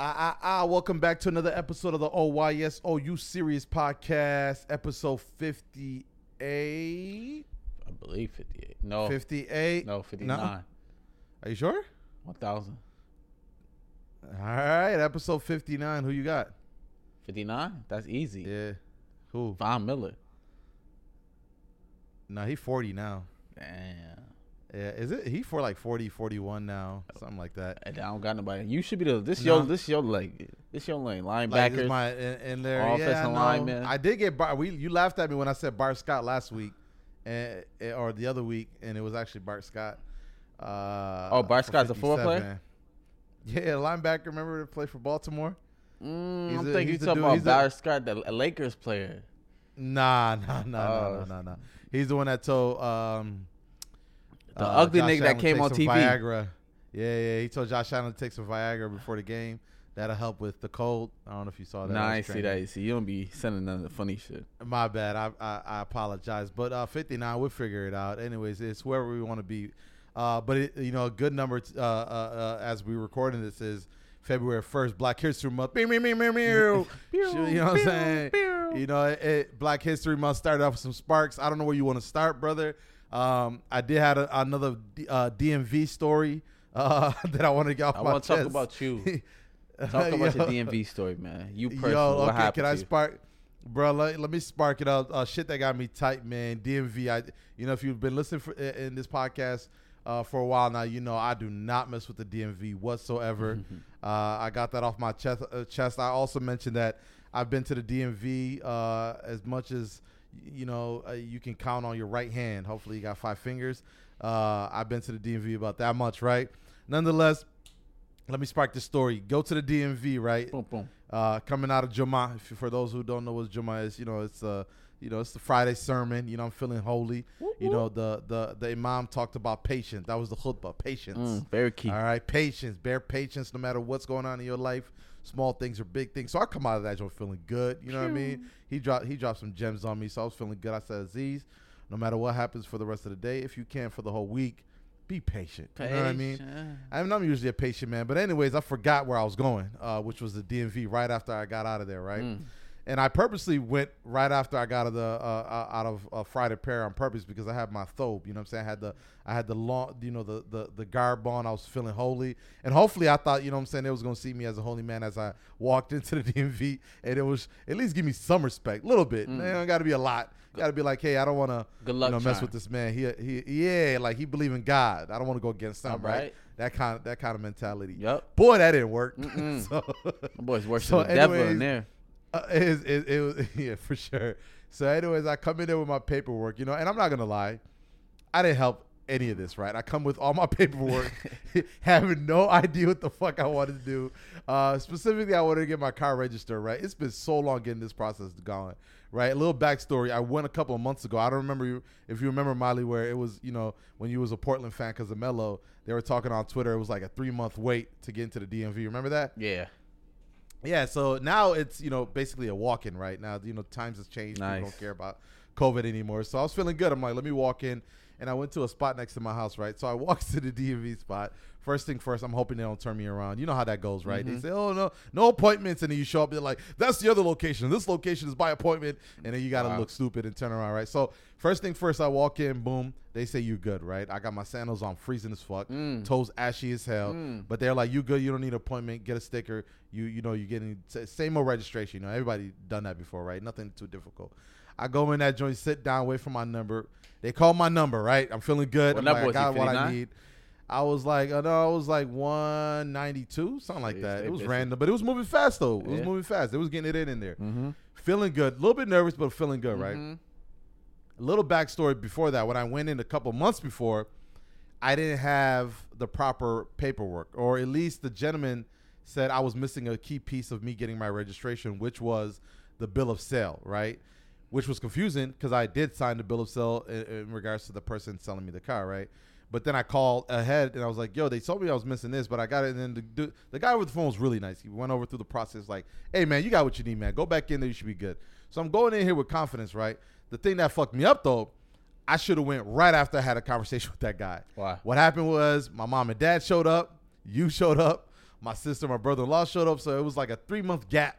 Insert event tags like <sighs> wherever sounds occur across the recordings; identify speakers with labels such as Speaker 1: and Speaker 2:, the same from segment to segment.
Speaker 1: Ah, ah, ah, welcome back to another episode of the OYSOU Series Podcast, episode 58.
Speaker 2: I believe 58. No.
Speaker 1: 58.
Speaker 2: No, 59.
Speaker 1: Are you sure?
Speaker 2: 1000.
Speaker 1: All right, episode 59. Who you got?
Speaker 2: 59? That's easy.
Speaker 1: Yeah. Who?
Speaker 2: Von Miller.
Speaker 1: No, he 40 now.
Speaker 2: Damn.
Speaker 1: Yeah, is it? He for like 40, 41 now, something like that.
Speaker 2: And I don't got nobody. You should be the this
Speaker 1: No.
Speaker 2: your this your like this your lane
Speaker 1: Like,
Speaker 2: linebackers.
Speaker 1: this my in, in there.
Speaker 2: Offensive
Speaker 1: yeah, I
Speaker 2: lineman.
Speaker 1: I did get Bart. We you laughed at me when I said Bart Scott last week, and or the other week, and it was actually Bart Scott. Uh,
Speaker 2: Oh, Bart Scott's a four player?
Speaker 1: 57. Yeah, linebacker. Remember to play for Baltimore?
Speaker 2: mm, I'm
Speaker 1: a-
Speaker 2: thinking you
Speaker 1: he's a
Speaker 2: talking
Speaker 1: dude-
Speaker 2: about
Speaker 1: he's a-
Speaker 2: Scott, the Lakers player.
Speaker 1: Nah, nah, nah,
Speaker 2: Oh.
Speaker 1: nah, nah, nah, nah. He's the one that told um,
Speaker 2: The ugly nigga that came on TV.
Speaker 1: Viagra. Yeah, yeah. He told Josh Allen to take some Viagra before the game. That'll help with the cold. I don't know if you saw that.
Speaker 2: Nah, I see that. See, you don't be sending none of the funny shit.
Speaker 1: My bad. I, I I apologize. But uh, 59, we'll figure it out. Anyways, it's wherever we want to be. Uh, but it, you know, a good number t- uh, uh, uh, as we recording this is February 1st, Black History Month. <laughs> <laughs> You know what I'm saying? You know, it, it- Black History Month started off with some sparks. I don't know where you want to start, brother. Um, I did have a, another D, uh, DMV story uh, <laughs> that I want to get off
Speaker 2: I
Speaker 1: my
Speaker 2: want to talk about you. <laughs> Talk about your DMV <laughs> story, man. You personally,
Speaker 1: Yo,
Speaker 2: what
Speaker 1: okay,
Speaker 2: happened
Speaker 1: can I spark, bro? Let, let me spark it up. Uh, shit that got me tight, man. DMV. I, you know, if you've been listening for, in in this podcast uh, for a while now, you know I do not mess with the DMV whatsoever. uh, I got that off my chest. Uh, chest. I also mentioned that I've been to the DMV uh, as much as you know uh, you can count on your right hand. Hopefully, you got five fingers. Uh, I've been to the DMV about that much, right? Nonetheless, let me spark this story. Go to the DMV, right?
Speaker 2: Boom, boom.
Speaker 1: uh, coming out of Juma. If, for those who don't know what Juma is, you know it's uh, you know it's the Friday sermon. You know I'm feeling holy. You know the the the Imam talked about patience. That was the khutbah, patience.
Speaker 2: Mm, very key.
Speaker 1: All right, patience. Bear patience no matter what's going on in your life, small things or big things. So I come out of that joint feeling good. You know what I mean? He dropped he dropped some gems on me, so I was feeling good. I said, Aziz, no matter what happens for the rest of the day, if you can for the whole week, be patient. You know what I mean?
Speaker 2: Patient.
Speaker 1: I'm not usually a patient man, but anyways, I forgot where I was going, uh, which was the DMV right after I got out of there, right?
Speaker 2: Mm.
Speaker 1: And I purposely went right after I got out of the uh, uh, out of uh, Friday prayer on purpose because I had my thobe. You know what I'm saying? I had the I had the long, you know, the the the garb on. I was feeling holy, and hopefully I thought, you know, what I'm saying they was gonna see me as a holy man as I walked <laughs> into the DMV, and it was at least give me some respect, a little bit.
Speaker 2: Mm.
Speaker 1: Man, it got to be a lot. Got to be like, hey, I don't want to you know, mess with this man. He he yeah, like he believe in God. I don't want to go against him, right?
Speaker 2: right.
Speaker 1: That kind of that kind of mentality.
Speaker 2: Yup.
Speaker 1: Boy, that didn't work. <laughs> So,
Speaker 2: My boys worship
Speaker 1: So
Speaker 2: the devil in there.
Speaker 1: Uh, <laughs> it, it, it was <laughs> yeah for sure. So, anyways, I come in there with my paperwork, you know, and I'm not gonna lie, I didn't help any of this, right? I come with all my <laughs> paperwork, having no idea what the fuck I wanted to do. Uh, specifically, I wanted to get my car registered, right? It's been so long getting this process going, right? A little backstory: I went a couple of months ago. I don't remember you, if you remember Molly, where it was, you know, when you was a Portland fan because of Melo, they were talking on Twitter. It was like a three month wait to get into the DMV. Remember that?
Speaker 2: Yeah.
Speaker 1: Yeah, so now it's you know basically a walk-in right now. You know times has changed. People don't care about COVID anymore. So I was feeling good. I'm like, let me walk in, and I went to a spot next to my house. Right, so I walked <laughs> to the DMV spot. First thing first, I'm hoping they don't turn me around. You know how that goes, right? They say, oh no, no appointments, and then you show up. They're like, that's the other location. This location is by appointment, and then you got to
Speaker 2: Wow.
Speaker 1: look stupid and turn around, right? So first thing first, I walk in, boom. They say you good, right? I got my sandals on, freezing as fuck,
Speaker 2: Mm.
Speaker 1: toes ashy as hell.
Speaker 2: Mm.
Speaker 1: But they're like, you good? You don't need an appointment. Get a sticker. You you know you getting sa- same old registration. You know everybody done that before, right? Nothing too difficult. I go in that joint, sit down, wait for my number. They called my number, right? I'm feeling good.
Speaker 2: What
Speaker 1: I'm
Speaker 2: number
Speaker 1: like,
Speaker 2: was
Speaker 1: I got what I need. I was like, uh, no, I was like 192, something like that. It was random, but it was moving fast though. It was moving fast. It was getting it in in there.
Speaker 2: Mm-hmm.
Speaker 1: Feeling good, a little bit nervous, but feeling good, right?
Speaker 2: Mhm.
Speaker 1: A little backstory before that. When I went in a couple months before, I didn't have the proper paperwork, or at least the gentleman said I was missing a key piece of me getting my registration, which was the bill of sale, right? Which was confusing because I did sign the bill of sale in, in regards to the person selling me the car, right? But then I called ahead and I was like, "Yo, they told me I was missing this, but I got it." And then the, dude- the guy with the phone was really nice. He went over through the process, like, "Hey, man, you got what you need, man. Go back in there. You should be good." So I'm going in here with confidence, right? The thing that fucked me up though, I should have went right after I had a conversation <laughs> with that guy.
Speaker 2: Why?
Speaker 1: What happened was my mom and dad showed up. You <laughs> showed up. My sister, my brother-in-law showed up, so it was like a three month gap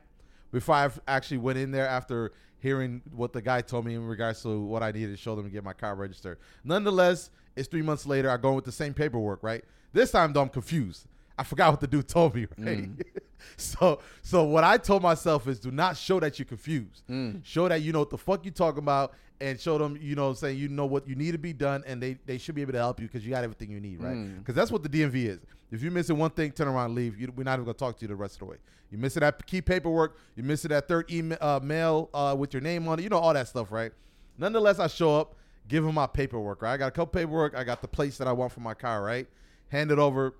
Speaker 1: before I actually went in there after hearing what the guy told me in regards to what I needed to show them to get my car registered. Nonetheless, it's three months later. I go with the same paperwork, right? This time though, I'm confused. I forgot what the dude told me, <laughs> right? Mm. <laughs> so, so what I told myself is, do not show that you're confused. Mm. Show that you know what the fuck you talking about, and show them, you know, saying you know what you need to be done, and they they should be able to help you because you got everything you need, right? Because mm. that's what the DMV is. If you're missing one thing, turn around, leave. You, we're not even gonna talk to you the rest of the way. You're missing that key paperwork. You're missing that third email uh, mail uh, with your name on it. You know all that stuff, right? Nonetheless, I show up, give him my paperwork. Right, I got a couple paperwork. I got the plates that I want for my car. Right, hand it over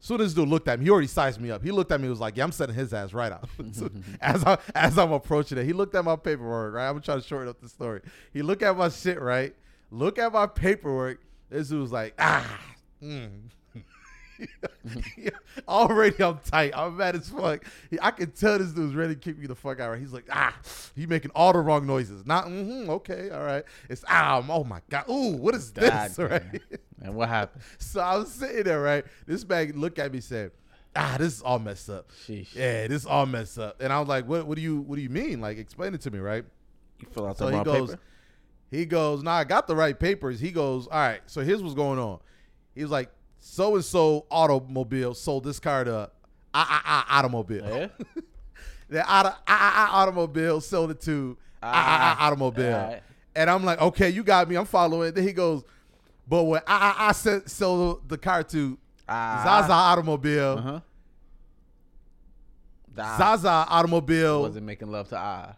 Speaker 1: soon as this dude looked at me, he already sized me up. He looked at me, and was like, "Yeah, I'm setting his ass right out." <laughs> so <laughs> as I as I'm approaching it, he looked at my paperwork. Right, I'm trying to shorten up the story. He looked at my shit. Right, look at my paperwork. This dude was like, "Ah." Mm. <laughs> Already I'm tight. I'm mad as fuck. I can tell this dude's ready to kick me the fuck out. Right? He's like, ah, he making all the wrong noises. Not, mm-hmm, okay, all right. It's ah, oh my god, ooh, what is God this? Right?
Speaker 2: And what happened? <laughs>
Speaker 1: so I was sitting there, right? This man looked at me, said, ah, this is all messed up. Sheesh. Yeah, this is all messed up. And I was like, what? What do you? What do you mean? Like, explain it to me, right?
Speaker 2: You fill out so the wrong goes, paper.
Speaker 1: He goes, nah, I got the right papers. He goes, all right. So here's what's going on. He was like, so and so automobile sold this car to I, I, I automobile. Yeah. <laughs> the auto, I, I, automobile sold it to I, I, I automobile. Right. And I'm like, okay, you got me. I'm following. Then he goes, but when I, I, I sent, sold the car to uh, Zaza Automobile, uh-huh. Zaza Automobile
Speaker 2: wasn't making love to I.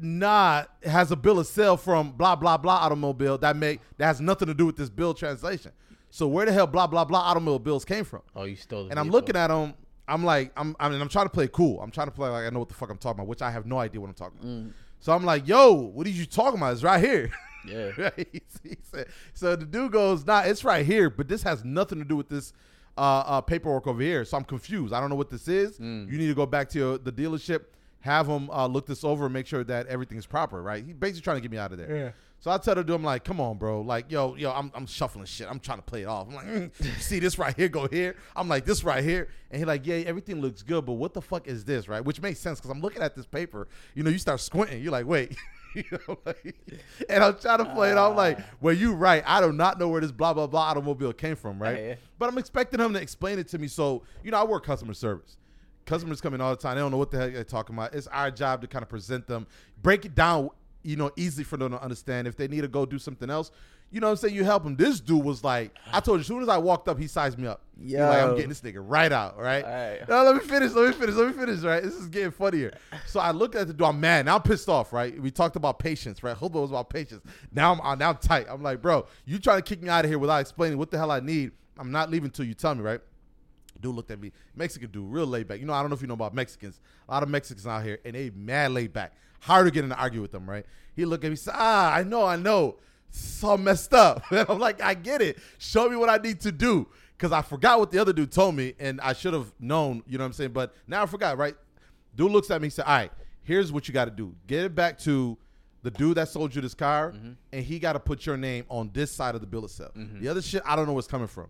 Speaker 1: Nah, has a bill of sale from blah blah blah automobile that make that has nothing to do with this bill translation. So where the hell blah blah blah automobile bills came from?
Speaker 2: Oh, you stole.
Speaker 1: and I'm looking at them. I'm like, I'm, I mean, I'm trying to play cool. I'm trying to play like I know what the fuck I'm talking about, which I have no idea what I'm talking about. Mm. So I'm like, yo, what are you talking about? It's right here. <laughs>
Speaker 2: Yeah. <laughs>
Speaker 1: right? he said, so the dude goes, nah, it's right here, but this has nothing to do with this uh, uh, paperwork over here. So I'm confused. I don't know what this is. Mm. You need to go back to your, the dealership, have them uh, look this over and make sure that everything is proper, right? He's basically trying to get me out of there.
Speaker 2: Yeah.
Speaker 1: So I tell the dude, I'm like, come on, bro. Like, yo, yo, I'm, I'm shuffling shit. I'm trying to play it off. I'm like, mm, see this right here, go here. I'm like, this right here. And he like, yeah, everything looks good, but what the fuck is this, right? Which makes sense because I'm looking at this paper. You know, you start squinting. You're like, wait. <laughs> <laughs> you know, like, and I'm trying to play it I'm like, ah. well, you right. I do not know where this blah blah blah automobile came from, right? Yeah, yeah. But I'm expecting him to explain it to me. So, you know, I work customer service. Customers come in all the time. They don't know what the heck they're talking about. It's our job to kind of present them, break it down you know, easy for them to understand. If they need to go do something else, you know what I'm saying? You help them. This dude was like, I told you, as soon as I walked up, he sized me up. Yeah, like, I'm getting this nigga right out, right? right. No, let me finish, let me finish, let me finish, right? This is getting funnier. So I looked at the dude, I'm mad. Now I'm pissed off, right? We talked about patience, right? Khutbah was about patience. Now I'm uh, now I'm tight. I'm like, bro, you trying to kick me out of here without explaining what the hell I need. I'm not leaving until you tell me, right? Dude looked at me. Mexican dude, real laid back. You know, I don't know if you know about Mexicans. A lot of Mexicans out here, and they mad laid back. Hard to get in to argue with them, right? He looked at me, said, "Ah, I know, I know, all messed up." <laughs> And I'm like, "I get it. Show me what I need to do." Because I forgot what the other dude told me, and I should have known. You know what I'm saying? But now I forgot. Right? Dude looks at me, said, "All right, here's what you got to do. Get it back to." the dude that sold you this car, mm-hmm. and he got to put your name on this side of the bill itself. Mm-hmm. The other shit, I don't know what's coming from.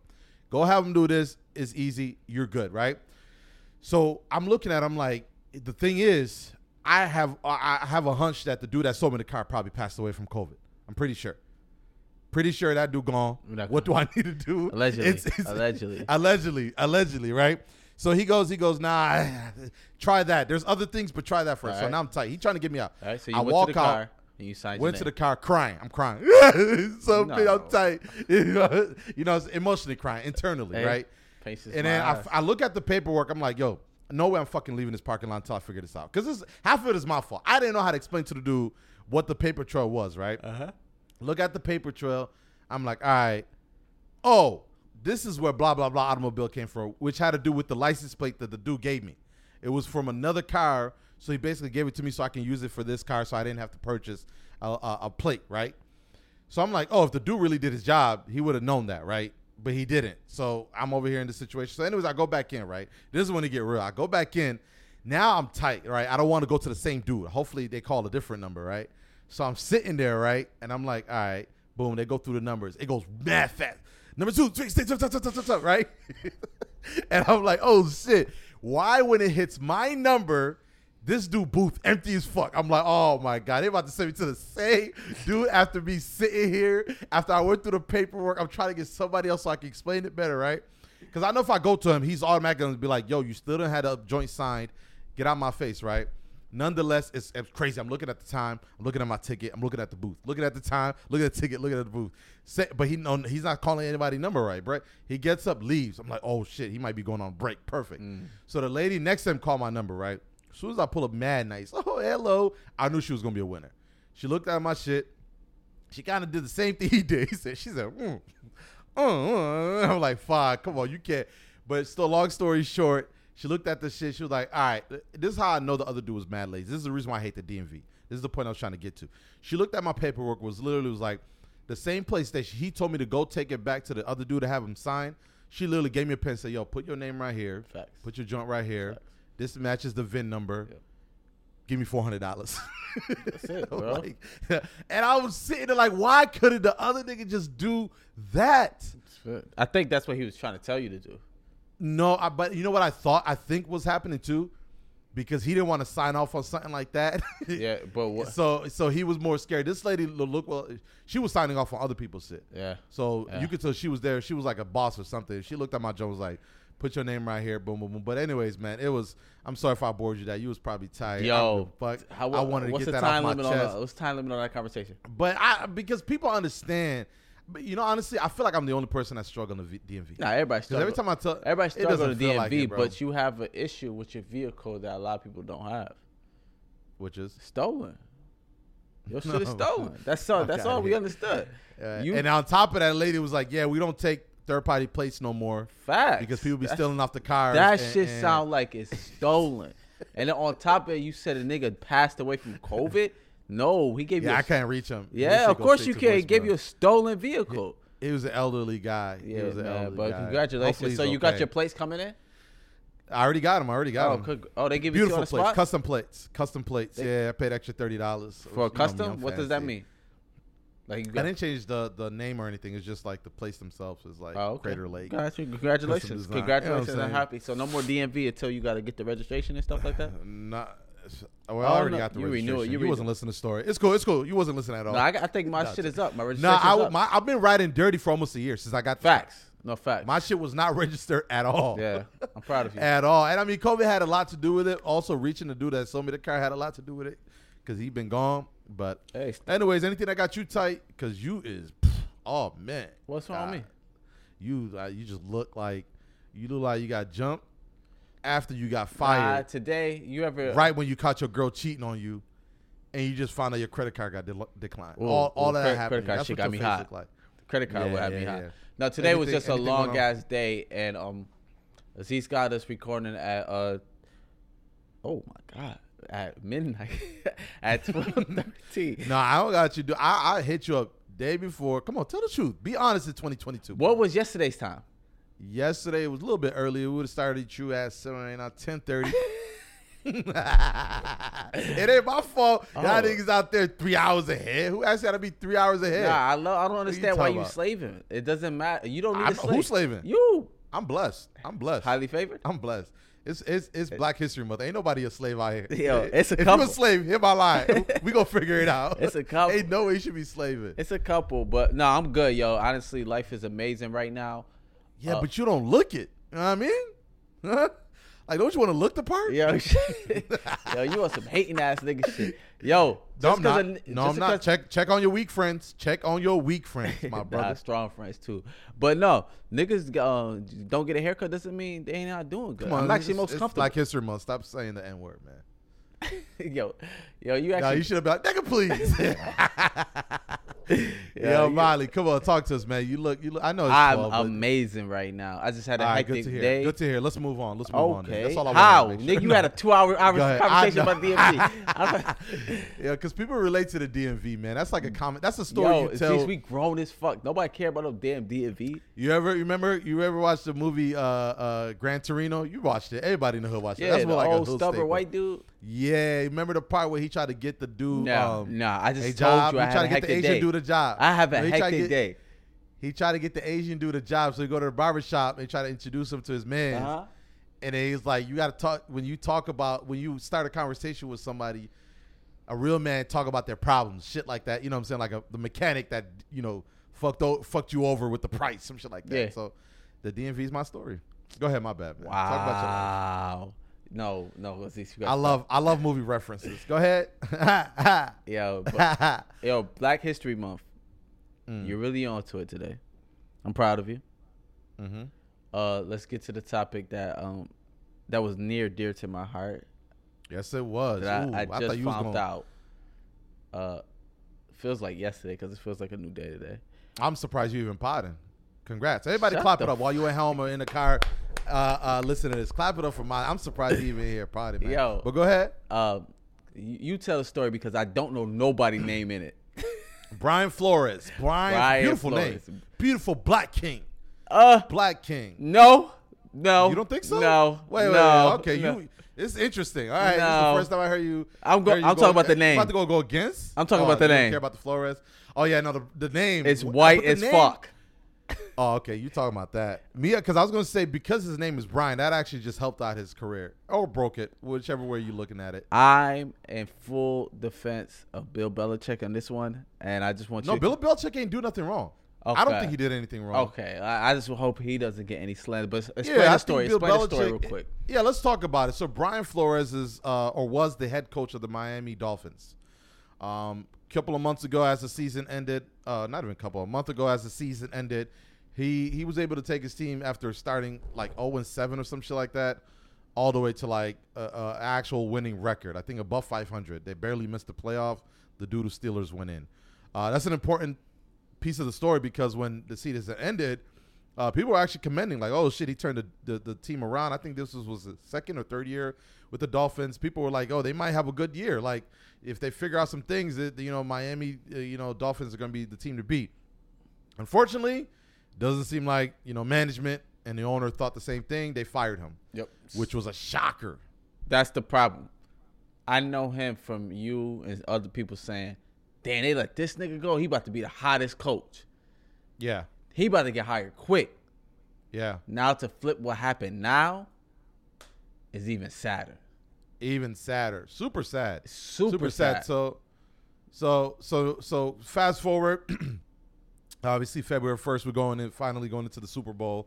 Speaker 1: Go have him do this. It's easy. You're good, right? So I'm looking at him like the thing is, I have I have a hunch that the dude that sold me the car probably passed away from COVID. I'm pretty sure. Pretty sure that dude gone. What do I need to do?
Speaker 2: Allegedly. It's, it's, allegedly. <laughs>
Speaker 1: Allegedly. Allegedly. Right. So he goes. He goes. Nah. Try that. There's other things, but try that first. So now I'm tight. He's trying to get me out.
Speaker 2: All right. So you I walk to the out, car. And you signed
Speaker 1: went to the car crying. I'm crying. <laughs> so no. I'm tight. <laughs> You know, know, emotionally crying internally, hey, right? And then I, I look at the paperwork. I'm like, yo, no way I'm fucking leaving this parking lot until I figure this out. Because half of it is my fault. I didn't know how to explain to the dude what the paper trail was, right?
Speaker 2: Uh-huh.
Speaker 1: Look at the paper trail. I'm like, all right. Oh, this is where blah blah blah automobile came from, which had to do with the license plate that the dude gave me. It was from another car, so he basically gave it to me so I can use it for this car, so I didn't have to purchase a, a, a plate, right? So I'm like, oh, if the dude really did his job, he would have known that, right? But he didn't. So I'm over here in the situation. So, anyways, I go back in, right? This is when it get real. I go back in. Now I'm tight, right? I don't want to go to the same dude. Hopefully they call a different number, right? So I'm sitting there, right? And I'm like, all right, boom. They go through the numbers. It goes mad fast. Number two, three, six, seven, seven, seven, seven, right? <laughs> and I'm like, oh shit. Why, when it hits my number, this dude booth empty as fuck? I'm like, oh my god, they about to send me to the same dude after me sitting here after I went through the paperwork. I'm trying to get somebody else so I can explain it better, right? Because I know if I go to him, he's automatically gonna be like, yo, you still don't have a joint signed. Get out my face, right? Nonetheless, it's, it's crazy. I'm looking at the time. I'm looking at my ticket. I'm looking at the booth. Looking at the time. Looking at the ticket. Looking at the booth. Say, but he no, he's not calling anybody number right, right? He gets up, leaves. I'm like, oh shit, he might be going on break. Perfect. Mm. So the lady next to him called my number, right? As soon as I pull up mad nice, <laughs> oh hello, I knew she was gonna be a winner. She looked at my shit. She kind of did the same thing <laughs> he did. He said, she said, mm, uh, uh. <laughs> I'm like, fine, come on, you can't. But still, long story short, she looked at the shit. She was like, all right, this is how I know the other dude was mad lazy. This is the reason why I hate the DMV. This is the point I was trying to get to. She looked at my paperwork, was literally was like, the same place that he told me to go take it back to the other dude to have him sign. She literally gave me a pen and said, yo, put your name right here.
Speaker 2: Facts.
Speaker 1: Put your joint right here.
Speaker 2: Facts.
Speaker 1: This matches the VIN number.
Speaker 2: Yep.
Speaker 1: Give me four hundred dollars. <laughs>
Speaker 2: That's it, bro. <laughs>
Speaker 1: and I was sitting there like, why couldn't the other nigga just do that?
Speaker 2: I think that's what he was trying to tell you to do.
Speaker 1: No, I, but you know what I thought I think was happening too, because he didn't want to sign off on something like that. <laughs>
Speaker 2: Yeah, but what?
Speaker 1: so so he was more scared. This lady lo- look well, she was signing off on other people's shit.
Speaker 2: Yeah.
Speaker 1: So
Speaker 2: Yeah.
Speaker 1: you could tell she was there. She was like a boss or something. She looked at my Joe was like, "Put your name right here." Boom, boom, boom. But anyways, man, it was. I'm sorry if I bored you. That you was probably tired.
Speaker 2: Yo,
Speaker 1: fuck.
Speaker 2: how,
Speaker 1: I wanted to
Speaker 2: what's
Speaker 1: get
Speaker 2: the
Speaker 1: that off
Speaker 2: time
Speaker 1: my
Speaker 2: limit
Speaker 1: chest.
Speaker 2: on that? What's the time limit on that conversation?
Speaker 1: But I because people understand. But you know, honestly, I feel like I'm the only person that's struggling to v- DMV.
Speaker 2: Nah, everybody
Speaker 1: Because every time I tell
Speaker 2: Everybody
Speaker 1: it
Speaker 2: struggle
Speaker 1: doesn't
Speaker 2: to
Speaker 1: feel
Speaker 2: DMV,
Speaker 1: like it,
Speaker 2: but you have an issue with your vehicle that a lot of people don't have.
Speaker 1: which is
Speaker 2: Stolen. Your <laughs> shit is stolen. That's all. That's all we understood.
Speaker 1: uh,
Speaker 2: You-
Speaker 1: and on top of that, lady was like, "Yeah, we don't take third party plates no more
Speaker 2: Facts.
Speaker 1: because people be
Speaker 2: That's-
Speaker 1: stealing off the cars."
Speaker 2: That
Speaker 1: and-
Speaker 2: shit
Speaker 1: and-
Speaker 2: sound like it's stolen. <laughs> and then on top of it, you said a nigga passed away from COVID. No, he gave you.
Speaker 1: Yeah, I can't reach him.
Speaker 2: Yeah, of course you can. He gave you a stolen vehicle.
Speaker 1: He was an elderly guy. he
Speaker 2: Yeah,
Speaker 1: was an
Speaker 2: man.
Speaker 1: elderly
Speaker 2: But
Speaker 1: guy.
Speaker 2: congratulations.
Speaker 1: Hopefully
Speaker 2: So you got your plates coming in?
Speaker 1: I already got them. I already got
Speaker 2: Oh,
Speaker 1: him.
Speaker 2: could, oh, they give to you on
Speaker 1: Beautiful
Speaker 2: the
Speaker 1: plates,
Speaker 2: spot
Speaker 1: custom plates, custom plates.
Speaker 2: They-
Speaker 1: yeah, I paid extra thirty dollars
Speaker 2: for a custom. What does that mean? Like you
Speaker 1: I didn't change the the name or anything. It's just like the place themselves is like
Speaker 2: oh, okay.
Speaker 1: Crater Lake.
Speaker 2: Got you. Congratulations.
Speaker 1: design. You know I'm
Speaker 2: Congratulations. I'm happy. So no more DMV until you got to get the registration and stuff like that. <sighs>
Speaker 1: Not. Well,
Speaker 2: Oh,
Speaker 1: I already
Speaker 2: no,
Speaker 1: got the
Speaker 2: you renew it,
Speaker 1: registration.
Speaker 2: you
Speaker 1: You,
Speaker 2: renew
Speaker 1: wasn't listening to the story. It's cool. It's cool. You wasn't listening at all.
Speaker 2: No, I, I think my
Speaker 1: Gotcha.
Speaker 2: shit is up. My
Speaker 1: No,
Speaker 2: registration.
Speaker 1: I,
Speaker 2: up.
Speaker 1: my, I've been riding dirty for almost a year since I got
Speaker 2: facts. No facts.
Speaker 1: My shit was not <laughs> registered at all.
Speaker 2: yeah, I'm proud of you.
Speaker 1: at all. And I mean, COVID had a lot to do with it. Also, reaching the dude that sold me the car had a lot to do with it because he'd been gone. But
Speaker 2: Hey,
Speaker 1: anyways, anything that got you tight because you is, oh man,
Speaker 2: what's wrong with me?
Speaker 1: You uh, you just look like you look like you got jumped after you got fired.
Speaker 2: today, you ever
Speaker 1: right when you caught your girl cheating on you, and you just found out your credit card got de- declined.
Speaker 2: Ooh,
Speaker 1: all all
Speaker 2: ooh,
Speaker 1: that
Speaker 2: credit-
Speaker 1: happened.
Speaker 2: credit card
Speaker 1: That's
Speaker 2: shit got me hot.
Speaker 1: like.
Speaker 2: credit card
Speaker 1: Yeah,
Speaker 2: would have
Speaker 1: yeah,
Speaker 2: me hot.
Speaker 1: yeah.
Speaker 2: No, today was just a long ass day, and um, Aziz got us recording at uh, oh my god, at midnight <laughs> at twelve thirteen.
Speaker 1: No, I don't got you. Do I? I hit you up day before. Come on, tell the truth. Be honest. It's 2022.
Speaker 2: What was yesterday's time?
Speaker 1: Yesterday was a little bit earlier. We would have started you at seven, not ten thirty. <laughs> <laughs> it ain't my fault. Y'all
Speaker 2: Oh.
Speaker 1: niggas out there three hours ahead. Who asked you to be three hours ahead?
Speaker 2: Nah, I love. I don't
Speaker 1: you
Speaker 2: understand why you
Speaker 1: about?
Speaker 2: slaving. It doesn't matter. You don't need
Speaker 1: I'm-
Speaker 2: to slave.
Speaker 1: who's slaving?
Speaker 2: You
Speaker 1: I'm blessed. I'm blessed.
Speaker 2: highly favored.
Speaker 1: I'm blessed. It's it's it's Black History Month. Ain't nobody a slave out here.
Speaker 2: Yo, it's a
Speaker 1: if
Speaker 2: couple.
Speaker 1: you a slave, hit my line. we gonna figure it out.
Speaker 2: It's a couple.
Speaker 1: Ain't no way you should be slaving.
Speaker 2: It's a couple, but no, I'm good, yo. Honestly, life is amazing right now.
Speaker 1: yeah,
Speaker 2: uh,
Speaker 1: but you don't look it. You know what I mean? <laughs> Like, don't you want to look the part?
Speaker 2: Yo, <laughs> yo, you want some hating ass nigga shit. Yo,
Speaker 1: No, I'm not.
Speaker 2: a-
Speaker 1: no, I'm not. Check check on your weak friends. Check on your weak friends, my <laughs>
Speaker 2: Nah,
Speaker 1: brother.
Speaker 2: strong friends too. But no, niggas uh, don't get a haircut doesn't mean they ain't not doing good.
Speaker 1: Come on,
Speaker 2: I'm actually most
Speaker 1: it's
Speaker 2: comfortable.
Speaker 1: Black History Month. Stop saying the N word, man. <laughs>
Speaker 2: yo, yo, you actually.
Speaker 1: Nah, you should have been like, nigga, please. <laughs> Yo,
Speaker 2: you-
Speaker 1: Molly, come on, talk to us, man. You look, you look. I know it's
Speaker 2: I'm
Speaker 1: 12, but-
Speaker 2: amazing right now. I just had a
Speaker 1: All right,
Speaker 2: hectic
Speaker 1: good to hear.
Speaker 2: day.
Speaker 1: Good to hear. Let's move on. Let's move on. then.
Speaker 2: Okay.
Speaker 1: That's all I
Speaker 2: How,
Speaker 1: to
Speaker 2: nigga?
Speaker 1: sure.
Speaker 2: You had a two-hour <laughs> hour conversation about. DMV.
Speaker 1: yeah, because people relate to the DMV, man. That's like a comment. That's a story
Speaker 2: Yo,
Speaker 1: you tell.
Speaker 2: these we grown as fuck. Nobody care about no damn DMV.
Speaker 1: You ever you remember? You ever watched the movie uh, uh, Gran Torino? You watched it. Everybody in the hood watched it.
Speaker 2: Yeah,
Speaker 1: That's
Speaker 2: the
Speaker 1: more like a
Speaker 2: old
Speaker 1: hood
Speaker 2: stubborn
Speaker 1: staple.
Speaker 2: white dude.
Speaker 1: Yeah, remember the part where he tried to get the dude?
Speaker 2: No,
Speaker 1: um,
Speaker 2: no. I just
Speaker 1: a
Speaker 2: told
Speaker 1: job.
Speaker 2: you I had
Speaker 1: tried to get the Asian
Speaker 2: day.
Speaker 1: dude a job.
Speaker 2: I have a
Speaker 1: he tried to
Speaker 2: hectic
Speaker 1: get-
Speaker 2: day.
Speaker 1: He tried to get the Asian dude a job, so he go to the barber shop and try to introduce him to his man.
Speaker 2: Uh-huh.
Speaker 1: and then he's like, you got to talk when you talk about when you start a conversation with somebody, a real man talk about their problems, shit like that. You know what I'm saying? Like a, the mechanic that you know fucked o- fucked you over with the price, some shit like that.
Speaker 2: Yeah.
Speaker 1: So the DMV is my story. Go ahead, my bad. Man. Talk about your life.
Speaker 2: Wow. No, no, let's see. you
Speaker 1: I love I love movie references. Go ahead. <laughs>
Speaker 2: Yo, <laughs> but, yo, Black History Month.
Speaker 1: Mm.
Speaker 2: You're really onto it today. I'm proud of you.
Speaker 1: mm-hmm.
Speaker 2: Uh, let's get to the topic that um that was near dear to my heart.
Speaker 1: Yes, it was. Ooh,
Speaker 2: I, I
Speaker 1: thought
Speaker 2: just found
Speaker 1: gonna-
Speaker 2: out. Uh, feels like yesterday because it feels like a new day today.
Speaker 1: I'm surprised you even potting. Congrats. Everybody
Speaker 2: Shut
Speaker 1: clap it up while you at home or in the car uh, uh, listening to this. Clap it up for mine. I'm surprised you even here man.
Speaker 2: Yo.
Speaker 1: But go ahead.
Speaker 2: Uh, you, you tell a story because I don't know nobody name in it. <laughs>
Speaker 1: Brian Flores. Brian,
Speaker 2: Brian
Speaker 1: beautiful
Speaker 2: Flores.
Speaker 1: name. Beautiful black king.
Speaker 2: Uh,
Speaker 1: Black king.
Speaker 2: no, no.
Speaker 1: You don't think so?
Speaker 2: No.
Speaker 1: Wait, wait,
Speaker 2: no,
Speaker 1: wait. Okay,
Speaker 2: no.
Speaker 1: you. It's interesting. All right, this is the first time I heard you.
Speaker 2: I'm go-
Speaker 1: heard you
Speaker 2: I'm talking about the name.
Speaker 1: About to go go against.
Speaker 2: I'm talking
Speaker 1: Oh,
Speaker 2: about the name.
Speaker 1: Care about the Flores? Oh yeah, no, the, the name.
Speaker 2: It's white as
Speaker 1: name-
Speaker 2: fuck. <laughs>
Speaker 1: Oh, okay. You talking about that? Mia? Because I was gonna say because his name is Brian, that actually just helped out his career or broke it, whichever way you're looking at it.
Speaker 2: I'm in full defense of Bill Belichick on this one, and I just want to
Speaker 1: No,
Speaker 2: you.
Speaker 1: Bill Belichick ain't do nothing wrong. I don't think he did anything wrong.
Speaker 2: Okay, I, I just hope he doesn't get any slander. But explain
Speaker 1: Yeah,
Speaker 2: the story.
Speaker 1: Bill
Speaker 2: Explain the story
Speaker 1: Belichick-
Speaker 2: real quick.
Speaker 1: Yeah, let's talk about it. So Brian Flores is uh, or was the head coach of the Miami Dolphins. Um, couple of months ago, as the season ended, uh, not even a couple, a month ago, as the season ended, he he was able to take his team after starting like 0 and 7 or some shit like that, all the way to like a, a actual winning record. I think above 500. They barely missed the playoff. The Doodle Steelers went in. Uh, that's an important piece of the story because when the season ended, uh, people were actually commending, like, "Oh shit, he turned the, the, the team around." I think this was was the second or third year with the Dolphins. People were like, "Oh, they might have a good year. Like, if they figure out some things, that you know, Miami, uh, you know, Dolphins are going to be the team to beat." Unfortunately, doesn't seem like you know management and the owner thought the same thing. They fired him,
Speaker 2: Yep.
Speaker 1: which was a shocker.
Speaker 2: That's the problem. I know him from you and other people saying, "Damn, they let this nigga go. He about to be the hottest coach.
Speaker 1: Yeah,
Speaker 2: He about to get hired quick."
Speaker 1: yeah,
Speaker 2: Now to flip what happened now is even sadder.
Speaker 1: even sadder, super sad.
Speaker 2: Super, sad.
Speaker 1: So, so, so, so fast forward. <clears throat> obviously, February first, we're going in, finally going into the Super Bowl.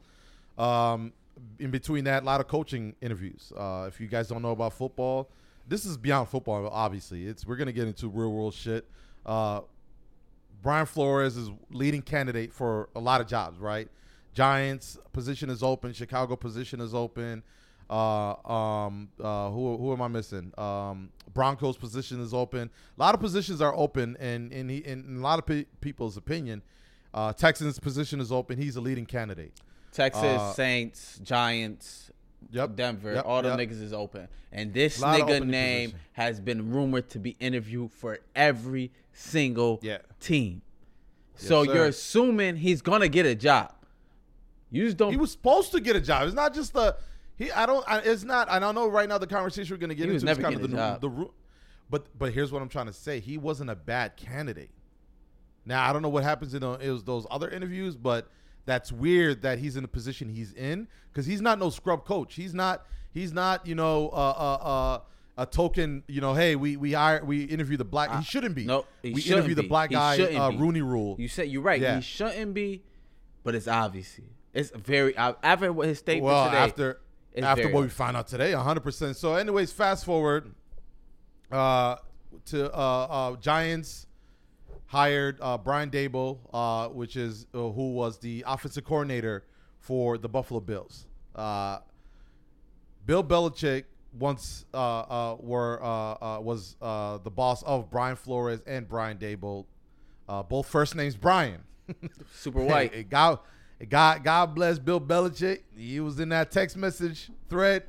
Speaker 1: Um, in between that, a lot of coaching interviews. Uh, if you guys don't know about football, this is beyond football. Obviously, it's we're gonna get into real world shit. Uh, Brian Flores is leading candidate for a lot of jobs, right? Giants position is open. Chicago position is open. Uh, um, uh, who who am I missing? Um, Broncos position is open. A lot of positions are open, and in he, in a lot of pe- people's opinion, uh, Texans position is open. He's a leading candidate.
Speaker 2: Texas,
Speaker 1: Uh,
Speaker 2: Saints, Giants,
Speaker 1: Yep.
Speaker 2: Denver,
Speaker 1: Yep,
Speaker 2: all the
Speaker 1: yep.
Speaker 2: niggas is open. And this nigga name
Speaker 1: position.
Speaker 2: has been rumored to be interviewed for every single
Speaker 1: Yeah.
Speaker 2: team.
Speaker 1: Yes,
Speaker 2: so
Speaker 1: sir.
Speaker 2: you're assuming he's gonna get a job. You just don't.
Speaker 1: He was supposed to get a job. It's not just the he. I don't. I, it's not. I don't know right now. The conversation we're going to get
Speaker 2: He
Speaker 1: into is
Speaker 2: never
Speaker 1: kind of the,
Speaker 2: job.
Speaker 1: the ru- But but here's what I'm trying to say. He wasn't a bad candidate. Now I don't know what happens in the, it was those other interviews, but that's weird that he's in the position he's in because he's not no scrub coach. He's not. He's not. You know. Uh. Uh. uh a token, you know, hey, we we hire, we interview the black. He shouldn't be.
Speaker 2: no, he
Speaker 1: we
Speaker 2: shouldn't
Speaker 1: interview the black
Speaker 2: He
Speaker 1: guy, uh. Rooney Rule.
Speaker 2: You said you're right.
Speaker 1: Yeah.
Speaker 2: He shouldn't be, but it's obviously it's very after what his statement
Speaker 1: well
Speaker 2: today.
Speaker 1: after after what we
Speaker 2: obvious.
Speaker 1: found out today 100% so anyways fast forward uh to uh, uh giants hired uh brian daboll uh which is uh, who was the offensive coordinator for the buffalo bills uh bill belichick once uh uh were uh, uh was uh the boss of brian flores and brian daboll uh both first names brian <laughs>
Speaker 2: super white. <laughs>
Speaker 1: God, God, God bless Bill Belichick. He was in that text message thread,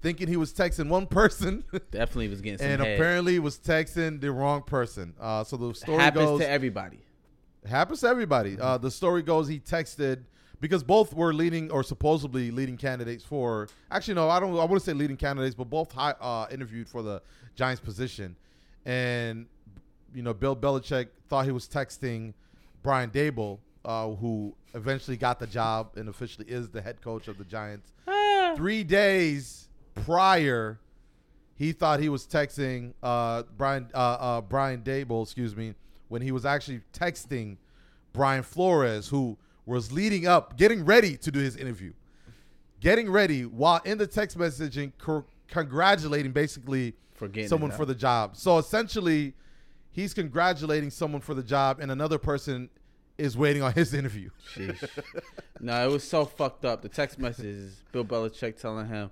Speaker 1: thinking he was texting one person, <laughs>
Speaker 2: Definitely was getting some
Speaker 1: and
Speaker 2: head.
Speaker 1: apparently was texting the wrong person. Uh, so the story
Speaker 2: happens
Speaker 1: goes,
Speaker 2: to everybody.
Speaker 1: happens to everybody. Uh, the story goes he texted because both were leading or supposedly leading candidates for. Actually, no, I don't. I wouldn't say leading candidates, but both high, uh, interviewed for the Giants position, and you know, Bill Belichick thought he was texting Brian Daboll, uh, who eventually got the job and officially is the head coach of the Giants. three days prior, he thought he was texting uh, Brian uh, uh, Brian Daboll, excuse me, when he was actually texting Brian Flores, who was leading up, getting ready to do his interview, getting ready while in the text messaging, cor- congratulating basically
Speaker 2: For
Speaker 1: someone for the job. So essentially, he's congratulating someone for the job, and another person is waiting on his <laughs> interview.
Speaker 2: Sheesh. no, it was so fucked up. The text messages, Bill Belichick telling him,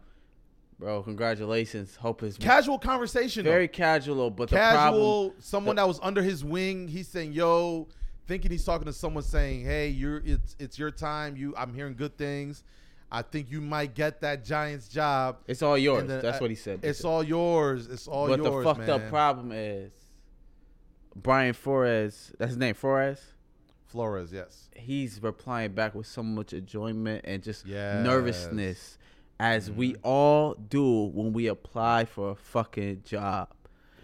Speaker 2: "Bro, congratulations. Hope it's
Speaker 1: Casual conversation. though.
Speaker 2: very casual." But the problem,
Speaker 1: casual someone that was under his wing he's saying yo thinking he's talking to someone saying hey you're it's it's your time you i'm hearing good things i think you might get that giants job
Speaker 2: it's all yours.
Speaker 1: Then,
Speaker 2: That's
Speaker 1: uh,
Speaker 2: what he said.
Speaker 1: it's all yours it's all
Speaker 2: but
Speaker 1: yours But
Speaker 2: the fucked up problem is Brian Flores. That's his name, Flores.
Speaker 1: flores yes
Speaker 2: He's replying back with so much enjoyment and just
Speaker 1: Yes.
Speaker 2: nervousness, as we
Speaker 1: Mm-hmm.
Speaker 2: all do when we apply for a fucking job.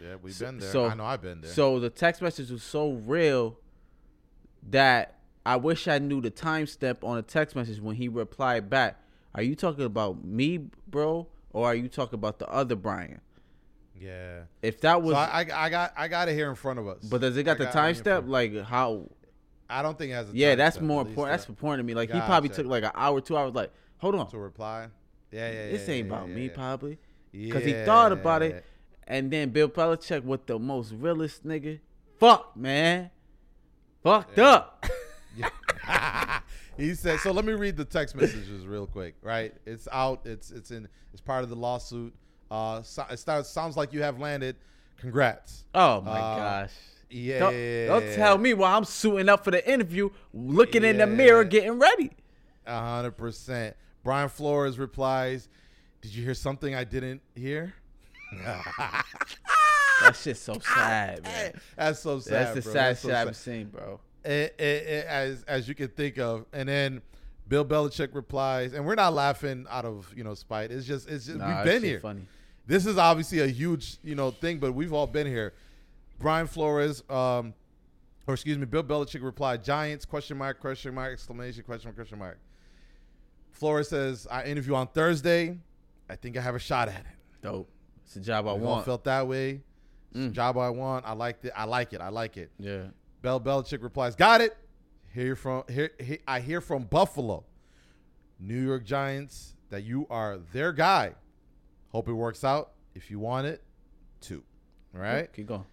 Speaker 1: yeah we've
Speaker 2: So-
Speaker 1: been there
Speaker 2: so-
Speaker 1: i know i've been there
Speaker 2: So the text message was so real that I wish I knew the time step on the text message when he replied back. Are you talking about me, bro, or are you talking about the other Brian?
Speaker 1: yeah
Speaker 2: If that was,
Speaker 1: so I, I i got i got it here in front of us
Speaker 2: but does it got
Speaker 1: I
Speaker 2: the
Speaker 1: it in front-
Speaker 2: timestamp? Like how?
Speaker 1: i don't think it has a time.
Speaker 2: Yeah, that's
Speaker 1: timestamp,
Speaker 2: more important. That's important to me. Like he probably took like an hour, two hours. Like, hold on,
Speaker 1: to reply yeah yeah, yeah
Speaker 2: this ain't
Speaker 1: yeah,
Speaker 2: about
Speaker 1: yeah,
Speaker 2: me, probably, because he thought about it. And then Bill Belichick with the most realest nigga. Fuck, man. Fucked up. <laughs> <laughs>
Speaker 1: He said so let me read the text messages real quick right it's out it's it's in it's part of the lawsuit uh so, it starts, sounds like you have landed congrats
Speaker 2: Oh my
Speaker 1: Uh,
Speaker 2: gosh.
Speaker 1: yeah
Speaker 2: Don't, don't tell me while I'm suiting up for the interview, looking in the mirror, getting ready.
Speaker 1: a hundred percent brian flores replies did you hear something i didn't hear
Speaker 2: That shit's so sad, man. <laughs>
Speaker 1: that's so sad
Speaker 2: That's the
Speaker 1: bro.
Speaker 2: sad
Speaker 1: That's so
Speaker 2: shit
Speaker 1: sad.
Speaker 2: I've seen, bro.
Speaker 1: it, it, it, as as you can think of. And then Bill Belichick replies, and we're not laughing out of you know spite. It's just it's just
Speaker 2: Nah,
Speaker 1: we've been here.
Speaker 2: Funny.
Speaker 1: This is obviously a huge you know thing, but we've all been here. Brian Flores, um, or excuse me, Bill Belichick replied, "Giants question mark question mark exclamation question mark question mark." Flores says, "I interview on Thursday. I think I have a shot at it.
Speaker 2: Dope. It's a job I
Speaker 1: all
Speaker 2: want.
Speaker 1: felt that way. It's a
Speaker 2: Mm.
Speaker 1: job I want. I like it. I like it. I like it."
Speaker 2: yeah.
Speaker 1: Bell Belichick replies, "Got it. Hear from here. he- I hear from Buffalo, New York Giants, that you are their guy. Hope it works out. If you want it, too. All right."
Speaker 2: Keep going.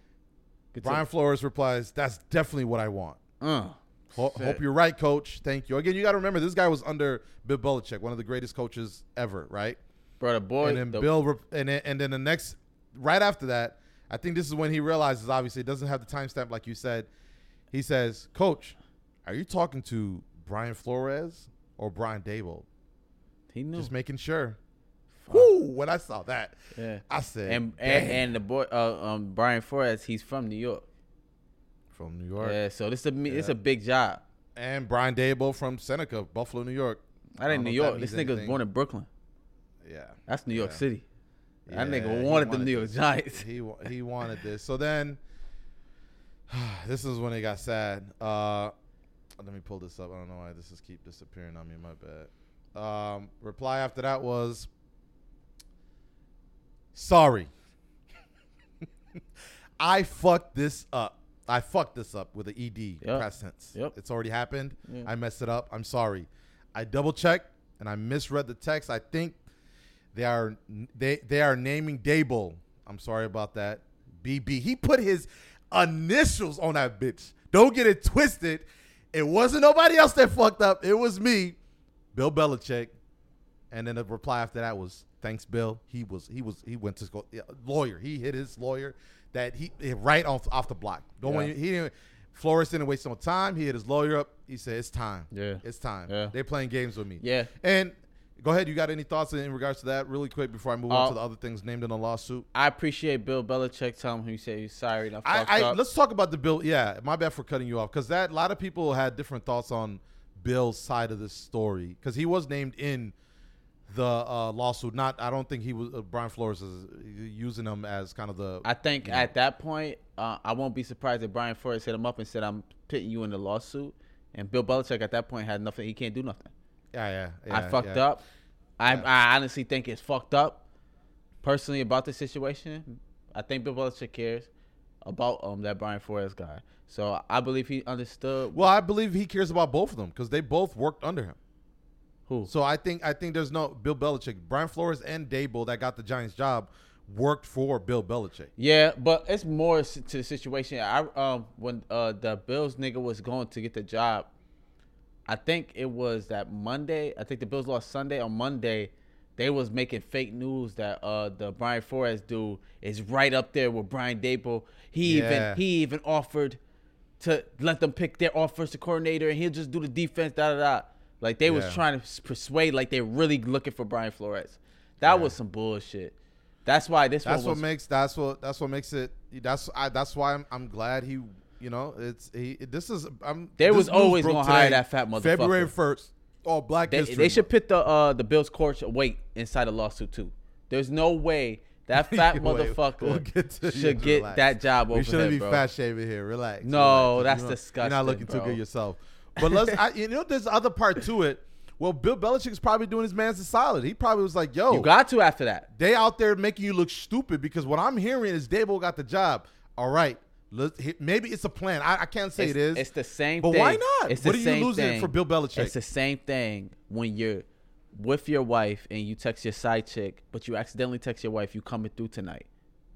Speaker 2: Good
Speaker 1: Brian Flores replies, "That's definitely what I want.
Speaker 2: Uh,
Speaker 1: Ho- hope you're right, Coach. Thank you. Again, you got to remember this guy was under Bill Belichick, one of the greatest coaches ever, right?
Speaker 2: Bro, the boy.
Speaker 1: and then
Speaker 2: the-
Speaker 1: Bill, rep- and then, and then the next, right after that, I think this is when he realizes. Obviously, it doesn't have the timestamp like you said. He says, "Coach, are you talking to Brian Flores or Brian Daboll?"
Speaker 2: he knew.
Speaker 1: Just making sure.
Speaker 2: Fuck.
Speaker 1: Whoo! When I saw that,
Speaker 2: Yeah.
Speaker 1: I said,
Speaker 2: And, and and the boy, uh, um, Brian Flores, he's from New York.
Speaker 1: From New York,
Speaker 2: Yeah. So this is a me it's a big job.
Speaker 1: and Brian Daboll from Seneca, Buffalo, New York.
Speaker 2: I didn't
Speaker 1: know
Speaker 2: New York. This nigga was born in Brooklyn.
Speaker 1: Yeah,
Speaker 2: That's New York
Speaker 1: Yeah.
Speaker 2: City. That nigga
Speaker 1: he
Speaker 2: wanted the New York
Speaker 1: this.
Speaker 2: Giants. <laughs>
Speaker 1: He he wanted this. So then, <sighs> this is when it got sad. Uh, let me pull this up. I don't know why this is keep disappearing on me. My bad. Um, reply after that was, "Sorry, <laughs> I fucked this up. I fucked this up with the ed
Speaker 2: Yep.
Speaker 1: past tense.
Speaker 2: Yep.
Speaker 1: It's already happened.
Speaker 2: Yeah.
Speaker 1: I messed it up. I'm sorry. I double checked and I misread the text. I think they are they they are naming Daboll. I'm sorry about that. BB. He put his initials on that bitch. Don't get it twisted. It wasn't nobody else that fucked up. It was me, Bill Belichick. And then the reply after that was, "Thanks, Bill." He was he was he went to school yeah, lawyer. He hit his lawyer that he right off off the block. Don't want
Speaker 2: Yeah.
Speaker 1: he didn't. Flores didn't waste no time. He hit his lawyer up. He said, "It's time.
Speaker 2: Yeah.
Speaker 1: it's time.
Speaker 2: Yeah.
Speaker 1: They're playing games with me."
Speaker 2: Yeah.
Speaker 1: And go ahead. You got any thoughts in, regards to that, really quick, before I move
Speaker 2: Uh,
Speaker 1: on to the other things named in the lawsuit?
Speaker 2: I appreciate Bill Belichick telling him he said he's sorry I
Speaker 1: I, I let's talk about the bill. Yeah, my bad for cutting you off because that a lot of people had different thoughts on Bill's side of this story because he was named in the uh, lawsuit. Not, I don't think he was uh, Brian Flores is using him as kind of the.
Speaker 2: I think
Speaker 1: you know.
Speaker 2: at that point, uh, I won't be surprised if Brian Flores hit him up and said, "I'm putting you in the lawsuit." And Bill Belichick at that point had nothing. He can't do nothing.
Speaker 1: yeah, yeah,
Speaker 2: I fucked
Speaker 1: yeah.
Speaker 2: up. I,
Speaker 1: Yeah.
Speaker 2: I honestly think it's fucked up. Personally, about the situation, I think Bill Belichick cares about um that Brian Flores guy. So I believe he understood
Speaker 1: Well, I believe he cares about both of them because they both worked under him.
Speaker 2: Who.
Speaker 1: So I think I think there's no Bill Belichick, Brian Flores, and Daboll that got the Giants job worked for Bill Belichick.
Speaker 2: Yeah, but it's more to the situation. I um when uh the Bills nigga was going to get the job, I think it was that Monday. I think the Bills lost Sunday. On Monday, they was making fake news that uh the Brian Flores dude is right up there with Brian Daboll. He
Speaker 1: Yeah.
Speaker 2: even he even offered to let them pick their offensive coordinator and he'll just do the defense. Da da da. Like they was trying to persuade, like they're really looking for Brian Flores. That was some bullshit. That's why this
Speaker 1: That's what
Speaker 2: was
Speaker 1: makes that's what that's what makes it. That's I, that's why I'm I'm glad he. You know, it's he. This is I'm.
Speaker 2: They was always gonna hire that fat motherfucker.
Speaker 1: February first. Oh, Black
Speaker 2: They,
Speaker 1: History.
Speaker 2: they should put the uh the Bills court weight inside a lawsuit too. There's no way that <laughs> fat
Speaker 1: Wait,
Speaker 2: motherfucker
Speaker 1: we'll get
Speaker 2: should
Speaker 1: yeah,
Speaker 2: get
Speaker 1: relax.
Speaker 2: that job over
Speaker 1: We shouldn't be
Speaker 2: bro.
Speaker 1: fat shaming here. Relax.
Speaker 2: No,
Speaker 1: relax.
Speaker 2: that's
Speaker 1: You're not- You're not looking too good yourself. But let's. <laughs> I, you know, there's other part to it. Well, Bill Belichick's probably doing his man's a solid. He probably was like, "Yo,
Speaker 2: You got to after that.
Speaker 1: they out there making you look stupid because what I'm hearing is Daboll got the job. All right, let's, maybe it's a plan. I, I can't say
Speaker 2: it's,
Speaker 1: it is.
Speaker 2: It's the same
Speaker 1: But
Speaker 2: thing.
Speaker 1: why not?
Speaker 2: It's
Speaker 1: What are you losing
Speaker 2: thing.
Speaker 1: for Bill Belichick?
Speaker 2: It's the same thing when you're with your wife and you text your side chick, but you accidentally text your wife, "You coming through tonight?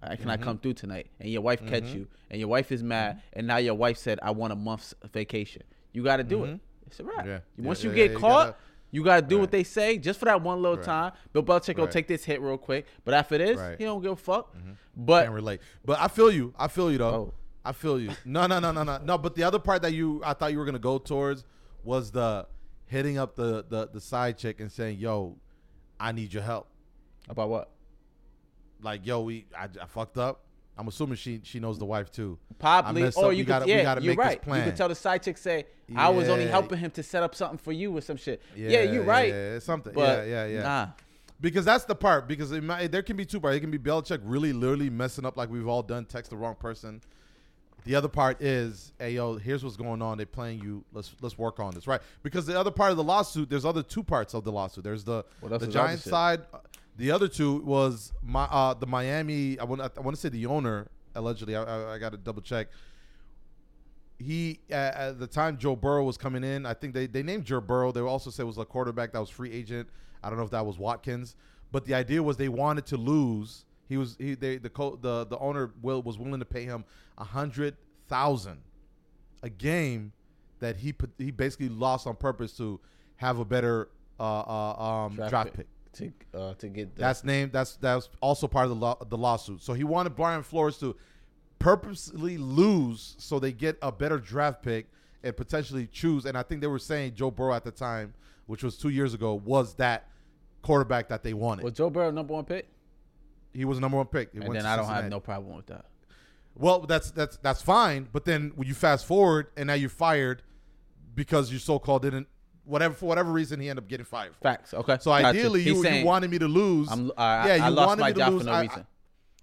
Speaker 2: I can
Speaker 1: Mm-hmm.
Speaker 2: I come through tonight?" And your wife catch you, and your wife is mad, and now your wife said, "I want a month's vacation." You got to do it. It's a wrap.
Speaker 1: Mm-hmm. Yeah.
Speaker 2: Once
Speaker 1: Yeah,
Speaker 2: you
Speaker 1: yeah,
Speaker 2: get
Speaker 1: you
Speaker 2: caught. you gotta do
Speaker 1: Right.
Speaker 2: what they say just for that one little
Speaker 1: Right.
Speaker 2: time. Bill Belichick will take this hit real quick, but after this,
Speaker 1: Right. Mm-hmm.
Speaker 2: he don't give a fuck. But
Speaker 1: can't relate. But I feel you. I feel you though.
Speaker 2: Oh.
Speaker 1: I feel you. No, no, no, no, no, no. But the other part that you, I thought you were gonna go towards was the hitting up the the the side chick and saying, "Yo, I need your help."
Speaker 2: about what?
Speaker 1: Like, yo, we, I, I fucked up. I'm assuming she she knows the wife too.
Speaker 2: Probably, or you
Speaker 1: We
Speaker 2: could,
Speaker 1: gotta- we gotta
Speaker 2: you're
Speaker 1: make this
Speaker 2: right. You could tell the side chick say, "I was only helping him to set up something for you or some shit." Yeah, you're right.
Speaker 1: Yeah, it's something.
Speaker 2: But
Speaker 1: yeah, yeah, yeah.
Speaker 2: Nah,
Speaker 1: Because that's the part. Because it might, there can be two parts. It can be Belichick really, literally messing up like we've all done, text the wrong person. The other part is, hey yo, here's what's going on. They're playing you. Let's let's work on this, right? Because the other part of the lawsuit, there's other two parts of the lawsuit. There's the the Giants side. The other two was my uh, the Miami. I want I want to say the owner allegedly. I, I, I got to double check. He uh, at the time Joe Burrow was coming in. I think they they named Joe Burrow. They also said it was a quarterback that was free agent. I don't know if that was Watkins, but the idea was they wanted to lose. He was he they the co- the the owner will was willing to pay him a hundred thousand a game that he put, he basically lost on purpose to have a better uh, uh, um, draft, pick.
Speaker 2: To uh, to get the,
Speaker 1: That's named. That's that's also part of the law, the lawsuit. So he wanted Brian Flores to purposely lose so they get a better draft pick and potentially choose. And I think they were saying Joe Burrow at the time, which was two years ago, was that quarterback that they wanted.
Speaker 2: was Joe Burrow number one pick,
Speaker 1: he was number one pick. He
Speaker 2: and then I don't have no problem with that.
Speaker 1: Well, that's that's that's fine. But then when you fast forward and now you're fired because you so called didn't whatever for whatever reason he ended up getting fired. For.
Speaker 2: Facts. Okay.
Speaker 1: So ideally,
Speaker 2: He's
Speaker 1: you,
Speaker 2: saying,
Speaker 1: you wanted me to lose.
Speaker 2: I'm, I,
Speaker 1: yeah,
Speaker 2: I
Speaker 1: you
Speaker 2: lost
Speaker 1: wanted
Speaker 2: my
Speaker 1: me to
Speaker 2: job
Speaker 1: lose.
Speaker 2: for no
Speaker 1: I-
Speaker 2: reason.
Speaker 1: I-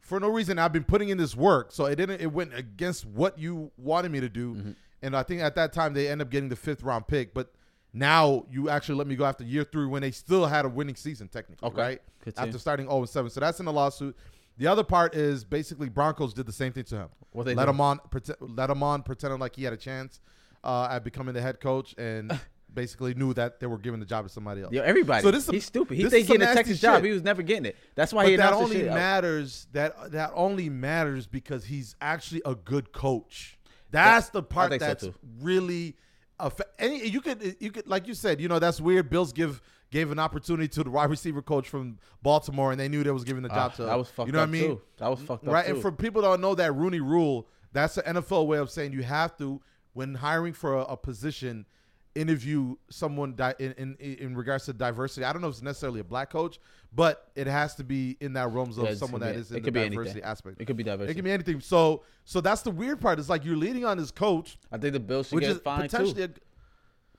Speaker 1: for no reason. I've been putting in this work, so it didn't. It went against what you wanted me to do,
Speaker 2: Mm-hmm.
Speaker 1: and I think at that time they end up getting the fifth round pick. But now you actually let me go after year three when they still had a winning season technically,
Speaker 2: Okay.
Speaker 1: right?
Speaker 2: Continue.
Speaker 1: After starting 0 and 7, so that's in the lawsuit. The other part is basically Broncos did the same thing to him.
Speaker 2: What they
Speaker 1: let
Speaker 2: do?
Speaker 1: him on, pretend, let him on, pretending like he had a chance uh, at becoming the head coach, and <laughs> basically knew that they were giving the job to somebody else.
Speaker 2: Yo, everybody.
Speaker 1: So this is-
Speaker 2: he's stupid. He
Speaker 1: this
Speaker 2: think getting a Texas job. He was never getting it. That's why
Speaker 1: but
Speaker 2: he
Speaker 1: that only
Speaker 2: shit.
Speaker 1: matters that that only matters because he's actually a good coach. That's the part
Speaker 2: think so
Speaker 1: that's really affa- any you could you could like you said, you know, that's weird. Bills give gave an opportunity to the wide receiver coach from Baltimore and they knew they was giving the
Speaker 2: Ah,
Speaker 1: job to
Speaker 2: that was fucked
Speaker 1: you know what I mean?
Speaker 2: too. That was fucked up
Speaker 1: right?
Speaker 2: too.
Speaker 1: And for people that don't know that Rooney rule, that's the NFL way of saying you have to, when hiring for a, a position, interview someone di- in, in in regards to diversity. I don't know if it's necessarily a black coach, but it has to be in that realms of
Speaker 2: Yeah,
Speaker 1: someone that
Speaker 2: be-
Speaker 1: is in the diversity
Speaker 2: anything.
Speaker 1: aspect.
Speaker 2: it could be diversity.
Speaker 1: It can be anything. So so that's the weird part. It's like you're leading on this coach,
Speaker 2: I think the Bills should get fined
Speaker 1: potentially
Speaker 2: too
Speaker 1: a,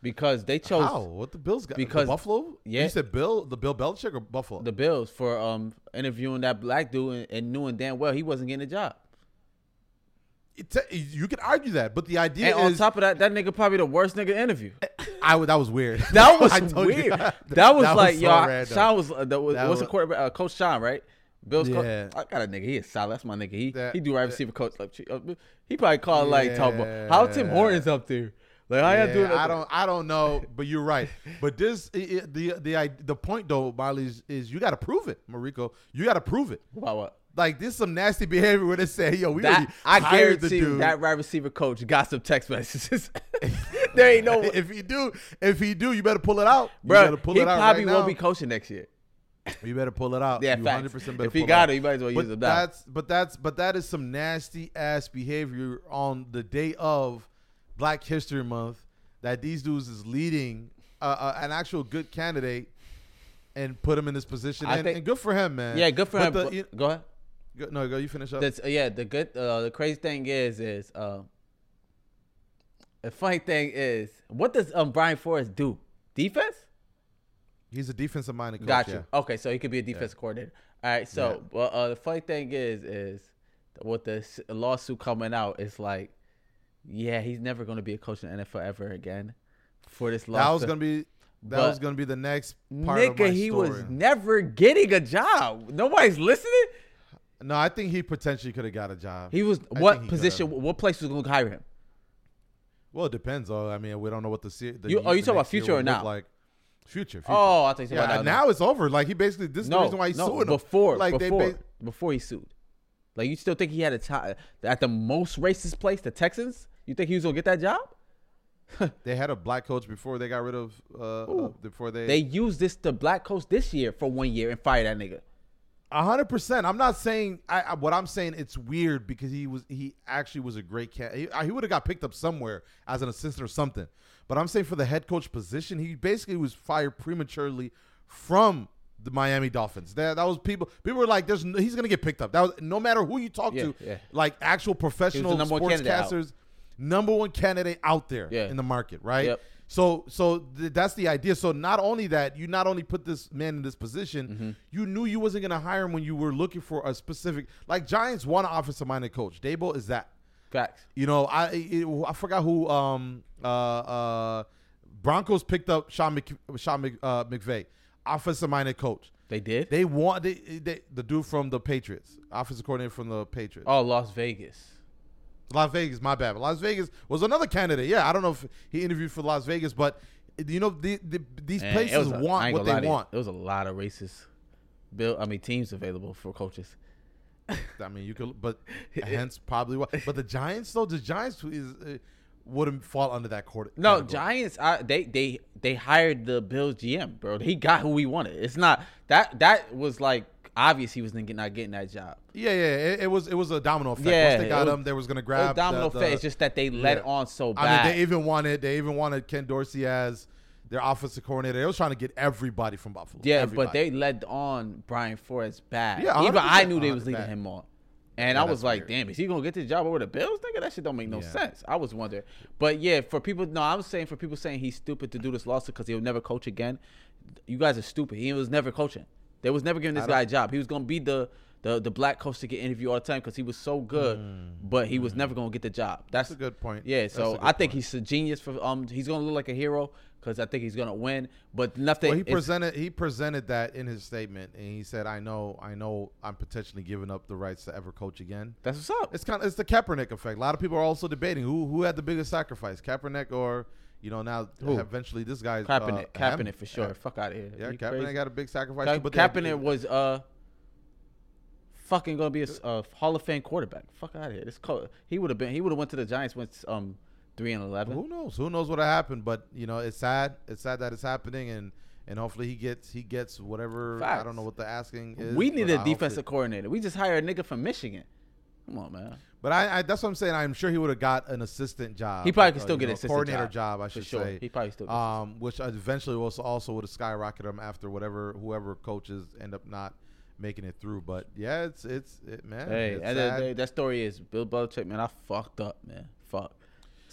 Speaker 2: because they chose
Speaker 1: how what the Bills got
Speaker 2: because-
Speaker 1: the Buffalo.
Speaker 2: yeah.
Speaker 1: you said Bill the Bill Belichick or Buffalo.
Speaker 2: the Bills for um interviewing that black dude and, and knowing damn well he wasn't getting a job.
Speaker 1: It you could argue that, but the idea
Speaker 2: And on top of that, that nigga probably the worst nigga interview. <laughs>
Speaker 1: I that was weird. <laughs>
Speaker 2: That <laughs> was
Speaker 1: I told you.
Speaker 2: weird. That was like,
Speaker 1: so
Speaker 2: yo, I-
Speaker 1: random.
Speaker 2: Sean was, uh, the, was what's the quarterback? Uh, coach Sean, right? Bill's
Speaker 1: Yeah.
Speaker 2: coach. I got a nigga. He is solid. That's my nigga. He
Speaker 1: That-
Speaker 2: he do right receiver coach. Like, uh, he probably called like talk about how Tim Hortons up there. Like how y'all
Speaker 1: Yeah,
Speaker 2: doing?
Speaker 1: I don't. I don't know, but you're right. But this, i i the the the point though, Miley is, is you got to prove it, Mariko. You got to prove it.
Speaker 2: About what?
Speaker 1: Like this, is some nasty behavior where they say, "Yo, we
Speaker 2: That
Speaker 1: already
Speaker 2: I
Speaker 1: hired the
Speaker 2: guarantee you
Speaker 1: dude."
Speaker 2: that wide receiver coach got some text messages. <laughs> there ain't no,
Speaker 1: if he do, if he do, you better pull it out. you
Speaker 2: bro.
Speaker 1: better pull
Speaker 2: He
Speaker 1: it out
Speaker 2: probably
Speaker 1: right
Speaker 2: won't
Speaker 1: now.
Speaker 2: be coaching next year.
Speaker 1: You better pull it out.
Speaker 2: Yeah,
Speaker 1: you
Speaker 2: facts.
Speaker 1: 100% better
Speaker 2: If he got
Speaker 1: out.
Speaker 2: it, you might as well
Speaker 1: but
Speaker 2: use it. now.
Speaker 1: that's but that's but that is some nasty ass behavior on the day of Black History Month that these dudes is leading uh, uh, an actual good candidate and put him in this position and,
Speaker 2: think-
Speaker 1: and good for him, man.
Speaker 2: Yeah, good for
Speaker 1: But
Speaker 2: him.
Speaker 1: the- you-
Speaker 2: go ahead.
Speaker 1: Go- no, go. You finish up.
Speaker 2: That's uh, yeah. The good, uh, the crazy thing is, is uh, the funny thing is, what does um Brian Flores do? Defense?
Speaker 1: He's a defensive minded coach.
Speaker 2: Got
Speaker 1: yeah.
Speaker 2: you. Okay, so he could be a defense coordinator. All right. So, well, uh, the funny thing is, is with the lawsuit coming out, it's like, yeah, he's never going to be a coach in the NFL ever again. For this lawsuit,
Speaker 1: That was gonna be that
Speaker 2: But-
Speaker 1: was gonna be the next part of my
Speaker 2: nigga, he
Speaker 1: story.
Speaker 2: was never getting a job. Nobody's listening.
Speaker 1: No, I think he potentially could have got a job.
Speaker 2: He was
Speaker 1: I
Speaker 2: what
Speaker 1: he
Speaker 2: position?
Speaker 1: could've.
Speaker 2: What place was going to hire him?
Speaker 1: Well, it depends. though. I mean, we don't know what the, the
Speaker 2: You-
Speaker 1: ye-
Speaker 2: oh, you
Speaker 1: the
Speaker 2: talking about future or now?
Speaker 1: Like future. future.
Speaker 2: Oh, I think so.
Speaker 1: yeah. Now it's over. Like he basically this is the reason why he's
Speaker 2: no,
Speaker 1: suing him.
Speaker 2: before,
Speaker 1: Like
Speaker 2: before,
Speaker 1: they ba-
Speaker 2: before he sued. Like you still think he had a time at the most racist place, the Texans? You think he was gonna get that job? <laughs>
Speaker 1: they had a black coach before they got rid of uh, uh before they
Speaker 2: They used this the black coach this year for one year and fired that nigga.
Speaker 1: A hundred percent. I'm not saying I, I. What I'm saying it's weird because he was he actually was a great cat. He, he would have got picked up somewhere as an assistant or something. But I'm saying for the head coach position, he basically was fired prematurely from the Miami Dolphins. That that was people. People were like, "There's no, he's gonna get picked up." That was no matter who you talk
Speaker 2: Yeah,
Speaker 1: to,
Speaker 2: yeah.
Speaker 1: like actual professional
Speaker 2: number one candidate out.
Speaker 1: sportscasters, number one candidate out there
Speaker 2: Yeah.
Speaker 1: in the market, right?
Speaker 2: Yep.
Speaker 1: So so th- that's the idea. So not only that, you not only put this man in this position,
Speaker 2: Mm-hmm.
Speaker 1: you knew you wasn't gonna hire him when you were looking for a specific like Giants want an offensive minded coach. Daboll is that.
Speaker 2: Facts.
Speaker 1: You know, I it, I forgot who um uh uh Broncos picked up Sean Mc, Sean Mc, uh, McVay, offensive minded coach.
Speaker 2: They did.
Speaker 1: They want they, they the dude from the Patriots, offensive coordinator from the Patriots.
Speaker 2: oh, Las Vegas.
Speaker 1: Las Vegas, my bad. But Las Vegas was another candidate. Yeah, I don't know if he interviewed for Las Vegas, but you know the, the, these places
Speaker 2: a-
Speaker 1: want what they want.
Speaker 2: There was a lot of racist bill. I mean, teams available for coaches. <laughs>
Speaker 1: I mean, you could, but <laughs> hence probably why. But the Giants, though, the Giants is uh, wouldn't fall under that court.
Speaker 2: No,
Speaker 1: category.
Speaker 2: Giants. I, they they they hired the Bills GM, bro. He got who he wanted. It's not that that was like obvious he was not getting, not getting that job.
Speaker 1: Yeah, yeah, it, it was it was a domino effect.
Speaker 2: Yeah,
Speaker 1: Once they got
Speaker 2: was-
Speaker 1: him, they was gonna grab
Speaker 2: domino
Speaker 1: the,
Speaker 2: effect. It's just that they led
Speaker 1: yeah.
Speaker 2: on so
Speaker 1: I
Speaker 2: bad.
Speaker 1: mean, they even wanted they even wanted Ken Dorsey as their offensive coordinator. They was trying to get everybody from Buffalo.
Speaker 2: yeah,
Speaker 1: everybody.
Speaker 2: but they led on Brian Flores bad.
Speaker 1: Yeah,
Speaker 2: even I knew they was
Speaker 1: 100%
Speaker 2: leading
Speaker 1: bad.
Speaker 2: him on. And
Speaker 1: Yeah,
Speaker 2: I was like,
Speaker 1: weird.
Speaker 2: damn, is he gonna get this job over the Bills? Nigga, that shit don't make no
Speaker 1: Yeah.
Speaker 2: sense. I was wondering. But yeah, for people no, I was saying for people saying he's stupid to do this lawsuit because he'll never coach again. You guys are stupid. He was never coaching. They was never giving this guy a job. He was gonna be the the, the black coach to get interviewed all the time because he was so good, but he was never gonna get the job. That's,
Speaker 1: Mm. That's a good point.
Speaker 2: Yeah, so I think
Speaker 1: point.
Speaker 2: he's a genius for um. He's gonna look like a hero because I think he's gonna win. But nothing.
Speaker 1: Well, he presented he presented that in his statement, and he said, "I know, I know, I'm potentially giving up the rights to ever coach again."
Speaker 2: That's what's up.
Speaker 1: It's kind of it's the Kaepernick effect. A lot of people are also debating who who had the biggest sacrifice, Kaepernick or you know now
Speaker 2: Who?
Speaker 1: eventually this guy's
Speaker 2: capping
Speaker 1: uh,
Speaker 2: Kaepernick
Speaker 1: him.
Speaker 2: for sure. Fuck out of here.
Speaker 1: yeah
Speaker 2: capping
Speaker 1: got a big sacrifice. But they-
Speaker 2: Kaepernick was uh fucking gonna be a Hall of Fame quarterback. Fuck out of here. This co- he would have been. He would have went to the Giants. Went um three and eleven.
Speaker 1: Who knows? Who knows what happened? But you know, it's sad. It's sad that it's happening, and and hopefully he gets he gets whatever. I don't know what the asking is.
Speaker 2: we need a
Speaker 1: I
Speaker 2: defensive coordinator. We just hired a nigga from Michigan. Come on, man.
Speaker 1: But I, I that's what I'm saying. I'm sure he would have got an assistant job.
Speaker 2: He probably
Speaker 1: uh,
Speaker 2: could still get
Speaker 1: know,
Speaker 2: an assistant
Speaker 1: coordinator
Speaker 2: job.
Speaker 1: I should
Speaker 2: sure.
Speaker 1: say.
Speaker 2: He probably still.
Speaker 1: Um, which eventually was also would have skyrocketed him after whatever whoever coaches end up not making it through. But yeah, it's it's it, man.
Speaker 2: hey,
Speaker 1: it's
Speaker 2: at the end of
Speaker 1: sad.
Speaker 2: the day, that story is Bill Belichick. Man, I fucked up, man. Fuck.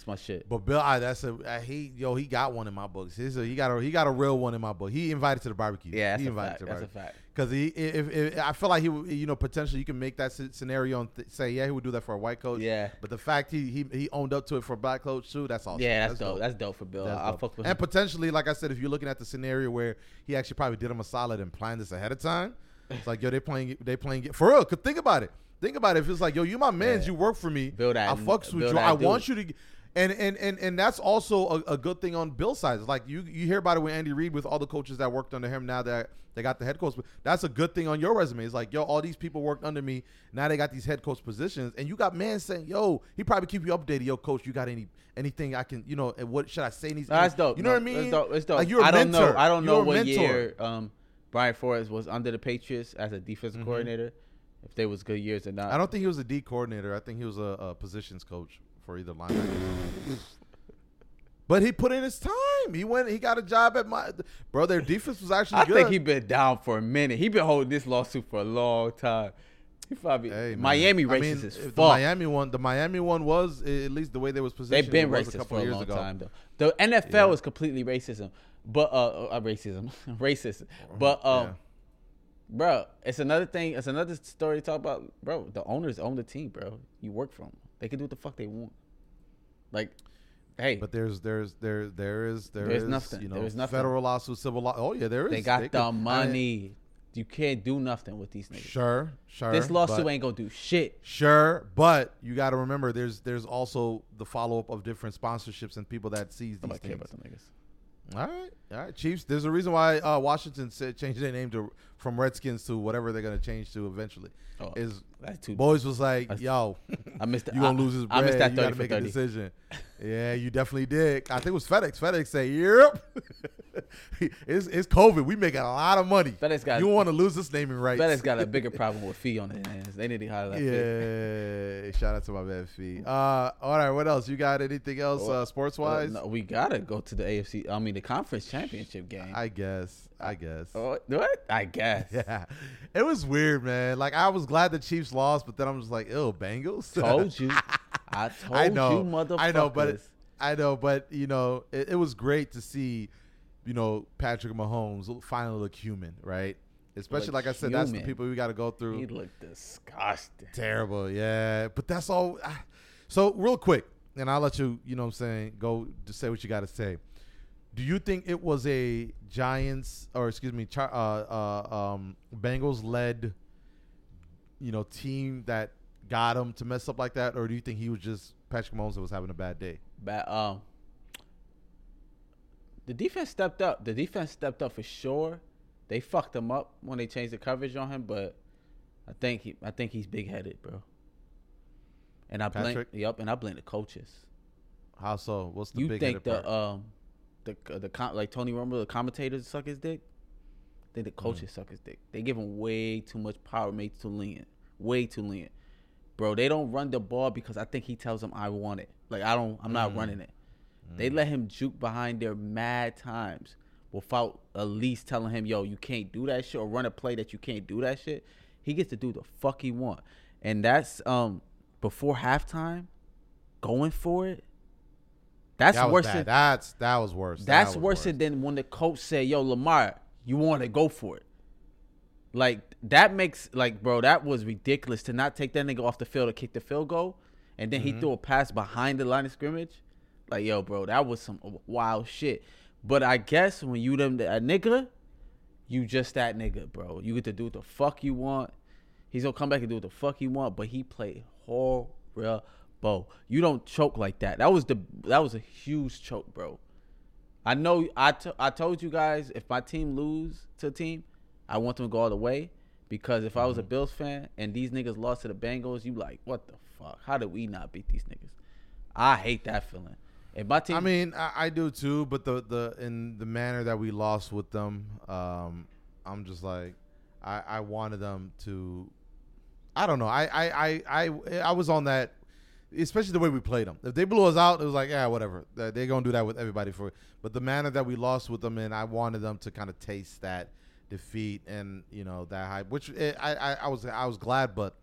Speaker 2: It's my shit.
Speaker 1: But Bill, I, that's a uh, he. Yo, he got one in my books. He's a, he got a he got a real one in my book. He invited to the barbecue.
Speaker 2: Yeah, that's
Speaker 1: he
Speaker 2: a
Speaker 1: invited
Speaker 2: fact.
Speaker 1: to the
Speaker 2: That's a
Speaker 1: barbecue.
Speaker 2: fact.
Speaker 1: Because he, if, if, I feel like he, would- you know, potentially you can make that scenario and th- say, yeah, he would do that for a white coach.
Speaker 2: Yeah.
Speaker 1: But the fact he he, he owned up to it for a black coach too, that's awesome.
Speaker 2: Yeah, that's, dope. That's dope for Bill.
Speaker 1: That's
Speaker 2: I
Speaker 1: dope.
Speaker 2: fuck with
Speaker 1: and
Speaker 2: him.
Speaker 1: potentially, like I said, if you're looking at the scenario where he actually probably did him a solid and planned this ahead of time, it's like yo, they playing, they playing for real. Cause think about it. Think about it. If it's like yo, you my man's,
Speaker 2: Yeah.
Speaker 1: you work for me.
Speaker 2: Build that-
Speaker 1: I fucks with you. I want you to. And, and and and that's also a, a good thing on Bill's side. It's like you you hear about it with Andy Reid with all the coaches that worked under him. Now that they got the head coach, but that's a good thing on your resume. It's like yo, all these people worked under me. Now they got these head coach positions, and you got man saying yo, he probably keep you updated. Yo, coach, you got any anything I can you know? And what should I say in these?
Speaker 2: That's dope.
Speaker 1: You know
Speaker 2: No,
Speaker 1: what I mean?
Speaker 2: It's dope. It's dope.
Speaker 1: Like you're a
Speaker 2: I don't
Speaker 1: mentor.
Speaker 2: know. I don't know
Speaker 1: You're
Speaker 2: what year um, Brian Flores was under the Patriots as a defensive
Speaker 1: Mhm.
Speaker 2: coordinator. If they was good years or not.
Speaker 1: I don't think he was a D coordinator. I think he was a, a positions coach for either linebacker. but he put in his time. He went. He got a job at my bro. Their defense was actually
Speaker 2: I
Speaker 1: good.
Speaker 2: think he been down for a minute. He been holding this lawsuit for a long time. He probably
Speaker 1: Hey, man.
Speaker 2: Miami
Speaker 1: I
Speaker 2: racist
Speaker 1: mean,
Speaker 2: as
Speaker 1: The. Miami one. The Miami one was at least the way they was positioned.
Speaker 2: They've been racist
Speaker 1: a couple
Speaker 2: for a
Speaker 1: years
Speaker 2: long
Speaker 1: ago.
Speaker 2: time though. The NFL
Speaker 1: Yeah.
Speaker 2: is completely racism, but uh, uh racism, <laughs> racist. But um,
Speaker 1: Yeah.
Speaker 2: bro, it's another thing. It's another story to talk about, bro. The owners own the team, bro. You work for them. They can do what the fuck they want. Like, hey,
Speaker 1: But there's there's there there is there
Speaker 2: There's
Speaker 1: is,
Speaker 2: nothing.
Speaker 1: You know,
Speaker 2: There's nothing.
Speaker 1: federal lawsuit, civil law. Oh yeah, there is.
Speaker 2: they got
Speaker 1: could-
Speaker 2: the
Speaker 1: I-
Speaker 2: money. you can't do nothing with these niggas.
Speaker 1: Sure, sure.
Speaker 2: this lawsuit
Speaker 1: but-
Speaker 2: ain't gonna do shit.
Speaker 1: Sure, but you got to remember, there's there's also the follow up of different sponsorships and people that sees these
Speaker 2: Nobody care
Speaker 1: things.
Speaker 2: about them niggas.
Speaker 1: All right, all right, Chiefs. There's a reason why uh, Washington said changed their name to from Redskins to whatever they're gonna change to eventually.
Speaker 2: Oh,
Speaker 1: Is
Speaker 2: that's too.
Speaker 1: boys was like,
Speaker 2: That's-
Speaker 1: yo, <laughs>
Speaker 2: I missed.
Speaker 1: you gonna lose his bread.
Speaker 2: I missed that
Speaker 1: you
Speaker 2: thirty
Speaker 1: gotta
Speaker 2: for
Speaker 1: make a
Speaker 2: thirty.
Speaker 1: decision. <laughs> yeah, you definitely did. I think it was FedEx. FedEx say, yep. <laughs> it's it's COVID. We making a lot of money.
Speaker 2: FedEx got-
Speaker 1: you want to lose this naming rights.
Speaker 2: FedEx got a bigger <laughs> problem with fee on their hands. They need to hire that. fee.
Speaker 1: Yeah, shout out to my man fee. Uh, all right, what else? You got anything else uh, sports
Speaker 2: Uh,
Speaker 1: wise?
Speaker 2: no, we gotta go to the AFC. I mean, the conference championship game.
Speaker 1: I guess. I guess.
Speaker 2: oh, what? I guess. <laughs>
Speaker 1: Yeah, it was weird, man. Like I was glad the Chiefs lost, but then I'm just like, ew, Bengals.
Speaker 2: Told you. I told
Speaker 1: I know,
Speaker 2: you, motherfuckers.
Speaker 1: I know, but I know, but you know, it, it was great to see, you know, Patrick Mahomes finally look human, right? Especially like I said, that's the people we got to go through.
Speaker 2: he looked disgusting.
Speaker 1: Terrible, yeah. But that's all. I- So real quick, and I'll let you, you know, what I'm saying, go to say what you got to say. Do you think it was a Giants or excuse me, uh, uh, um, Bengals led, you know, team that got him to mess up like that, or do you think he was just Patrick Mahomes that was having a bad day?
Speaker 2: But um, the defense stepped up. The defense stepped up for sure. They fucked him up when they changed the coverage on him, but I think he, I think he's big headed, bro. And I blame,
Speaker 1: Patrick?
Speaker 2: yep, and I blame the coaches.
Speaker 1: How so? What's the
Speaker 2: you
Speaker 1: big
Speaker 2: think
Speaker 1: part?
Speaker 2: the um, the the com- like Tony Romo, the commentators suck his dick? I think the coaches suck his dick. They give him way too much power, made too lenient, way too lenient, bro. They don't run the ball because I think he tells them I want it. Like I don't, I'm not running it. They let him juke behind their mad times without at least telling him, yo, you can't do that shit or run a play that you can't do that shit. He gets to do the fuck he want. And that's um before halftime, going for it. That's
Speaker 1: that
Speaker 2: worse than
Speaker 1: That's that was worse. That
Speaker 2: that's
Speaker 1: was
Speaker 2: worse than when the coach said, "Yo, Lamar, you want to go for it." Like that makes like, bro, that was ridiculous to not take that nigga off the field to kick the field goal, and then
Speaker 1: Mm-hmm.
Speaker 2: he threw a pass behind the line of scrimmage. Like, yo, bro, that was some wild shit. But I guess when you them a nigga, you just that nigga, bro. You get to do what the fuck you want. He's gonna come back and do what the fuck he want, but he played horrible. You don't choke like that. That was the that was a huge choke, bro. I know I, t- I told you guys if my team lose to a team, I want them to go all the way. Because if I was a Bills fan and these niggas lost to the Bengals, you like, what the fuck? How did we not beat these niggas? I hate that feeling. If my team,
Speaker 1: I mean, I, I do too, but the the in the manner that we lost with them, um, I'm just like, I I wanted them to, I don't know, I I I I, I was on that, especially the way we played them. If they blew us out, it was like, yeah, whatever. They- They're gonna do that with everybody for. But the manner that we lost with them, and I wanted them to kind of taste that defeat and you know that hype, which eh, I I, I was I was glad, but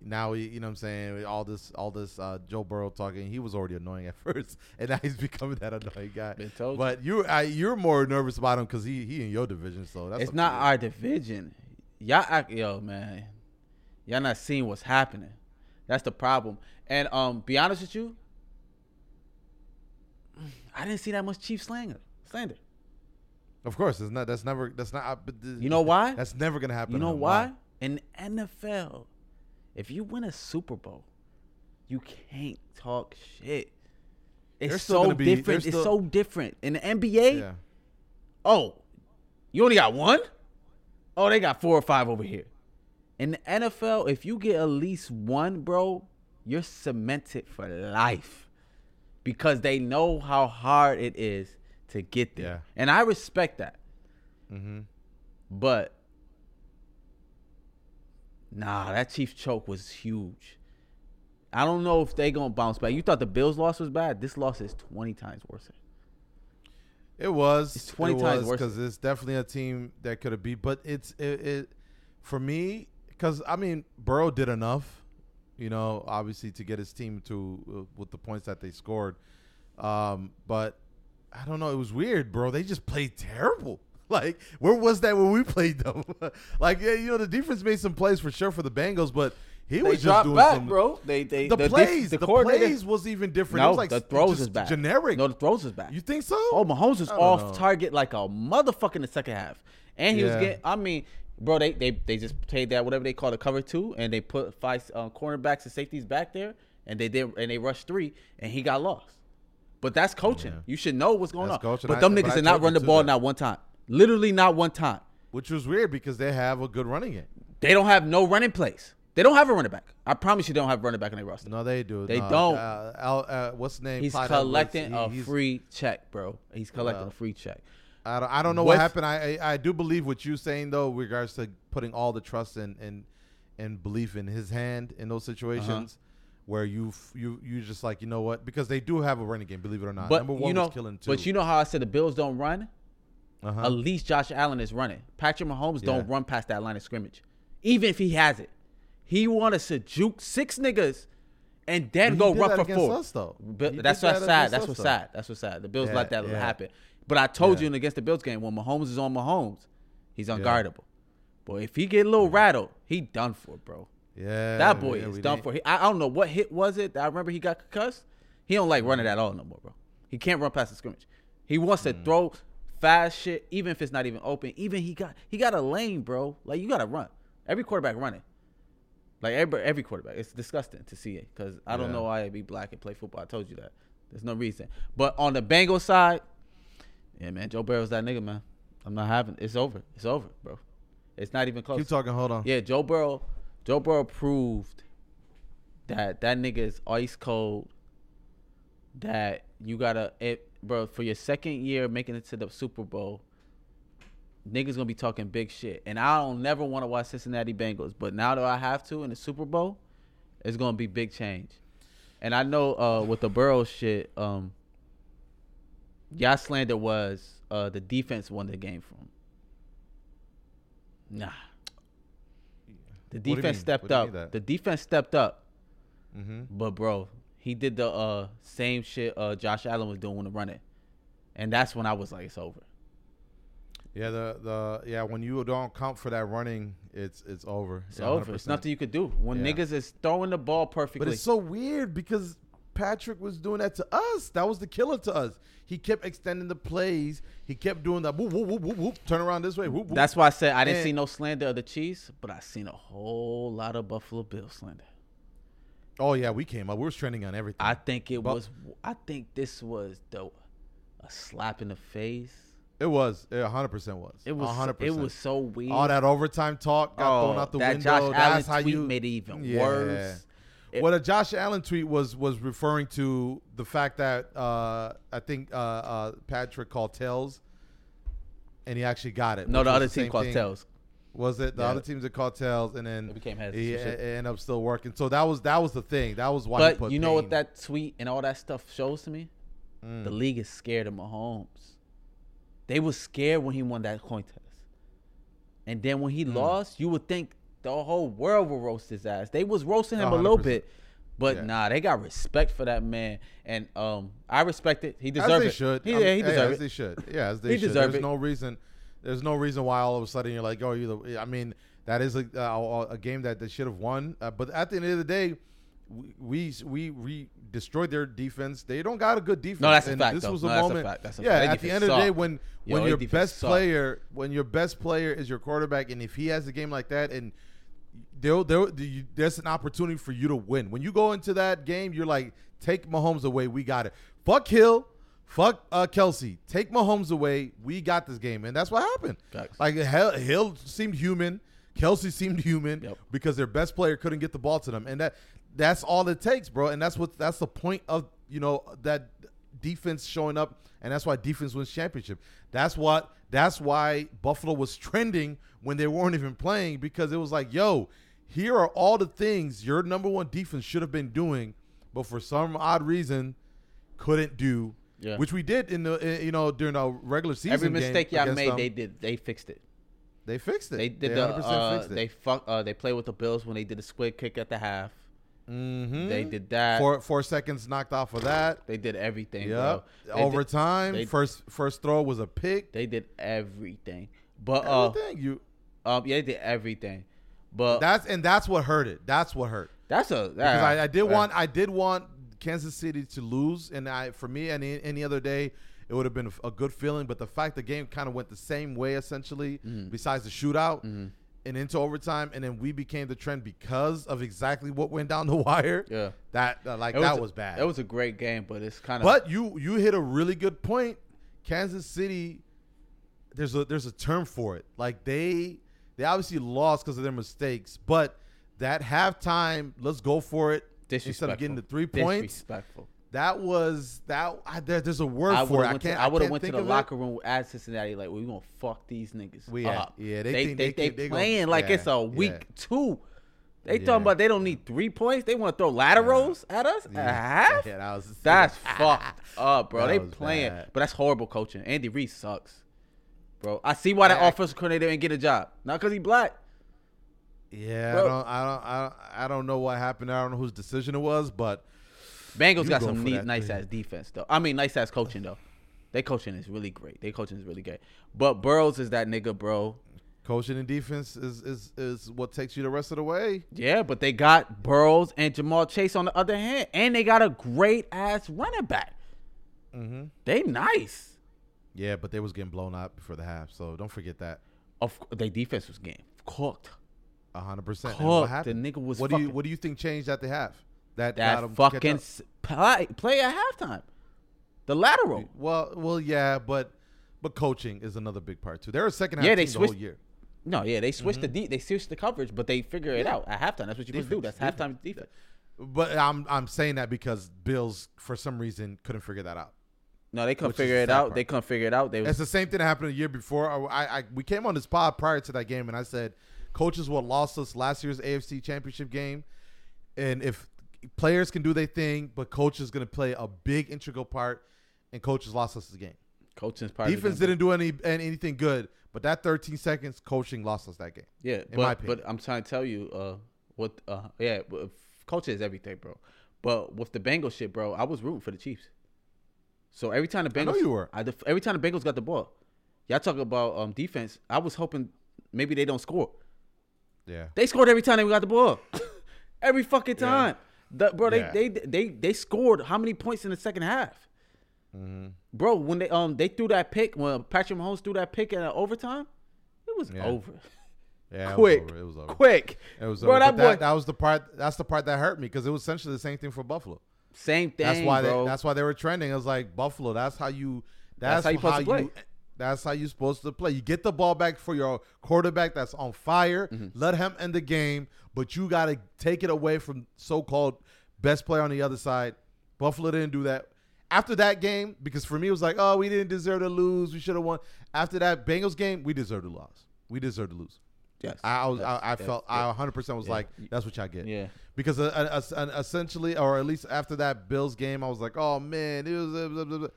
Speaker 1: now you know what I'm saying, all this all this uh, Joe Burrow talking, he was already annoying <laughs> at first, and now he's <laughs> becoming that annoying guy. But you, I, you're more nervous about him because he he in your division, so that's
Speaker 2: it's not
Speaker 1: you.
Speaker 2: our division. Y'all, act, yo, man, y'all not seeing what's happening. That's the problem. And um, be honest with you, <sighs> I didn't see that much Chief slander. Slander.
Speaker 1: Of course, it's not. That's never. That's not.
Speaker 2: You know why?
Speaker 1: That's never gonna happen.
Speaker 2: You know
Speaker 1: him.
Speaker 2: why? In NFL, if you win a Super Bowl, you can't talk shit. It's so
Speaker 1: be-
Speaker 2: different.
Speaker 1: they're
Speaker 2: It's so different. In the NBA,
Speaker 1: Yeah.
Speaker 2: oh, you only got one? Oh, they got four or five over here. In the NFL, if you get at least one, bro, you're cemented for life because they know how hard it is to get there.
Speaker 1: Yeah.
Speaker 2: And I respect that.
Speaker 1: Mm-hmm.
Speaker 2: But nah, that Chief choke was huge. I don't know if they gonna bounce back. You thought the Bills loss was bad. This loss is twenty times worse.
Speaker 1: It was.
Speaker 2: It's 20
Speaker 1: it
Speaker 2: times
Speaker 1: was
Speaker 2: worse.
Speaker 1: because it's definitely a team that could have beat. But it's it, it for me because I mean Burrow did enough, you know, obviously to get his team to uh, with the points that they scored. Um, but I don't know. It was weird, bro. They just played terrible. <laughs> Like where was that when we played them? <laughs> like yeah, you know the defense made some plays for sure for the Bengals, but he
Speaker 2: They
Speaker 1: was just
Speaker 2: dropped
Speaker 1: doing
Speaker 2: back,
Speaker 1: some.
Speaker 2: bro. They they
Speaker 1: The,
Speaker 2: def-
Speaker 1: plays, the,
Speaker 2: coordinator-
Speaker 1: plays was even different. it
Speaker 2: No,
Speaker 1: was like
Speaker 2: the throws is back.
Speaker 1: generic.
Speaker 2: No, the throws is back.
Speaker 1: you think so?
Speaker 2: Oh, Mahomes
Speaker 1: is
Speaker 2: off
Speaker 1: know.
Speaker 2: target like a motherfucker in the second half, and he was
Speaker 1: Yeah.
Speaker 2: getting. I mean, bro, they they they just played that whatever they call the cover two, and they put five uh, cornerbacks and safeties back there, and they did and they rushed three, and he got lost. But that's coaching.
Speaker 1: Yeah.
Speaker 2: You should know what's going
Speaker 1: That's
Speaker 2: on.
Speaker 1: coaching.
Speaker 2: But them
Speaker 1: but
Speaker 2: niggas
Speaker 1: I
Speaker 2: did not run the ball
Speaker 1: that.
Speaker 2: not one time. Literally not one time.
Speaker 1: Which was weird because they have a good running game.
Speaker 2: They don't have no running plays. They don't have a running back. I promise you, they don't have a running back in their roster.
Speaker 1: No, they do.
Speaker 2: They
Speaker 1: No,
Speaker 2: don't.
Speaker 1: Uh, Al, uh, what's the name?
Speaker 2: He's
Speaker 1: Clyde
Speaker 2: collecting
Speaker 1: he-
Speaker 2: a
Speaker 1: he's-
Speaker 2: free check, bro. He's collecting
Speaker 1: Well,
Speaker 2: a free check.
Speaker 1: I don't, I don't know what happened. I, I I do believe what you're saying though, regards to putting all the trust and and and belief in his hand in those situations. Where you f- you you just like you know what because they do have a running game believe it or not
Speaker 2: But
Speaker 1: number one
Speaker 2: you know,
Speaker 1: was killing two
Speaker 2: but you know how I said the Bills don't run.
Speaker 1: uh-huh.
Speaker 2: At least Josh Allen is running. Patrick Mahomes don't run past that line of scrimmage, even if he has it. He wanted to juke six niggas and then
Speaker 1: He
Speaker 2: go
Speaker 1: that
Speaker 2: for four.
Speaker 1: us, though.
Speaker 2: But that's what's
Speaker 1: that
Speaker 2: sad. That's what's sad. That's what's sad. The Bills
Speaker 1: Yeah,
Speaker 2: let that
Speaker 1: yeah.
Speaker 2: happen. But I told
Speaker 1: Yeah.
Speaker 2: you in against the Bills game when Mahomes is on Mahomes, he's unguardable. But if he get a little rattled, he done for, bro.
Speaker 1: Yeah
Speaker 2: That boy
Speaker 1: yeah,
Speaker 2: is done
Speaker 1: didn't-
Speaker 2: for. He, I, I don't know what hit was it. that I remember he got concussed. He don't like running at all no more, bro. He can't run past the scrimmage. He wants
Speaker 1: Mm.
Speaker 2: to throw fast shit, even if it's not even open. Even he got he got a lane, bro. Like you got to run. Every quarterback running. Like every every quarterback. It's disgusting to see it because I don't know why I be black and play football. I told you that. There's no reason. But on the Bengals side, yeah, man, Joe Burrow's that nigga, man. I'm not having. It's over. It's over, bro. It's not even close.
Speaker 1: keep talking hold on
Speaker 2: Yeah, Joe Burrow. Joe Burrow proved that that nigga is ice cold. That you gotta, it, bro, for your second year making it to the Super Bowl. Niggas gonna be talking big shit, and I don't never want to watch Cincinnati Bengals, but now that I have to in the Super Bowl, it's gonna be big change. And I know uh, with the Burrow shit, um, y'all slander was uh, the defense won the game from. Nah. The defense stepped
Speaker 1: What do you
Speaker 2: up. The defense stepped up.
Speaker 1: mm-hmm.
Speaker 2: But bro, he did the uh, same shit uh, Josh Allen was doing when running, and that's when I was like, it's over.
Speaker 1: yeah the the yeah when you don't count for that running it's it's over
Speaker 2: It's
Speaker 1: Yeah,
Speaker 2: over. It's nothing you could do when
Speaker 1: Yeah.
Speaker 2: niggas is throwing the ball perfectly.
Speaker 1: But it's so weird because Patrick was doing that to us. That was the killer to us. He kept extending the plays. He kept doing that. Whoop, whoop, whoop, whoop, whoop. Turn around this way. Whoop, whoop.
Speaker 2: that's why I said I didn't
Speaker 1: And-
Speaker 2: see no slander of the Chiefs, but I seen a whole lot of Buffalo Bills slander.
Speaker 1: oh yeah, we came up. We were trending on everything.
Speaker 2: I think it
Speaker 1: But-
Speaker 2: was. I think this was the a slap in the face.
Speaker 1: it was. It 100 percent was.
Speaker 2: It was.
Speaker 1: 100.
Speaker 2: It was so weird.
Speaker 1: all that overtime talk got oh, thrown
Speaker 2: Oh,
Speaker 1: out the
Speaker 2: that
Speaker 1: window.
Speaker 2: Josh Allen
Speaker 1: how
Speaker 2: tweet
Speaker 1: you
Speaker 2: made it even
Speaker 1: Yeah.
Speaker 2: worse. It-
Speaker 1: Well, the Josh Allen tweet was was referring to the fact that uh, I think uh, uh, Patrick called tails, and he actually got it.
Speaker 2: no, the other team
Speaker 1: same
Speaker 2: called
Speaker 1: thing.
Speaker 2: tails.
Speaker 1: Was it the
Speaker 2: Yeah.
Speaker 1: other teams that called tails, and then
Speaker 2: It became heads.
Speaker 1: he
Speaker 2: Some shit.
Speaker 1: it ended up still working. So that was that was the thing. That was why. he
Speaker 2: But you know what that tweet and all that stuff shows to me?
Speaker 1: Mm.
Speaker 2: The league is scared of Mahomes. They were scared when he won that coin toss. And then when he
Speaker 1: Mm.
Speaker 2: lost, you would think the whole world will roast his ass. They was roasting him a little bit, but
Speaker 1: Yeah.
Speaker 2: nah, they got respect for that man, and um, I respect it. He deserves it.
Speaker 1: should.
Speaker 2: He, yeah, he deserves it.
Speaker 1: they should. Yeah, as <laughs> they
Speaker 2: He
Speaker 1: should. There's
Speaker 2: it.
Speaker 1: no reason. There's no reason why all of a sudden you're like, oh, you. I mean, that is a a, a game that they should have won. Uh, but at the end of the day, we we we destroyed their defense. They don't got a good defense.
Speaker 2: No, that's a fact,
Speaker 1: This
Speaker 2: though.
Speaker 1: was
Speaker 2: No,
Speaker 1: a
Speaker 2: that's a
Speaker 1: moment.
Speaker 2: fact. That's a
Speaker 1: yeah,
Speaker 2: fact.
Speaker 1: At the end of the day, when
Speaker 2: Yo,
Speaker 1: when your best
Speaker 2: sucked.
Speaker 1: player, when your best player is your quarterback, and if he has a game like that, and there, there, you- there's an opportunity for you to win. When you go into that game, you're like, take Mahomes away, we got it. Fuck Hill, fuck uh, Kelce, take Mahomes away, we got this game, and that's what happened.
Speaker 2: Facts.
Speaker 1: Like Hill, Hill seemed human, Kelce seemed human
Speaker 2: Yep.
Speaker 1: because their best player couldn't get the ball to them, and that that's all it takes, bro. And that's what that's the point of you know that defense showing up, and that's why defense wins championship. That's what that's why Buffalo was trending when they weren't even playing because it was like, yo, here are all the things your number one defense should have been doing, but for some odd reason couldn't do.
Speaker 2: Yeah.
Speaker 1: Which we did in the you know during our regular season.
Speaker 2: Every mistake y'all made,
Speaker 1: them.
Speaker 2: they did. They fixed it.
Speaker 1: they fixed it.
Speaker 2: They did
Speaker 1: They
Speaker 2: the.
Speaker 1: 100%
Speaker 2: Uh,
Speaker 1: fixed it.
Speaker 2: they fuck. Uh, they played with the Bills when they did the squid kick at the half.
Speaker 1: Mhm.
Speaker 2: They did that.
Speaker 1: four four seconds knocked off of that.
Speaker 2: They did everything, Yeah. They did-
Speaker 1: Overtime.
Speaker 2: they-
Speaker 1: first first throw was a pick.
Speaker 2: They did everything. But uh,
Speaker 1: Everything you
Speaker 2: um, yeah, they did everything. But
Speaker 1: that's and that's what hurt it. That's what hurt.
Speaker 2: that's a
Speaker 1: Because I, I did
Speaker 2: uh,
Speaker 1: want I did want Kansas City to lose, and I for me any any other day it would have been a, good feeling. But the fact the game kind of went the same way essentially,
Speaker 2: Mm-hmm.
Speaker 1: besides the shootout. And into overtime, and then we became the trend because of exactly what went down the <laughs> wire.
Speaker 2: Yeah.
Speaker 1: that uh, like
Speaker 2: It
Speaker 1: that
Speaker 2: a-
Speaker 1: was bad.
Speaker 2: That was a great game, but it's kind of.
Speaker 1: But you you hit a really good point. Kansas City, there's a there's a term for it. Like they they obviously lost because of their mistakes, but that halftime, let's go for it instead of getting the three points.
Speaker 2: Disrespectful.
Speaker 1: That was that. I, there, there's a word
Speaker 2: I
Speaker 1: for it. I can't.
Speaker 2: to, I would have went to the locker room at Cincinnati like, well, we gonna fuck these niggas
Speaker 1: We- yeah,
Speaker 2: up.
Speaker 1: yeah, they
Speaker 2: they
Speaker 1: think
Speaker 2: they,
Speaker 1: they
Speaker 2: they,
Speaker 1: can- they gon-
Speaker 2: playing like
Speaker 1: yeah,
Speaker 2: it's a week
Speaker 1: yeah.
Speaker 2: two. They
Speaker 1: Yeah.
Speaker 2: talking about they don't need three points. They want to throw laterals at us at <laughs> half.
Speaker 1: Yeah, that was
Speaker 2: That's fucked up, bro. <laughs>
Speaker 1: That
Speaker 2: they playing,
Speaker 1: bad.
Speaker 2: but that's horrible coaching. Andy Reid sucks, bro. I see why that offensive coordinator didn't get a job. Not because he black.
Speaker 1: Yeah,
Speaker 2: Bro.
Speaker 1: I don't, I don't, I don't, I don't know what happened. I don't know whose decision it was, but
Speaker 2: Bengals
Speaker 1: You
Speaker 2: got
Speaker 1: go
Speaker 2: some neat, nice
Speaker 1: three.
Speaker 2: ass defense though. I mean, nice ass coaching though. They coaching is really great. They coaching is really great. But Burrows is that nigga, bro.
Speaker 1: coaching and defense is is is what takes you the rest of the way.
Speaker 2: Yeah, but they got Burrows and Jamal Chase on the other hand, and they got a great ass running back.
Speaker 1: Mm-hmm.
Speaker 2: They nice.
Speaker 1: Yeah, but they was getting blown out before the half, so don't forget that.
Speaker 2: Of their defense was getting cooked.
Speaker 1: A hundred percent. What happened?
Speaker 2: The nigga was
Speaker 1: What do you What do you think changed at the half? That
Speaker 2: That fucking play, play at halftime. The lateral.
Speaker 1: Well, well, yeah, but but coaching is another big part too. They're a second half
Speaker 2: Yeah, they
Speaker 1: the whole year.
Speaker 2: No, yeah, they switched the mm-hmm. de- they switched the coverage, but they figure it
Speaker 1: Yeah.
Speaker 2: out at halftime. That's what supposed to do.
Speaker 1: Defense,
Speaker 2: That's halftime defense.
Speaker 1: But I'm I'm saying that because Bills for some reason couldn't figure that out.
Speaker 2: No, they couldn't figure it out.
Speaker 1: part.
Speaker 2: They couldn't figure it out. They
Speaker 1: It's the same thing that happened a year before. I, I we came on this pod prior to that game, and I said, coaches what lost us last year's AFC Championship game, and if players can do their thing, but coach is going to play a big integral part, and coaches lost us the game.
Speaker 2: coaching's part. of the
Speaker 1: Defense didn't do any any- anything good, but that 13 seconds, coaching lost us that game.
Speaker 2: Yeah,
Speaker 1: in my
Speaker 2: but
Speaker 1: opinion.
Speaker 2: but I'm trying to tell you, uh, what, uh, yeah, coaching is everything, bro. But with the Bengals shit, bro, I was rooting for the Chiefs. So every time the Bengals,
Speaker 1: I know you were.
Speaker 2: I, every time the Bengals got the ball, y'all talk about um defense. I was hoping maybe they don't score.
Speaker 1: Yeah,
Speaker 2: They scored every time they got the ball, <laughs> every fucking
Speaker 1: Yeah.
Speaker 2: The, bro, they,
Speaker 1: Yeah.
Speaker 2: they they they scored how many points in the second half?
Speaker 1: Mm-hmm.
Speaker 2: Bro, when they um they threw that pick when Patrick Mahomes threw that pick in overtime, it was
Speaker 1: Yeah.
Speaker 2: over. <laughs>
Speaker 1: yeah,
Speaker 2: quick,
Speaker 1: It was over. It was over.
Speaker 2: quick.
Speaker 1: It was
Speaker 2: bro,
Speaker 1: over.
Speaker 2: that boy.
Speaker 1: that, that was the part. That's the part that hurt me because it was essentially the same thing for Buffalo.
Speaker 2: Same thing,
Speaker 1: That's why
Speaker 2: bro.
Speaker 1: they, that's why they were trending. It was like Buffalo. That's how you. That's,
Speaker 2: That's how you to play.
Speaker 1: That's how you're supposed to play. You get the ball back for your quarterback that's on fire.
Speaker 2: Mm-hmm.
Speaker 1: Let him end the game, but you got to take it away from so-called best player on the other side. Buffalo didn't do that. After that game, because for me it was like, oh, we didn't deserve to lose. We should have won. After that Bengals game, we deserved to lose. We deserved to lose.
Speaker 2: yes,
Speaker 1: I, was, I, I felt. I 100 percent was
Speaker 2: Yeah.
Speaker 1: like, that's what y'all get
Speaker 2: yeah.
Speaker 1: because uh, uh, uh, essentially, or at least after that Bills game, I was like, oh man, it was. Uh, blah, blah, blah.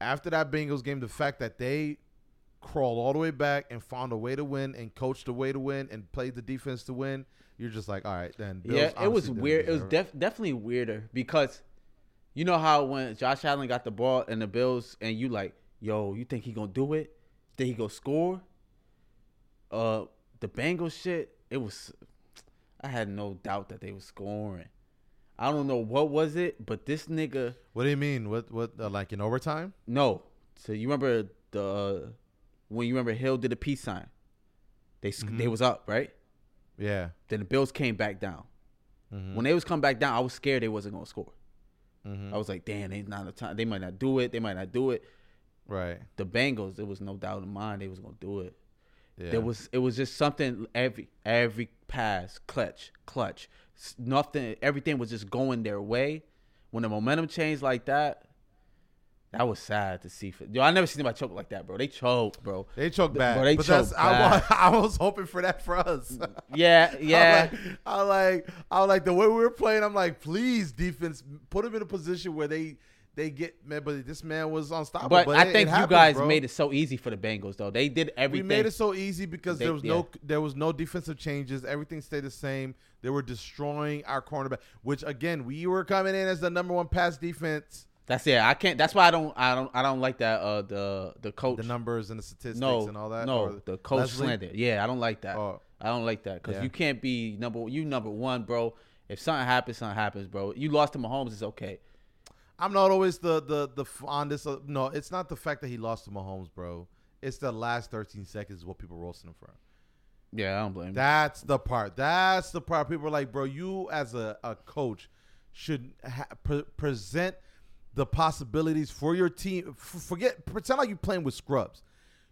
Speaker 1: After that Bengals game, the fact that they crawled all the way back and found a way to win and coached a way to win and played the defense to win, you're just like, all right, then. Bills
Speaker 2: yeah, it was weird. It was def- definitely weirder because you know how when Josh Allen got the ball and the Bills and you like, yo, you think he gonna do it? Think he gonna score? Uh, the Bengals shit. It was. I had no doubt that they were scoring. I don't know what was it, but this nigga.
Speaker 1: What do you mean? What what uh, like in overtime?
Speaker 2: No. So you remember the uh, when you remember Hill did a peace sign. They s they was up right.
Speaker 1: Yeah.
Speaker 2: Then the Bills came back down. When they was come back down, I was scared they wasn't gonna score.
Speaker 1: Mm-hmm.
Speaker 2: I was like, damn, they not the time. They might not do it. They might not do it.
Speaker 1: Right.
Speaker 2: The Bengals, there was no doubt in mind they was gonna do it.
Speaker 1: Yeah.
Speaker 2: There was it was just something every every pass, clutch, clutch. Nothing everything was just going their way. When the momentum changed like that, that was sad to see. Yo, I never seen anybody choke like that, bro. They choked, bro.
Speaker 1: They choked
Speaker 2: Bro,
Speaker 1: bad.
Speaker 2: they
Speaker 1: but I,
Speaker 2: bad.
Speaker 1: wa- <laughs> I was hoping for that for us.
Speaker 2: Yeah, <laughs> yeah.
Speaker 1: I like, I like, I like the way we were playing. I'm like, please, defense, put them in a position where they they get man. But this man was unstoppable.
Speaker 2: But, I
Speaker 1: it- it
Speaker 2: think you
Speaker 1: happens,
Speaker 2: guys
Speaker 1: bro.
Speaker 2: made it so easy for the Bengals, though. They did everything.
Speaker 1: We made it so easy because
Speaker 2: They-
Speaker 1: there was
Speaker 2: yeah.
Speaker 1: no there was no defensive changes. Everything stayed the same. They were destroying our cornerback, which again we were coming in as the number one pass defense.
Speaker 2: That's it. I can't. That's why I don't. I don't. I don't like that. Uh, the the coach.
Speaker 1: The numbers and the statistics
Speaker 2: no,
Speaker 1: and all that.
Speaker 2: no, the coach
Speaker 1: Leslie?
Speaker 2: slander. Yeah, I don't like that.
Speaker 1: Oh.
Speaker 2: I don't like that because
Speaker 1: Yeah.
Speaker 2: you can't be number. You number one, bro. If something happens, something happens, bro. You lost to Mahomes, it's okay.
Speaker 1: I'm not always the the the fondest. Of, no, it's not the fact that he lost to Mahomes, bro. It's the last 13 seconds is what people roasting him for.
Speaker 2: Yeah, I don't blame. you.
Speaker 1: That's the part. That's the part. People are like, bro, you as a, a coach should ha- pre- present the possibilities for your team. F- forget, pretend like you're playing with scrubs.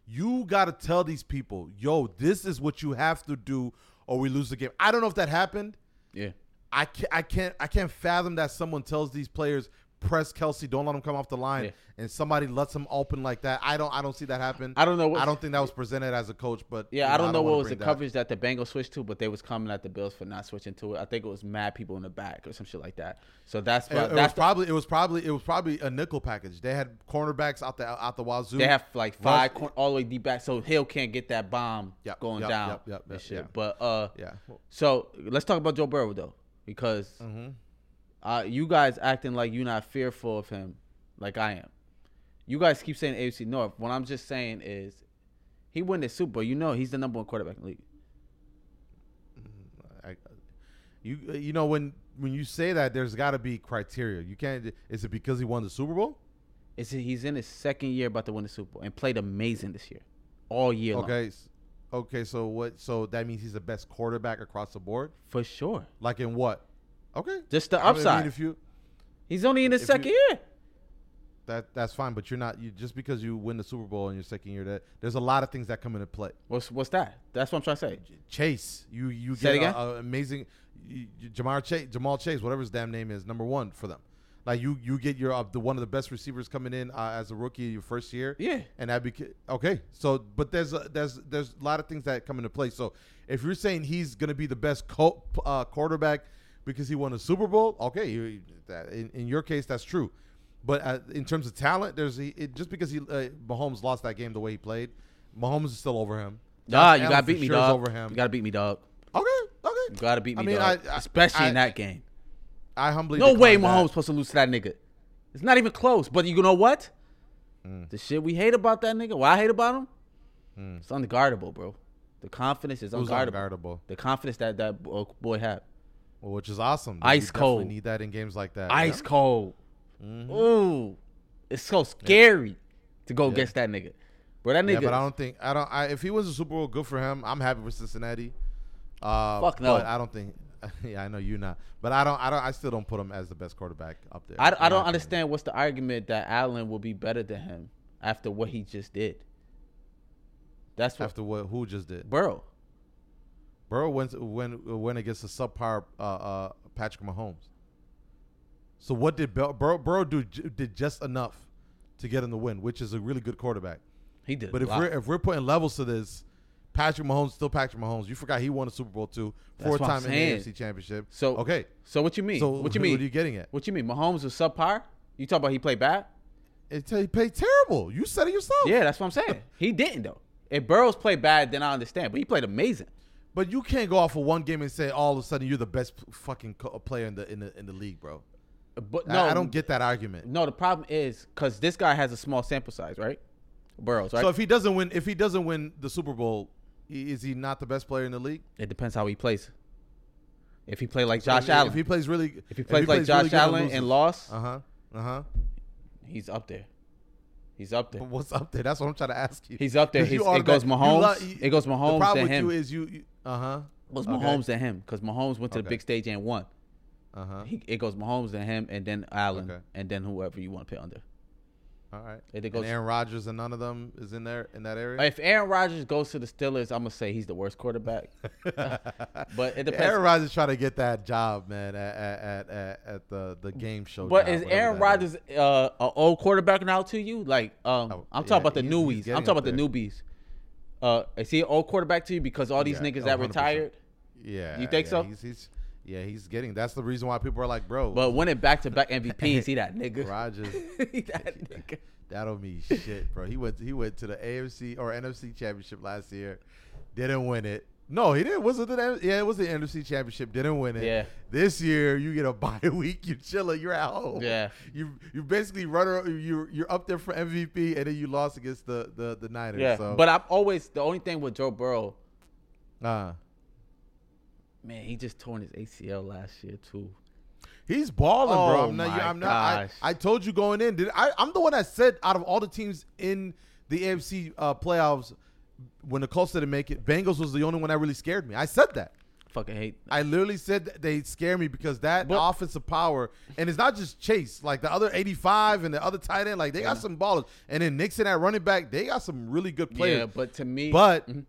Speaker 1: You got to tell these people, yo, this is what you have to do, or we lose the game. I don't know if that happened.
Speaker 2: Yeah,
Speaker 1: I can't, I can't, I can't fathom that someone tells these players press Kelce, don't let him come off the line,
Speaker 2: Yeah.
Speaker 1: and somebody lets him open like that. I don't, I don't see that happen.
Speaker 2: I don't know what-
Speaker 1: I don't think that was presented as a coach, but
Speaker 2: yeah.
Speaker 1: you
Speaker 2: I don't know
Speaker 1: wanna
Speaker 2: what was the
Speaker 1: that.
Speaker 2: coverage that the Bengals switched to, but they was coming at the Bills for not switching to it. I think it was mad people in the back or some shit like that. So that's
Speaker 1: It,
Speaker 2: why
Speaker 1: it was
Speaker 2: that's the,
Speaker 1: probably it was probably it was probably a nickel package. They had cornerbacks out the out the wazoo.
Speaker 2: they have like five cor- all the way deep back, so Hill can't get that bomb
Speaker 1: Yep,
Speaker 2: going
Speaker 1: yep,
Speaker 2: down
Speaker 1: yep, yep,
Speaker 2: and
Speaker 1: yep,
Speaker 2: shit.
Speaker 1: yeah.
Speaker 2: But uh,
Speaker 1: yeah.
Speaker 2: So let's talk about Joe Burrow though, because
Speaker 1: Mm-hmm.
Speaker 2: Uh, you guys acting like you're not fearful of him, like I am. You guys keep saying AFC North. What I'm just saying is, he won the Super Bowl. You know he's the number one quarterback in the league.
Speaker 1: I, you you know when when you say that, there's got to be criteria. You can't. Is it because he won the Super Bowl?
Speaker 2: It's he's in his second year about to win the Super Bowl and played amazing this year, all year.
Speaker 1: Okay. s- Okay. So what? So that means he's the best quarterback across the board.
Speaker 2: for sure.
Speaker 1: Like in what? Okay.
Speaker 2: Just the
Speaker 1: I mean,
Speaker 2: upside.
Speaker 1: if you
Speaker 2: he's only in his
Speaker 1: if
Speaker 2: second
Speaker 1: you-
Speaker 2: year.
Speaker 1: that that's fine, but you're not. You just because you win the Super Bowl in your second year, that there's a lot of things that come into play.
Speaker 2: What's what's that? That's what I'm trying to say.
Speaker 1: Chase, you you
Speaker 2: Say it
Speaker 1: get
Speaker 2: again?
Speaker 1: a, a amazing you, you- Jamar Chase, Jamal Chase, whatever his damn name is, number one for them. Like you you get your uh, the one of the best receivers coming in uh, as a rookie your first year.
Speaker 2: Yeah.
Speaker 1: and that beca- okay. So, but there's a, there's there's a lot of things that come into play. So, if you're saying he's gonna be the best co- uh, quarterback because he won a Super Bowl, okay, you, that, in, in your case that's true. But uh, in terms of talent, there's he, it, just because he uh, Mahomes lost that game the way he played, Mahomes is still over him.
Speaker 2: Nah,
Speaker 1: Josh
Speaker 2: you
Speaker 1: Allen
Speaker 2: gotta beat me,
Speaker 1: sure
Speaker 2: dog.
Speaker 1: Over him.
Speaker 2: You gotta beat me, dog.
Speaker 1: Okay, okay.
Speaker 2: You gotta beat me,
Speaker 1: I mean,
Speaker 2: dog.
Speaker 1: I- I-
Speaker 2: Especially in that game.
Speaker 1: I humbly
Speaker 2: No way Mahomes
Speaker 1: that.
Speaker 2: supposed to lose to that nigga. It's not even close. But you know what?
Speaker 1: Mm.
Speaker 2: The shit we hate about that nigga, what I hate about him, it's unguardable, bro. The confidence is unguardable.
Speaker 1: unguardable,
Speaker 2: The confidence that that boy had.
Speaker 1: Which is awesome.
Speaker 2: Ice
Speaker 1: you definitely
Speaker 2: cold.
Speaker 1: Need that in games like that.
Speaker 2: Ice
Speaker 1: yeah.
Speaker 2: cold.
Speaker 1: Mhm.
Speaker 2: Ooh. It's so scary to go
Speaker 1: Yeah.
Speaker 2: against that nigga. Bro, that nigga.
Speaker 1: Yeah, but I don't think I don't. I, if he wins the Super Bowl, good for him. I'm happy for Cincinnati. Uh,
Speaker 2: Fuck no.
Speaker 1: But I don't think. <laughs> Yeah, I know you not. But I don't. I don't. I still don't put him as the best quarterback up there.
Speaker 2: I, I don't understand what's the argument that Allen will be better than him after what he just did. That's what
Speaker 1: After what who just did.
Speaker 2: Burrow.
Speaker 1: Burrow went went went against a subpar uh, uh, Patrick Mahomes. So what did Bur- Burrow, Burrow do? j- Did just enough to get him the win, which is a really good quarterback.
Speaker 2: He did.
Speaker 1: But if we're if we're putting levels to this, Patrick Mahomes still Patrick Mahomes. You forgot he won a Super Bowl too, four time in the. AFC Championship.
Speaker 2: So-
Speaker 1: okay,
Speaker 2: so what you mean?
Speaker 1: so
Speaker 2: what you <laughs> mean?
Speaker 1: What are you getting at?
Speaker 2: What you mean? Mahomes was subpar? You talk about he played bad?
Speaker 1: It he played terrible. You said it yourself.
Speaker 2: Yeah, that's what I'm saying. he didn't though. If Burrows played bad, then I understand. But he played amazing.
Speaker 1: But you can't go off of one game and say all of a sudden you're the best p- fucking co- player in the in the in the league, bro.
Speaker 2: But no,
Speaker 1: I, don't get that argument.
Speaker 2: No, the problem is because this guy has a small sample size, right? Burrows, right?
Speaker 1: So if he doesn't win, if he doesn't win the Super Bowl, i- is he not the best player in the league?
Speaker 2: it depends how he plays. If he play like Josh
Speaker 1: if,
Speaker 2: Allen,
Speaker 1: If he plays really,
Speaker 2: if he plays like
Speaker 1: really
Speaker 2: Josh
Speaker 1: good
Speaker 2: Allen
Speaker 1: loses-
Speaker 2: and lost,
Speaker 1: Uh huh. Uh huh.
Speaker 2: he's up there. He's up there.
Speaker 1: But <laughs> what's up there? That's what I'm trying to ask you.
Speaker 2: He's up there. He's- it goes Mahomes.
Speaker 1: lo- you-
Speaker 2: it goes
Speaker 1: The
Speaker 2: Mahomes
Speaker 1: problem
Speaker 2: to
Speaker 1: with
Speaker 2: him.
Speaker 1: you is you. Uh huh.
Speaker 2: it goes
Speaker 1: okay.
Speaker 2: Mahomes to him because Mahomes went to the big stage and won.
Speaker 1: Uh huh.
Speaker 2: It goes Mahomes to him and then Allen
Speaker 1: Okay.
Speaker 2: and then whoever you want to put under.
Speaker 1: All right.
Speaker 2: It
Speaker 1: And
Speaker 2: goes-
Speaker 1: Aaron Rodgers and none of them is in there in that area.
Speaker 2: If Aaron Rodgers goes to the Steelers, I'm gonna say he's the worst quarterback. <laughs> but it depends.
Speaker 1: Aaron Rodgers trying to get that job, man, at at at, at, the the game show.
Speaker 2: But
Speaker 1: job,
Speaker 2: is Aaron Rodgers uh, an old quarterback now to you? Like, um,
Speaker 1: Oh,
Speaker 2: I'm talking
Speaker 1: yeah,
Speaker 2: about the newies. I'm talking about the newbies. Uh, is he an old quarterback to you because all these
Speaker 1: Yeah,
Speaker 2: niggas
Speaker 1: oh,
Speaker 2: that
Speaker 1: 100%.
Speaker 2: retired?
Speaker 1: Yeah.
Speaker 2: You think
Speaker 1: yeah,
Speaker 2: so?
Speaker 1: He's, he's yeah, he's getting. That's the reason why people are like, bro.
Speaker 2: But winning back to back MVPs, he that nigga.
Speaker 1: Rodgers.
Speaker 2: he that nigga.
Speaker 1: That don't mean shit, bro. He went he went to the AFC or NFC championship last year, didn't win it. No, he didn't. Was it the yeah? It was the NFC championship. Didn't win it.
Speaker 2: Yeah.
Speaker 1: This year you get a bye <laughs> week. You chilling. You're at home.
Speaker 2: Yeah.
Speaker 1: You you basically run. You you're up there for MVP, and then you lost against the the the Niners.
Speaker 2: Yeah,
Speaker 1: So,
Speaker 2: but I've always the only thing with Joe Burrow,
Speaker 1: uh,
Speaker 2: man, he just torn his ACL last year too.
Speaker 1: He's balling, bro.
Speaker 2: Oh
Speaker 1: I'm not.
Speaker 2: my
Speaker 1: I'm not. I,
Speaker 2: gosh.
Speaker 1: I told you going in. Did I? I'm the one that said out of all the teams in the AFC uh, playoffs, when the Colts didn't make it, Bengals was the only one that really scared me. I said that.
Speaker 2: Fucking hate.
Speaker 1: I literally said that they scare me because that
Speaker 2: But-
Speaker 1: offensive power, and it's not just Chase, like the other 85 and the other tight end, like they got some ballers. And then Mixon at running back, they got some really good players.
Speaker 2: Yeah, but to me,
Speaker 1: But
Speaker 2: Mhm.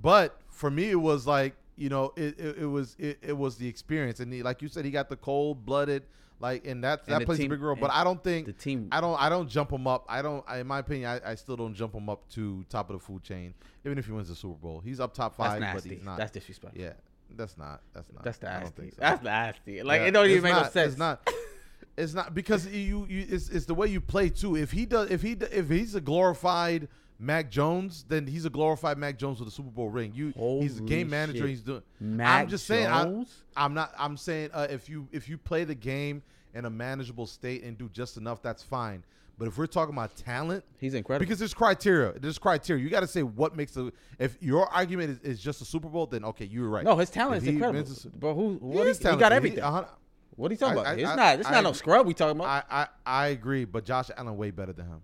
Speaker 1: but for me, it was like you know, it it, it was it, it was the experience, and he, like you said, he got the cold blooded, like, and that
Speaker 2: And
Speaker 1: that plays
Speaker 2: team-
Speaker 1: a big role. But I don't think
Speaker 2: the team-
Speaker 1: I don't I don't jump him up. I don't. I, in my opinion, I, I still don't jump him up to top of the food chain, even if he wins the Super Bowl. He's up top five, but
Speaker 2: nasty.
Speaker 1: he's not.
Speaker 2: That's disrespectful.
Speaker 1: yeah, that's not. That's not.
Speaker 2: That's
Speaker 1: I don't
Speaker 2: nasty.
Speaker 1: think so.
Speaker 2: That's nasty. Like
Speaker 1: Yeah,
Speaker 2: it don't even
Speaker 1: it's
Speaker 2: make no
Speaker 1: not-
Speaker 2: sense.
Speaker 1: It's not. It's not because you, you it's, it's the way you play too. If he does, if he if he's a glorified Mac Jones, then he's a glorified Mac Jones with a Super Bowl ring. You he's a game manager.
Speaker 2: shit.
Speaker 1: He's doing.
Speaker 2: Mac
Speaker 1: I'm just saying. I,
Speaker 2: Jones?
Speaker 1: I'm not. I'm saying uh, if you if you play the game in a manageable state and do just enough, that's fine. But if we're talking about talent,
Speaker 2: He's incredible.
Speaker 1: because there's criteria. There's criteria. You got to say what makes a. If your argument is, is just a Super Bowl, then okay, you're right.
Speaker 2: no, his talent
Speaker 1: If
Speaker 2: is incredible,
Speaker 1: a-
Speaker 2: bro. Who?
Speaker 1: He
Speaker 2: What
Speaker 1: is
Speaker 2: he, he got everything.
Speaker 1: He- uh-huh.
Speaker 2: what are you talking
Speaker 1: I-
Speaker 2: about?
Speaker 1: I-
Speaker 2: it's
Speaker 1: I-
Speaker 2: not. It's
Speaker 1: I
Speaker 2: not no scrub. We talking about.
Speaker 1: I, I I agree, but Josh Allen way better than him.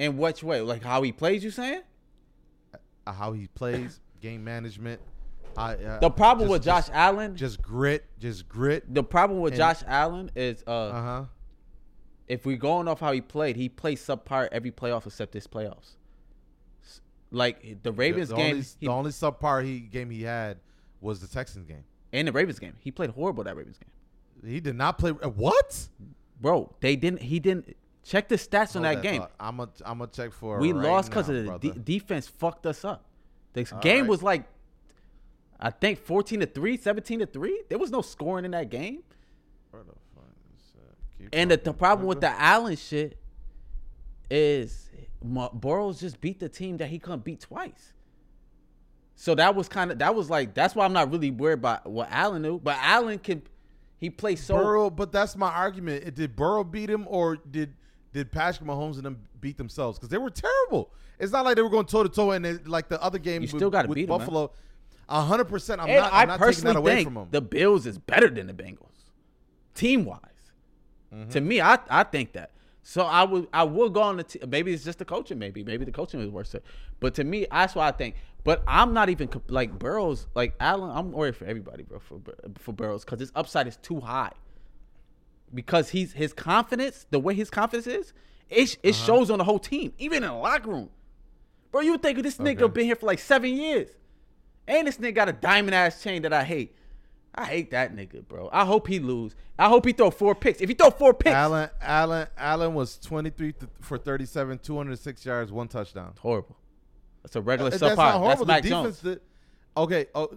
Speaker 2: In which way? Like how he plays? You saying?
Speaker 1: Uh, how he plays, <laughs> game management. I, uh,
Speaker 2: The problem
Speaker 1: just-
Speaker 2: with Josh
Speaker 1: just,
Speaker 2: Allen.
Speaker 1: just grit, just grit.
Speaker 2: the problem with
Speaker 1: and-
Speaker 2: Josh Allen is uh,
Speaker 1: Uh huh.
Speaker 2: if we're going off how he played, he played subpar every playoff except this playoffs. Like the Ravens
Speaker 1: the,
Speaker 2: game,
Speaker 1: Only,
Speaker 2: he,
Speaker 1: the only subpar he game he had was the Texans game.
Speaker 2: and the Ravens game, he played horrible that Ravens game.
Speaker 1: He did not play. uh, What?
Speaker 2: Bro, they didn't. He didn't check the stats on that game.
Speaker 1: I'm gonna I'm gonna check for.
Speaker 2: we
Speaker 1: right
Speaker 2: lost because of the de- defense fucked us up. The
Speaker 1: All
Speaker 2: game
Speaker 1: right.
Speaker 2: was like, I think 14 to 3, 17 to 3. There was no scoring in that game.
Speaker 1: Where the fuck is that?
Speaker 2: And the, the problem with the Allen shit is Burrows just beat the team that he couldn't beat twice. So that was kind of that was like that's why I'm not really worried about what Allen knew. But Allen can he plays so
Speaker 1: Burrow, but that's my argument. Did Burrow beat him, or did did Patrick Mahomes and them beat themselves? Because they were terrible. It's not like they were going toe to toe, and they- like the other game,
Speaker 2: You
Speaker 1: with,
Speaker 2: still gotta
Speaker 1: with
Speaker 2: beat.
Speaker 1: Buffalo. Hundred percent. I'm
Speaker 2: and
Speaker 1: not.
Speaker 2: I
Speaker 1: I'm not taking
Speaker 2: personally
Speaker 1: that away
Speaker 2: think
Speaker 1: from them.
Speaker 2: the Bills is better than the Bengals, team wise.
Speaker 1: Mm-hmm.
Speaker 2: To me, I I think that. So I would I will go on the t- maybe it's just the coaching maybe maybe the coaching is worse. But to me, that's what I think. But I'm not even like Burrows like Allen. I'm worried for everybody, bro, for for Burrows because his upside is too high. Because he's his confidence, the way his confidence is, it it
Speaker 1: Uh-huh.
Speaker 2: shows on the whole team, even in the locker room. Bro, you would think this nigga
Speaker 1: Okay.
Speaker 2: been here for like seven years. And this nigga got a diamond ass chain that I hate. I hate that nigga, bro. I hope he lose. I hope he throw four picks. If he throw four picks,
Speaker 1: Allen, Allen, Allen was 23 th- for 37, 206 yards, one touchdown.
Speaker 2: horrible. That's a regular
Speaker 1: Uh,
Speaker 2: subpar. That's,
Speaker 1: horrible.
Speaker 2: Mac
Speaker 1: the defense
Speaker 2: Jones.
Speaker 1: did. Okay, oh,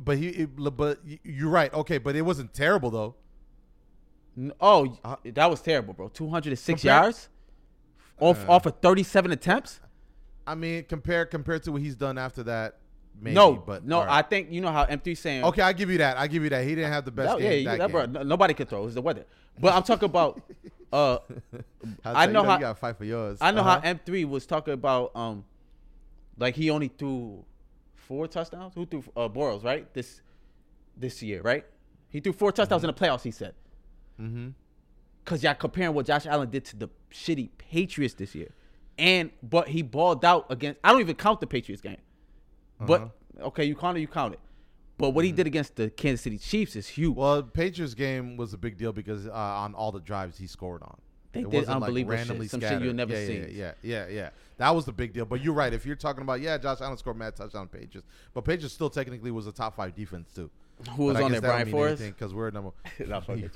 Speaker 1: but he, it- but you're right. Okay, but it wasn't terrible though.
Speaker 2: Oh,
Speaker 1: Uh,
Speaker 2: that was terrible, bro. Two hundred and six
Speaker 1: compare-
Speaker 2: yards. off
Speaker 1: Uh.
Speaker 2: off of 37 attempts.
Speaker 1: I mean, compared compared to what he's done after that, maybe.
Speaker 2: no,
Speaker 1: but
Speaker 2: no,
Speaker 1: right.
Speaker 2: I think you know how M3 saying.
Speaker 1: okay, I give you that. I give you that. He didn't have the best
Speaker 2: that-
Speaker 1: game.
Speaker 2: yeah,
Speaker 1: that
Speaker 2: that
Speaker 1: game.
Speaker 2: bro, no- nobody can throw. It's the weather. But I'm talking about. <laughs> Uh,
Speaker 1: you
Speaker 2: know how-
Speaker 1: you gotta fight for yours.
Speaker 2: I know
Speaker 1: Uh-huh.
Speaker 2: how M3 was talking about. Um, like he only threw four touchdowns. Who threw uh, Burrows right this this year? Right? He threw four touchdowns in the playoffs. He said.
Speaker 1: Mhm.
Speaker 2: Cause y'all comparing what Josh Allen did to the shitty Patriots this year, and but he balled out against. I don't even count the Patriots game, but
Speaker 1: Uh-huh.
Speaker 2: okay, you count it, you count it. But what he did against the Kansas City Chiefs is huge.
Speaker 1: Mm-hmm. Well, Patriots game was a big deal because uh, on all the drives he scored on.
Speaker 2: They
Speaker 1: It
Speaker 2: did
Speaker 1: wasn't, like,
Speaker 2: unbelievable shit. Some shit you'll never
Speaker 1: yeah,
Speaker 2: see.
Speaker 1: Yeah, yeah, yeah, yeah. That was the big deal. But you're right. If you're talking about yeah, Josh Allen scored mad touchdown Patriots, but Patriots still technically was a top five defense too.
Speaker 2: Who was on there, Brian Flores?
Speaker 1: Because we're number.
Speaker 2: Nah, fuck it.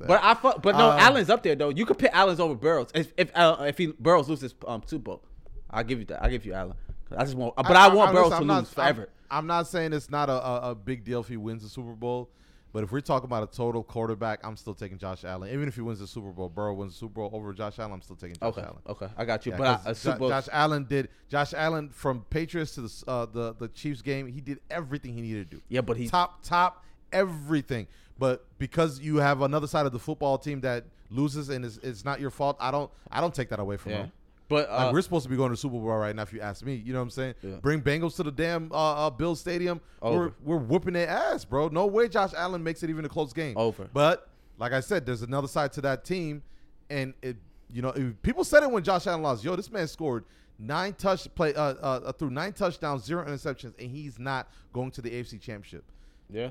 Speaker 1: but
Speaker 2: I fuck, but no,
Speaker 1: Um,
Speaker 2: Allen's up there though. You could pick Allen's over Burrows if if uh, if he Burrows loses um Super Bowl. I'll give you that. I'll give you Allen. I just want, but I, want Burrows
Speaker 1: listen,
Speaker 2: to
Speaker 1: I'm not-
Speaker 2: lose forever.
Speaker 1: I'm, I'm not saying it's not a, a, a big deal if he wins the Super Bowl, but if we're talking about a total quarterback, I'm still taking Josh Allen. Even if he wins the Super Bowl, Burrow wins the Super Bowl over Josh Allen, I'm still taking Josh
Speaker 2: okay,
Speaker 1: Allen.
Speaker 2: okay, I got you.
Speaker 1: Yeah,
Speaker 2: but I,
Speaker 1: 'cause
Speaker 2: a Super Bowl,
Speaker 1: Josh Allen did. Josh Allen from Patriots to the uh, the the Chiefs game, he did everything he needed to do.
Speaker 2: Yeah, but he-
Speaker 1: top top everything. But because you have another side of the football team that loses and it's, it's not your fault, I don't I don't take that away from
Speaker 2: yeah.
Speaker 1: him.
Speaker 2: But
Speaker 1: Like,
Speaker 2: uh,
Speaker 1: we're supposed to be going to Super Bowl right now. If you ask me, you know what I'm saying.
Speaker 2: Yeah.
Speaker 1: Bring Bengals to the damn uh, uh, Bill Stadium. We're we're whooping their ass, bro. No way, Josh Allen makes it even a close game.
Speaker 2: Over.
Speaker 1: But like I said, there's another side to that team, and it you know if people said it when Josh Allen lost. Yo, this man scored nine touch play uh, uh, uh through nine touchdowns, zero interceptions, and he's not going to the AFC Championship.
Speaker 2: yeah,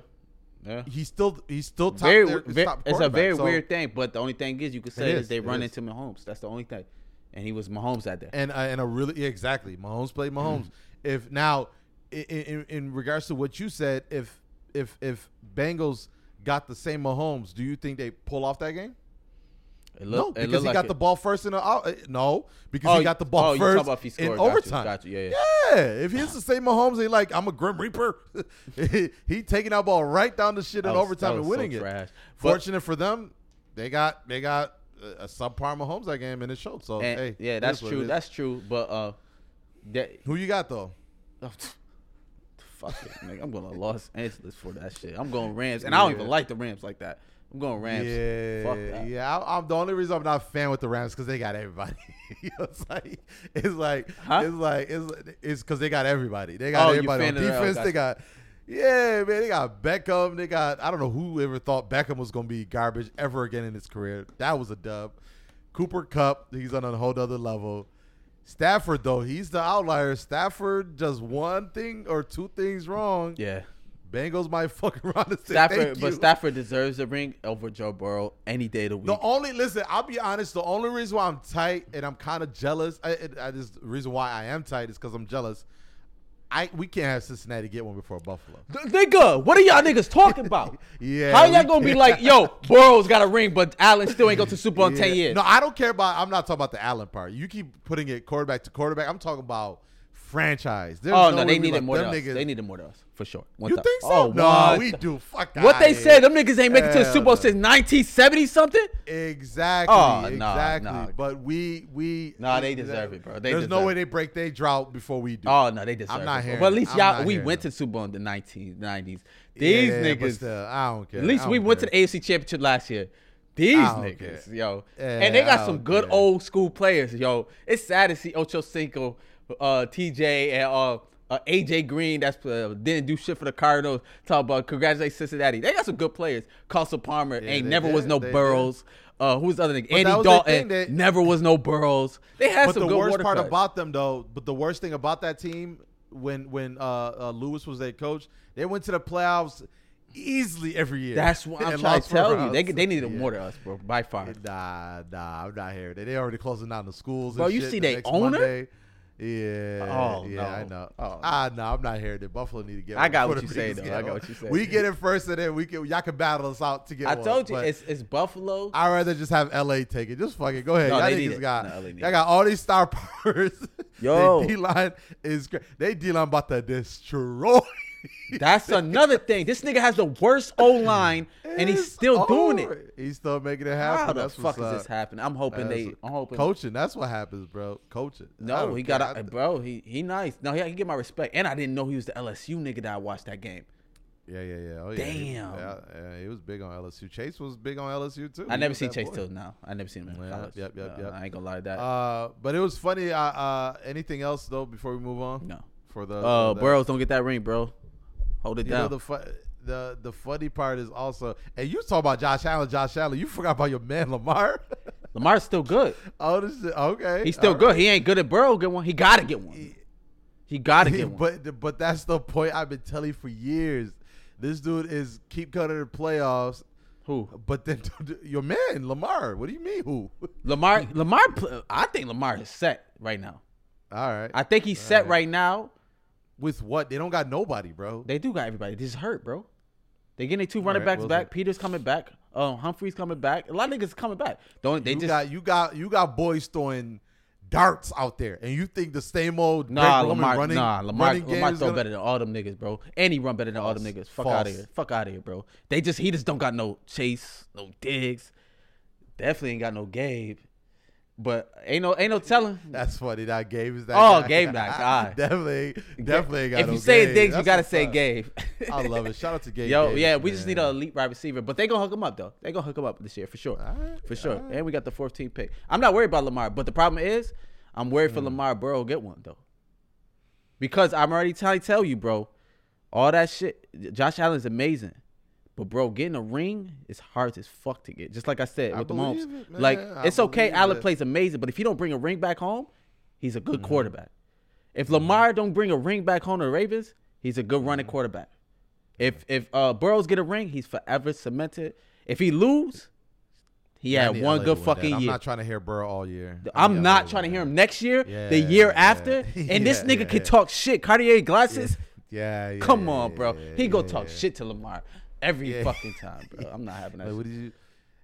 Speaker 2: yeah.
Speaker 1: He's still he's still top
Speaker 2: very,
Speaker 1: there,
Speaker 2: ve-
Speaker 1: top
Speaker 2: it's a very
Speaker 1: So-
Speaker 2: weird thing. But the only thing is, you could say
Speaker 1: It
Speaker 2: is,
Speaker 1: is,
Speaker 2: they run
Speaker 1: is.
Speaker 2: into Mahomes. That's the only thing. And he was Mahomes that day.
Speaker 1: and uh, and a really yeah, exactly Mahomes played Mahomes.
Speaker 2: Mm.
Speaker 1: if now in, in in regards to what you said, if if if Bengals got the same Mahomes, do you think they pull off that game?
Speaker 2: It
Speaker 1: no,
Speaker 2: look- it
Speaker 1: because he
Speaker 2: like
Speaker 1: got
Speaker 2: it.
Speaker 1: the ball first in the uh, No, because
Speaker 2: Oh,
Speaker 1: he got the ball
Speaker 2: oh, talking
Speaker 1: first
Speaker 2: about if he
Speaker 1: in
Speaker 2: scored. Got you,
Speaker 1: overtime.
Speaker 2: got you, yeah,
Speaker 1: yeah. If he's the same Mahomes, he like I'm a grim reaper. <laughs> he, he taking that ball right down the shit in
Speaker 2: was-
Speaker 1: overtime and
Speaker 2: was so
Speaker 1: winning it.
Speaker 2: trash. But-
Speaker 1: Fortunate for them, they got they got a, subpar Mahomes that game and it showed. So
Speaker 2: And,
Speaker 1: hey,
Speaker 2: yeah, that's
Speaker 1: is what it
Speaker 2: true. That's true. But uh, that
Speaker 1: who you got though. <laughs>
Speaker 2: fuck it, nigga. I'm going to Los <laughs> Angeles for that shit. I'm going Rams, and I don't even like the Rams like that. I'm going Rams.
Speaker 1: Yeah,
Speaker 2: Fuck that.
Speaker 1: yeah. I, I'm the only reason I'm not a fan with the Rams because they got everybody. <laughs> You know, it's like it's like
Speaker 2: Huh?
Speaker 1: it's like it's it's because they got everybody. They got
Speaker 2: Oh,
Speaker 1: everybody on
Speaker 2: fan of the- oh,
Speaker 1: defense. They got yeah, man. They got Beckham. They got I don't know who ever thought Beckham was gonna be garbage ever again in his career. That was a dub. Cooper Kupp, he's on a whole other level. Stafford though, he's the outlier. Stafford does one thing or two things wrong.
Speaker 2: Yeah.
Speaker 1: Bengals might <laughs> fuck around and say
Speaker 2: Stafford,
Speaker 1: thank
Speaker 2: but. Stafford deserves a ring over Joe Burrow any day of the week.
Speaker 1: The only listen, I'll be honest. The only reason why I'm tight and I'm kind of jealous, I, I, I the reason why I am tight is because I'm jealous. I we can't have Cincinnati get one before Buffalo.
Speaker 2: Nigga, what are y'all niggas talking about? <laughs>
Speaker 1: Yeah,
Speaker 2: How y'all gonna be like, yo, Burrow's got a ring, but Allen still ain't go to Super Bowl in 10 years?
Speaker 1: No, I don't care about. I'm not talking about the Allen part. You keep putting it quarterback to quarterback. I'm talking about franchise. There's
Speaker 2: oh, no, they needed more than us.
Speaker 1: niggas-
Speaker 2: They needed more than us, for sure. One
Speaker 1: You
Speaker 2: thou-
Speaker 1: think so?
Speaker 2: Oh,
Speaker 1: no,
Speaker 2: what?
Speaker 1: we do. Fuck
Speaker 2: What they
Speaker 1: outta
Speaker 2: said, them niggas ain't make it to the Super Bowl since 1970 something?
Speaker 1: Exactly.
Speaker 2: Oh, nah,
Speaker 1: exactly.
Speaker 2: nah.
Speaker 1: But we we
Speaker 2: Nah, they deserve it, bro. They
Speaker 1: There's no way
Speaker 2: it.
Speaker 1: they break their drought before we do.
Speaker 2: Oh, no, they deserve
Speaker 1: I'm not
Speaker 2: it. bro. But at least y'all, we went to Super Bowl in the 1990s.
Speaker 1: Yeah,
Speaker 2: These
Speaker 1: but
Speaker 2: niggas.
Speaker 1: still, I don't care.
Speaker 2: At least we went to the AFC Championship last year. These niggas,
Speaker 1: care.
Speaker 2: yo,
Speaker 1: Yeah,
Speaker 2: and they got some good old school players, yo. It's sad to see Ocho Cinco, uh, TJ, and uh, uh, AJ Green. That's uh, didn't do shit for the Cardinals. Talk about congratulate Cincinnati. They got some good players. Carson Palmer
Speaker 1: Yeah,
Speaker 2: ain't
Speaker 1: they
Speaker 2: never was no
Speaker 1: They.
Speaker 2: Burrows. Uh, who's the other nigga? Andy Dalton
Speaker 1: that-
Speaker 2: never was no Burrows. They had
Speaker 1: But
Speaker 2: some
Speaker 1: But
Speaker 2: the
Speaker 1: worst part
Speaker 2: cuts.
Speaker 1: about them, though, but the worst thing about that team when when uh, uh, Lewis was their coach, they went to the playoffs easily every year.
Speaker 2: That's what <laughs> I'm trying to tell you. They they needed
Speaker 1: Yeah.
Speaker 2: more to us, bro, by far.
Speaker 1: Nah, nah, I'm not hearing it. They already closing down the schools.
Speaker 2: Bro, you see
Speaker 1: the
Speaker 2: they owner?
Speaker 1: Monday. Yeah.
Speaker 2: Oh,
Speaker 1: yeah, I know.
Speaker 2: Oh,
Speaker 1: ah, no, I'm not hearing it. Buffalo need to get.
Speaker 2: I got what you say, though. I got what you say.
Speaker 1: We get it first, and then we can y'all can battle us out to get.
Speaker 2: I
Speaker 1: one,
Speaker 2: told you it's it's Buffalo.
Speaker 1: I'd rather just have LA take it. Just fuck it. Go ahead.
Speaker 2: No,
Speaker 1: y'all niggas got
Speaker 2: No,
Speaker 1: y'all
Speaker 2: it.
Speaker 1: got all these star powers. <laughs>
Speaker 2: Yo.
Speaker 1: They D line is great. They D line about to destroy.
Speaker 2: That's another thing. This nigga has the worst O line, and he's still doing
Speaker 1: over.
Speaker 2: it.
Speaker 1: He's still making it happen.
Speaker 2: How the
Speaker 1: That's
Speaker 2: fuck is
Speaker 1: up.
Speaker 2: this happening? I'm hoping
Speaker 1: That's
Speaker 2: they. I'm hoping.
Speaker 1: Coaching. That's what happens, bro. Coaching.
Speaker 2: No, he got a, bro. He he nice. No, he can get my respect. And I didn't know he was the LSU nigga that I watched that game.
Speaker 1: Yeah, yeah, yeah. Oh, yeah. He-
Speaker 2: Damn.
Speaker 1: Yeah, yeah, he was big on LSU. Chase was big on LSU too.
Speaker 2: I
Speaker 1: He
Speaker 2: never seen Chase
Speaker 1: boy.
Speaker 2: till now. I never seen him in
Speaker 1: Yeah,
Speaker 2: college.
Speaker 1: yep, yep,
Speaker 2: Uh,
Speaker 1: yep.
Speaker 2: I ain't gonna lie to that.
Speaker 1: Uh, but it was funny. Uh, uh, anything else though before we move on?
Speaker 2: no.
Speaker 1: For the
Speaker 2: Uh, Burrows don't get that ring, bro. Hold it
Speaker 1: You know
Speaker 2: down.
Speaker 1: the fu- the the funny part is also, and you talk about Josh Allen, Josh Allen. You forgot about your man Lamar. <laughs>
Speaker 2: Lamar's still good.
Speaker 1: oh, this is okay.
Speaker 2: He's still
Speaker 1: all
Speaker 2: good.
Speaker 1: right.
Speaker 2: He ain't good at Burrow. Get one. He gotta get one. He gotta get one.
Speaker 1: But but that's the point I've been telling you for years. This dude is keep cutting the playoffs,
Speaker 2: Who?
Speaker 1: but then <laughs> your man Lamar. What do you mean who? <laughs>
Speaker 2: Lamar. Lamar. I think Lamar is set right now.
Speaker 1: All right.
Speaker 2: I think he's set right now.
Speaker 1: With what? They don't got nobody, bro.
Speaker 2: They do got everybody. They just hurt, bro. They getting their two running
Speaker 1: right,
Speaker 2: backs
Speaker 1: we'll
Speaker 2: back. Peter's coming back. Um, Humphrey's coming back. A lot of niggas coming back. Don't they
Speaker 1: you
Speaker 2: just
Speaker 1: got you got you got boys throwing darts out there, and you think the same old
Speaker 2: Nah, Lamar.
Speaker 1: running,
Speaker 2: nah, Lamar.
Speaker 1: running
Speaker 2: Lamar
Speaker 1: is
Speaker 2: throw
Speaker 1: gonna-
Speaker 2: better than all them niggas, bro. And he run better than all them niggas. Fuck out of here. Fuck out of here, bro. They just he just don't got no Chase, no Diggs. Definitely ain't got no Gabe. But ain't no ain't no telling.
Speaker 1: That's funny. That Gabe is that.
Speaker 2: Oh,
Speaker 1: guy.
Speaker 2: Gabe that guy. <laughs>
Speaker 1: definitely, definitely ain't got
Speaker 2: If
Speaker 1: no
Speaker 2: you say
Speaker 1: Gabe.
Speaker 2: Diggs, you gotta say
Speaker 1: up.
Speaker 2: Gabe.
Speaker 1: I love it. Shout out to <laughs> Gabe.
Speaker 2: Yo,
Speaker 1: Davis,
Speaker 2: yeah, we just need an elite wide receiver, but they gonna hook him up though. They gonna hook him up this year for sure,
Speaker 1: All right,
Speaker 2: for sure.
Speaker 1: all right.
Speaker 2: And we got the 14th pick. I'm not worried about Lamar, but the problem is, I'm worried
Speaker 1: Mm.
Speaker 2: for Lamar Burrow get one though, because I'm already trying to tell you, bro, all that shit. Josh Allen's amazing, but bro, getting a ring is hard as fuck to get. Just like I said
Speaker 1: I
Speaker 2: with the Mahomes,
Speaker 1: it,
Speaker 2: like
Speaker 1: I
Speaker 2: it's okay. Allen plays amazing, but if you don't bring a ring back home, he's a
Speaker 1: Mm-hmm.
Speaker 2: good quarterback. If Lamar don't bring a ring back home to the Ravens, he's a good running
Speaker 1: Mm-hmm.
Speaker 2: quarterback. If if uh Burrows get a ring, he's forever cemented. If he lose, he had one
Speaker 1: LA
Speaker 2: good fucking
Speaker 1: that. I'm
Speaker 2: year.
Speaker 1: not trying to hear Burrow all year.
Speaker 2: I'm not trying to hear him next year,
Speaker 1: Yeah,
Speaker 2: the year
Speaker 1: yeah.
Speaker 2: after, <laughs> and this nigga
Speaker 1: yeah,
Speaker 2: can
Speaker 1: yeah.
Speaker 2: talk shit. Cartier glasses.
Speaker 1: Yeah, yeah.
Speaker 2: Come
Speaker 1: yeah,
Speaker 2: on, bro.
Speaker 1: yeah,
Speaker 2: he go
Speaker 1: yeah,
Speaker 2: talk
Speaker 1: yeah.
Speaker 2: shit to Lamar every
Speaker 1: Yeah.
Speaker 2: fucking time, bro. I'm not having <laughs> that.
Speaker 1: Like, what did you?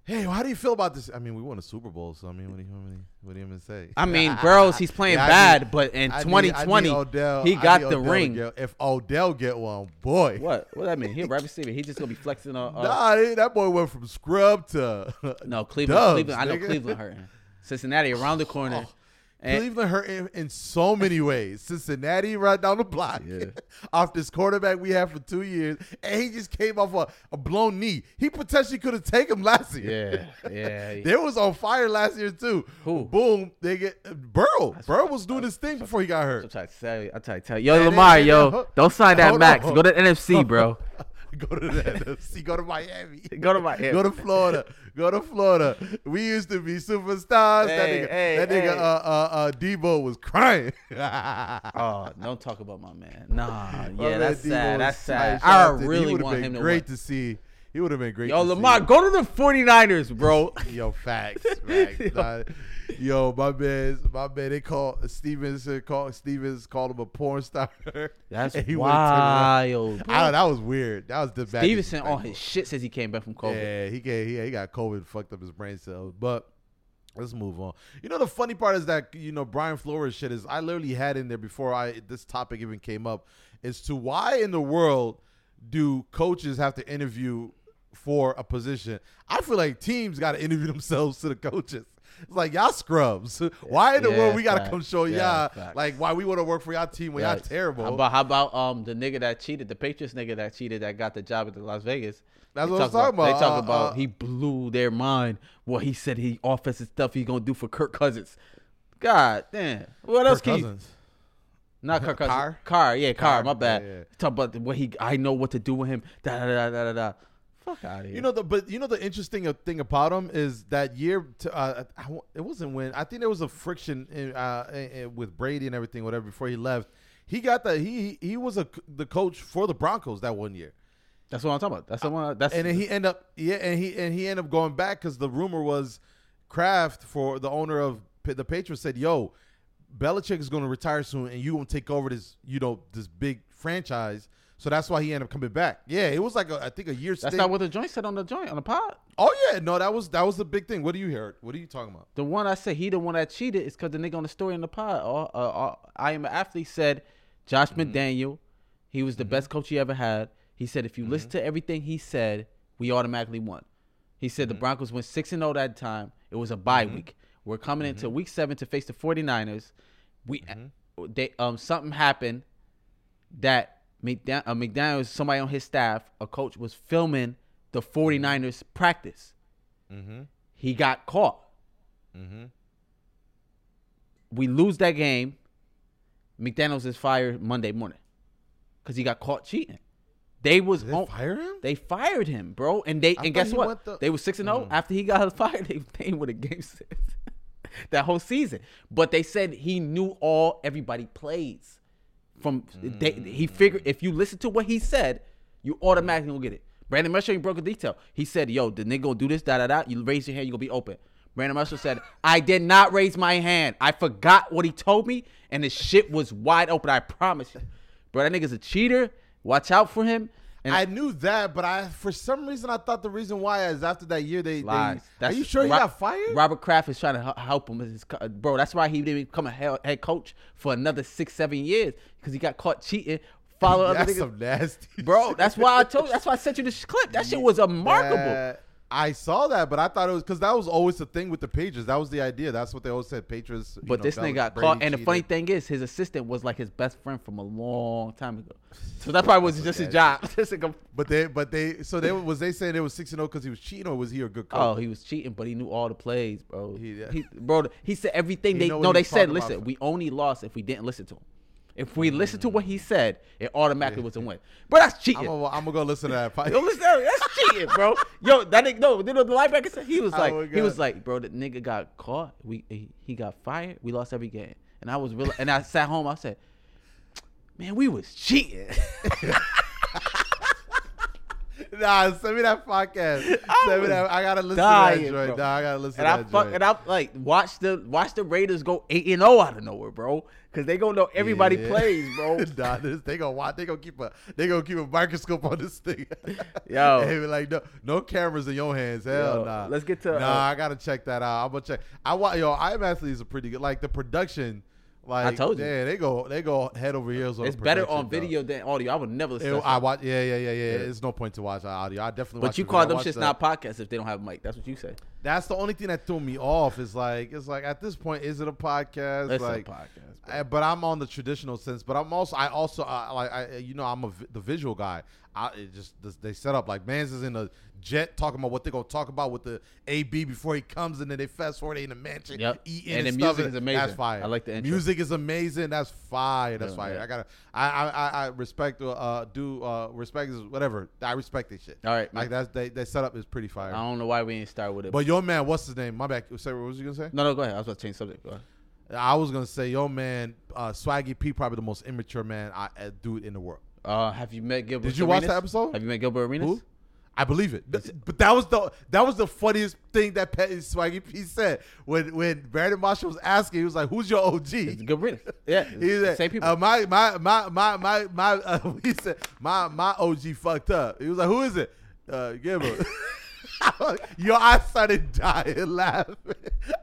Speaker 1: Hey, how do you feel about this? I mean, we won a Super Bowl, so I mean, what do you what do you, what do you even say?
Speaker 2: I mean, Burrows, he's playing
Speaker 1: Yeah,
Speaker 2: bad,
Speaker 1: need-
Speaker 2: but in
Speaker 1: I need- need
Speaker 2: 2020,
Speaker 1: Odell-
Speaker 2: he got the
Speaker 1: Odell
Speaker 2: ring.
Speaker 1: get- if Odell get one, boy,
Speaker 2: What? What that mean? He wide <laughs> receiver. He just gonna be flexing on. Uh,
Speaker 1: Nah, that boy went from scrub to
Speaker 2: no, <laughs> Cleveland.
Speaker 1: Dubs,
Speaker 2: Cleveland. I know
Speaker 1: nigga.
Speaker 2: Cleveland hurting. Cincinnati around the corner. And-
Speaker 1: Cleveland hurt in, in so many ways. Cincinnati right down the block
Speaker 2: Yeah. <laughs>
Speaker 1: off this quarterback we had for two years, and he just came off a, a blown knee. He potentially could have taken him last year.
Speaker 2: yeah, <laughs> yeah.
Speaker 1: They was on fire last year too.
Speaker 2: Who?
Speaker 1: Boom! They get uh, Burrow. Burrow was doing his thing before he got hurt.
Speaker 2: I'm trying to tell you. I'm trying to tell you. Yo, Lamar, yo, don't sign that
Speaker 1: hold
Speaker 2: max.
Speaker 1: on.
Speaker 2: Go to NFC, bro. <laughs> <laughs>
Speaker 1: go to the <laughs> NFC. Go to Miami.
Speaker 2: Go to Miami.
Speaker 1: Go to Florida. Go to Florida. We used to be superstars. that
Speaker 2: Hey,
Speaker 1: nigga,
Speaker 2: hey,
Speaker 1: that nigga,
Speaker 2: hey.
Speaker 1: uh, uh, uh, Debo was crying. <laughs>
Speaker 2: Oh, don't talk about my man. Nah, yeah,
Speaker 1: man
Speaker 2: that's
Speaker 1: Debo
Speaker 2: sad. That's sad. I really want him to
Speaker 1: great
Speaker 2: win.
Speaker 1: to see. He would have been great.
Speaker 2: Yo, Lamar, go to the 49ers, bro.
Speaker 1: Yo, facts, facts. Nah, yo, my man, my man. They call Stevens. uh, Call Stevens called him a porn star.
Speaker 2: That's <laughs>
Speaker 1: And he went to the-
Speaker 2: wild. bro.
Speaker 1: I, that was weird. That was the bad
Speaker 2: Stevenson on his shit says he came back from COVID.
Speaker 1: Yeah, he gave, he, he got COVID, fucked up his brain cells. But let's move on. You know, the funny part is that you know Brian Flores shit is I literally had in there before I this topic even came up as to why in the world do coaches have to interview for a position? I feel like teams got to interview <laughs> themselves to the coaches. It's like y'all scrubs. <laughs> Why in the
Speaker 2: Yeah,
Speaker 1: world we gotta
Speaker 2: fact.
Speaker 1: come show
Speaker 2: Yeah,
Speaker 1: y'all
Speaker 2: fact.
Speaker 1: like why we want to work for y'all team when y'all terrible?
Speaker 2: How about how about um the nigga that cheated, the Patriots nigga that cheated that got the job at the Las Vegas?
Speaker 1: That's
Speaker 2: They
Speaker 1: what I'm
Speaker 2: talk
Speaker 1: talking
Speaker 2: They
Speaker 1: about.
Speaker 2: talk
Speaker 1: Uh,
Speaker 2: about
Speaker 1: uh,
Speaker 2: he blew their mind. What he said he offensive stuff he gonna do for Kirk Cousins. God damn. What else
Speaker 1: Kirk
Speaker 2: can you
Speaker 1: Cousins.
Speaker 2: not Kirk Cousins?
Speaker 1: Carr?
Speaker 2: Car, yeah, Car.
Speaker 1: Carr,
Speaker 2: My bad.
Speaker 1: yeah, yeah.
Speaker 2: Talk about what he. I know what to do with him. Da da da da da da. Fuck out of here.
Speaker 1: You know the but you know the interesting uh, thing about him is that year to, uh, I it wasn't when I think there was a friction in, uh, in- with Brady and everything whatever before he left. He got the he he was a the coach for the Broncos that one year,
Speaker 2: that's what I'm talking about. That's the one. That's
Speaker 1: and then he end up yeah, and he and he ended up going back because the rumor was Kraft for the owner of the Patriots said, "Yo, Belichick is going to retire soon, and you gonna take over this you know this big franchise." So that's why he ended up coming back. Yeah, it was like a, I think a year.
Speaker 2: That's
Speaker 1: stint.
Speaker 2: not what the joint said on the joint on the pod.
Speaker 1: Oh yeah, no, that was that was the big thing. What do you hear? What are you talking about?
Speaker 2: The one I said he the one that cheated is because the nigga on the story in the pod. Uh, uh, uh, I am an athlete said Josh
Speaker 1: Mm-hmm.
Speaker 2: McDaniel, he was the best coach he ever had. He said if you listen
Speaker 1: Mm-hmm.
Speaker 2: to everything he said, we automatically won. He said
Speaker 1: Mm-hmm.
Speaker 2: the Broncos went six and zero that time. It was a bye week. We're coming into
Speaker 1: Mm-hmm.
Speaker 2: week seven to face the 49ers. We they um something happened that McDan- uh, McDaniels, somebody on his staff, a coach was filming the 49ers practice.
Speaker 1: Mm-hmm.
Speaker 2: He got caught.
Speaker 1: Mm-hmm.
Speaker 2: we lose that game. McDaniels is fired Monday morning because he got caught cheating. They was
Speaker 1: they
Speaker 2: on-
Speaker 1: fire him?
Speaker 2: They fired him, bro. And they
Speaker 1: I
Speaker 2: and guess what?
Speaker 1: the-
Speaker 2: they were six and zero
Speaker 1: Mm.
Speaker 2: after he got <laughs> fired. They paying with a game six <laughs> that whole season. But they said he knew all everybody plays from. Mm. They, he figured if you listen to what he said, you automatically gonna get it. Brandon Marshall he broke a detail. He said, "Yo, the nigga gonna do this, da da da. You raise your hand, you gonna be open." Brandon Marshall said, <laughs> "I did not raise my hand. I forgot what he told me, and the shit was wide open. I promise you, bro. That nigga's a cheater. Watch out for him." And
Speaker 1: I knew that, but I for some reason I thought the reason why is after that year they.
Speaker 2: Lies.
Speaker 1: they are you sure he
Speaker 2: Rob-
Speaker 1: got fired?
Speaker 2: Robert Kraft is trying to help him. his Bro, that's why he didn't become a head coach for another six, seven years because he got caught cheating. Follow <laughs> other
Speaker 1: That's some nasty.
Speaker 2: Bro, <laughs> that's why I told you. That's why I sent you this clip. That shit was remarkable.
Speaker 1: That- I saw that, but I thought it was because that was always the thing with the Patriots. That was the idea. That's what they always said. Patriots. you
Speaker 2: But
Speaker 1: know,
Speaker 2: this nigga got
Speaker 1: Brady
Speaker 2: caught. And the funny thing is, his assistant was like his best friend from a long time ago. So that probably was just his job. <laughs>
Speaker 1: But they, but they, so they was they saying it was six and oh zero because he was cheating, or was he a good coach?
Speaker 2: Oh, he was cheating, but he knew all the plays, bro.
Speaker 1: He-
Speaker 2: He, bro, he said everything
Speaker 1: He
Speaker 2: they no. They said, listen, we only lost if we didn't listen to him. If we listen to what he said, it automatically was a win. Bro, that's cheating.
Speaker 1: I'm gonna, I'm gonna go listen to that. <laughs>
Speaker 2: Yo, listen, that's cheating, bro. Yo, that nigga, no, you know the linebacker said he was
Speaker 1: Oh
Speaker 2: like,
Speaker 1: my
Speaker 2: he was like, bro, the nigga got caught. We he, he got fired. We lost every game, and I was real. And I sat home. I said, man, we was cheating. <laughs> <laughs> <laughs>
Speaker 1: Nah, send me that podcast. <laughs>
Speaker 2: I
Speaker 1: send me that. I gotta listen
Speaker 2: dying,
Speaker 1: to that joint.
Speaker 2: bro.
Speaker 1: Nah, I gotta listen
Speaker 2: and
Speaker 1: to
Speaker 2: I
Speaker 1: that
Speaker 2: fuck
Speaker 1: joint.
Speaker 2: and I like watch the watch the Raiders go eight and zero out of nowhere, bro, because they gonna know everybody
Speaker 1: Yeah.
Speaker 2: plays, bro. <laughs>
Speaker 1: nah, this, they gonna watch. They gonna keep a. They gonna keep a microscope on this thing.
Speaker 2: Yo.
Speaker 1: they be like, no, no cameras in your hands. Hell
Speaker 2: Yo,
Speaker 1: nah.
Speaker 2: let's get to,
Speaker 1: Nah,
Speaker 2: uh,
Speaker 1: I gotta check that out. I'm gonna check. I want yo. I'm actually is a pretty good. Like the production. Like I
Speaker 2: told you.
Speaker 1: Yeah, they go. They go head over heels. On
Speaker 2: It's better on video than audio. I would never listen.
Speaker 1: It-
Speaker 2: to
Speaker 1: I watch. Yeah, yeah, yeah, yeah.
Speaker 2: Yeah.
Speaker 1: There's no point to watch audio. I definitely.
Speaker 2: But you call them shits not podcasts if they don't have a mic. That's what you say.
Speaker 1: That's the only thing that threw me off. Is like it's like at this point, is it a podcast?
Speaker 2: It's
Speaker 1: like,
Speaker 2: a podcast.
Speaker 1: I- but I'm on the traditional sense. But I'm also, I also, uh, like, I, you know, I'm a vi- the visual guy. I it just they set up like Mans is in a jet talking about what they're gonna talk about with the AB before he comes, and then they fast forward in the mansion,
Speaker 2: Yep.
Speaker 1: eating
Speaker 2: And
Speaker 1: and,
Speaker 2: the music is amazing.
Speaker 1: That's fire.
Speaker 2: I like the intro.
Speaker 1: music is amazing. That's fire. That's
Speaker 2: Yeah,
Speaker 1: fire.
Speaker 2: yeah.
Speaker 1: I gotta, I, I, I, respect, uh, do, uh, respect is whatever. I respect this shit.
Speaker 2: All right,
Speaker 1: like that's they, they setup is pretty fire.
Speaker 2: I don't know why we didn't start with it.
Speaker 1: But your man, what's his name? My. Say, what was you gonna say?
Speaker 2: no, no, go ahead. I was about to change subject. Go ahead.
Speaker 1: I was gonna say, yo, man, uh, Swaggy P, probably the most immature man I uh, dude in the world.
Speaker 2: Uh, have you met Gilbert?
Speaker 1: Did you watch that episode?
Speaker 2: Have you met Gilbert Arenas?
Speaker 1: Who? I believe it. But that was the that was the funniest thing that Petty Swaggy P said when when Brandon Marshall was asking. He was like, "Who's your OG?"
Speaker 2: It's. Yeah,
Speaker 1: He said,
Speaker 2: same people.
Speaker 1: Uh, my my my my my my. Uh, <laughs> he said my my OG fucked up. He was like, "Who is it?" Uh, Gilbert. <laughs> <laughs> Yo, I started dying laughing.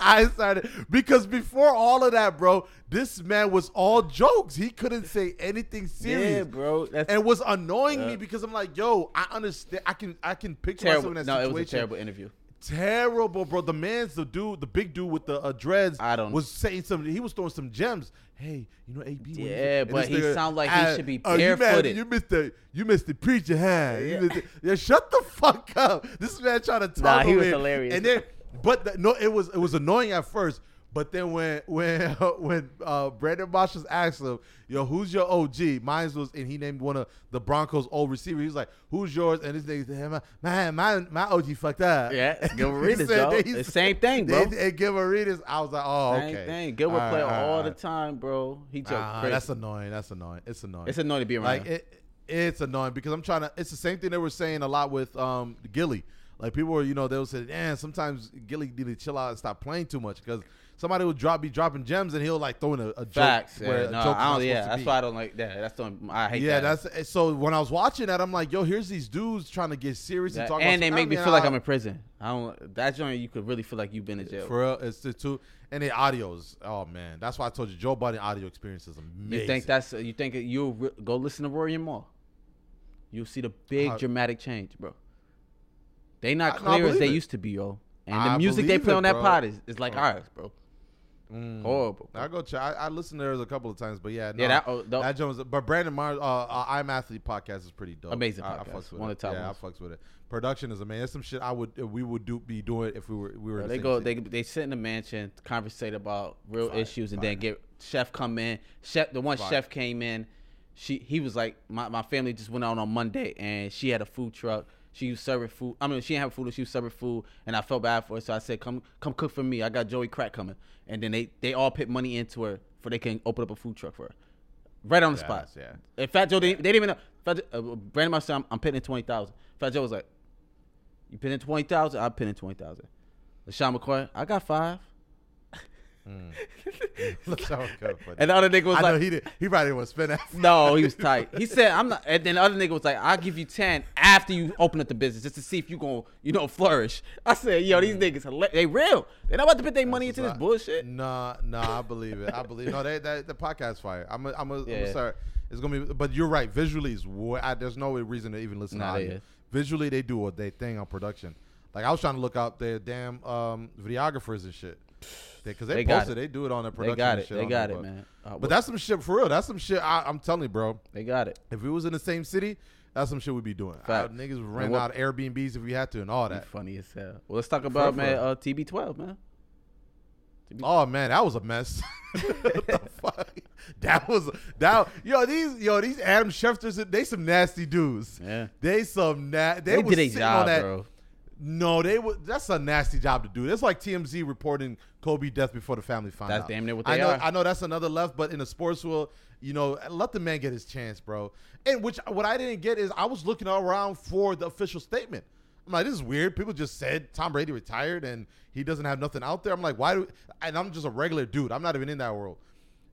Speaker 1: I started because before all of that, bro, this man was all jokes. He couldn't say anything serious
Speaker 2: yeah, bro. That's
Speaker 1: and it was annoying me because I'm like, yo, I understand. I can I can picture
Speaker 2: terrible.
Speaker 1: myself in that
Speaker 2: No,
Speaker 1: that
Speaker 2: it
Speaker 1: situation.
Speaker 2: was a terrible interview.
Speaker 1: Terrible, bro. The man's the dude, the big dude with the uh, dreads.
Speaker 2: I don't-
Speaker 1: was saying some. He was throwing some gems. Hey, you know, AB. what is it?"
Speaker 2: Yeah, but he
Speaker 1: nigga,
Speaker 2: sound like he
Speaker 1: "Ah,
Speaker 2: should be
Speaker 1: oh, you mad-
Speaker 2: barefooted."
Speaker 1: You, missed the you missed the preacher? You
Speaker 2: Yeah.
Speaker 1: the- yeah, shut the fuck up. This man trying to talk.
Speaker 2: Nah, he was
Speaker 1: here.
Speaker 2: hilarious.
Speaker 1: And then, but the, no, it was it was annoying at first. But then when <laughs> when when uh, Brandon Marshall asked him, "Yo, who's your OG?" Mine was, and he named one of the Broncos' old receivers. He was like, "Who's yours?" And this nigga said, "Man, my my OG fucked up."
Speaker 2: Yeah, <laughs> Gilbert
Speaker 1: He
Speaker 2: Arenas,
Speaker 1: said
Speaker 2: dog. The same thing, bro.
Speaker 1: They, and Gilbert Arenas, I was like, "Oh,
Speaker 2: Same
Speaker 1: okay."
Speaker 2: thing. Gilbert
Speaker 1: All
Speaker 2: play
Speaker 1: right,
Speaker 2: all,
Speaker 1: all
Speaker 2: the time, bro. He joke
Speaker 1: Ah, that's annoying. That's annoying. It's annoying.
Speaker 2: it's annoying to be around.
Speaker 1: like it, it's annoying because I'm trying to. It's the same thing they were saying a lot with um Gilly. Like people were, you know, they would say, "Man, sometimes Gilly need to chill out and stop playing too much because somebody will drop be dropping gems and he'll like throwing a, a joke
Speaker 2: Facts.
Speaker 1: where
Speaker 2: Yeah,
Speaker 1: a
Speaker 2: no, I don't, yeah, that's
Speaker 1: be.
Speaker 2: why I don't like that. That's the I hate
Speaker 1: Yeah,
Speaker 2: that.
Speaker 1: that's so. When I was watching that, I'm like, "Yo, here's these dudes trying to get serious and talk."
Speaker 2: and they make me
Speaker 1: I
Speaker 2: feel like I'm in prison. I don't. That joint you could really feel like you've been in jail.
Speaker 1: For real, it's the two and the audios. Oh man, that's why I told you Joe Budden audio experience is amazing.
Speaker 2: you think that's you think you'll re- go listen to Rory and Mal? You'll see the big
Speaker 1: Uh,
Speaker 2: dramatic change, bro. They not
Speaker 1: I- no, I
Speaker 2: clear as they
Speaker 1: it.
Speaker 2: used to be, yo. And
Speaker 1: I
Speaker 2: the music they play
Speaker 1: it,
Speaker 2: on that
Speaker 1: bro.
Speaker 2: pod is, is like ours, bro.
Speaker 1: Mm.
Speaker 2: Horrible.
Speaker 1: I go check. I, I listened to theirs a couple of times, but yeah, no,
Speaker 2: Yeah, that- oh, the-
Speaker 1: that Jones. But Brandon Mars, uh, uh, I'm athlete podcast is pretty dope.
Speaker 2: Amazing
Speaker 1: I, I
Speaker 2: podcast.
Speaker 1: fucks with
Speaker 2: One
Speaker 1: it.
Speaker 2: of the top
Speaker 1: Yeah,
Speaker 2: ones.
Speaker 1: I fucks with it. Production is amazing. There's some shit I would uh, we would do be doing if we were we were. in the
Speaker 2: they go,
Speaker 1: city.
Speaker 2: they they sit in the mansion, conversate about real
Speaker 1: Fire,
Speaker 2: issues, and
Speaker 1: fire.
Speaker 2: then get chef come in. Chef, the one
Speaker 1: Fire.
Speaker 2: chef came in. She he was like, my, my family just went out on Monday, and she had a food truck. She was serving food. I mean, she didn't have food. She was serving food, and I felt bad for her. So I said, "Come, come cook for me. I got Joey Crack coming." And then they they all put money into her for they can open up a food truck for her, right on the spot.
Speaker 1: Yeah.
Speaker 2: And Fat Joe, they, they didn't even know. Fat, Joe- uh, Brandon, my son, I'm putting in twenty thousand. Fat Joe was like, "You put in twenty thousand, I put in twenty thousand. LeSean McCoy, I got five. <laughs>
Speaker 1: Look how it go, but-
Speaker 2: And the other nigga was
Speaker 1: I know
Speaker 2: like,
Speaker 1: he did. He probably didn't want to spend that.
Speaker 2: "No, he was tight." He said, "I'm not." And then the other nigga was like, "I'll give you ten after you open up the business, just to see if you gonna, you know, flourish." I said, "Yo, these niggas, hila- they real. They not about to put their money into this bullshit."
Speaker 1: Nah, nah, I believe it. I believe no. They, they, the podcast fire. I'm a, I'm a, I'm
Speaker 2: Yeah.
Speaker 1: a sorry. It's gonna be, but you're right. Visually, is way, I, there's no reason to even listen
Speaker 2: Nah,
Speaker 1: to
Speaker 2: they
Speaker 1: audio.
Speaker 2: is.
Speaker 1: Visually, they do what they thing on production. Like I was trying to look out their damn um, videographers and shit. Because they,
Speaker 2: They it.
Speaker 1: they do it on their production.
Speaker 2: They
Speaker 1: got
Speaker 2: it. They got it, man. Uh,
Speaker 1: But that's some shit for real. That's some shit. I, I'm telling you, bro.
Speaker 2: they got it.
Speaker 1: If we was in the same city, that's some shit we'd be doing. Uh, niggas would rent out Airbnbs if we had to and all that.
Speaker 2: funny as hell. Well, let's talk about man uh, TB12, man.
Speaker 1: Oh man, that was a mess. <laughs> What the <laughs> fuck? That was that. Yo, these yo these Adam Schefters, they some nasty dudes.
Speaker 2: Yeah.
Speaker 1: They some na- they,
Speaker 2: They did a job,
Speaker 1: that.
Speaker 2: bro.
Speaker 1: No, they would. That's a nasty job to do. That's like TMZ reporting Kobe death before the family found
Speaker 2: That's
Speaker 1: out.
Speaker 2: damn near what
Speaker 1: I
Speaker 2: they
Speaker 1: know.
Speaker 2: are.
Speaker 1: I know that's another left, but in the sports world, you know, let the man get his chance, bro. And which what I didn't get is I was looking around for the official statement. I'm like, this is weird. People just said Tom Brady retired and he doesn't have nothing out there. I'm like, why do? And I'm just a regular dude. I'm not even in that world.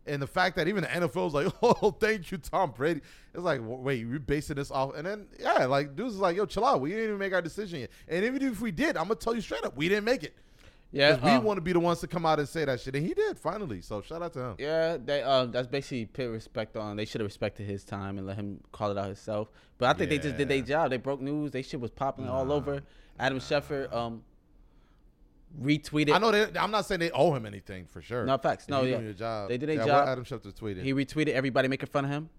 Speaker 1: And the fact that even the NFL is like, <laughs> oh, thank you, Tom Brady. It's like, wait, you're basing this off. And then, yeah, like, dudes is like, yo, chill out. We didn't even make our decision yet. And even if we did, I'm going to tell you straight up, we didn't make it.
Speaker 2: Yeah,
Speaker 1: we
Speaker 2: um,
Speaker 1: want to be the ones to come out and say that shit. And he did, finally. So shout out to him.
Speaker 2: Yeah, they um that's basically put respect on. They should have respected his time and let him call it out himself. But I think they just did their job. They broke news. They shit was popping all over. Adam Schefter um retweeted.
Speaker 1: I know they, I'm not saying they owe him anything for sure.
Speaker 2: No, facts. No, yeah.
Speaker 1: your job.
Speaker 2: They did their
Speaker 1: yeah,
Speaker 2: job.
Speaker 1: Adam Schefter tweeted.
Speaker 2: He retweeted everybody making fun of him.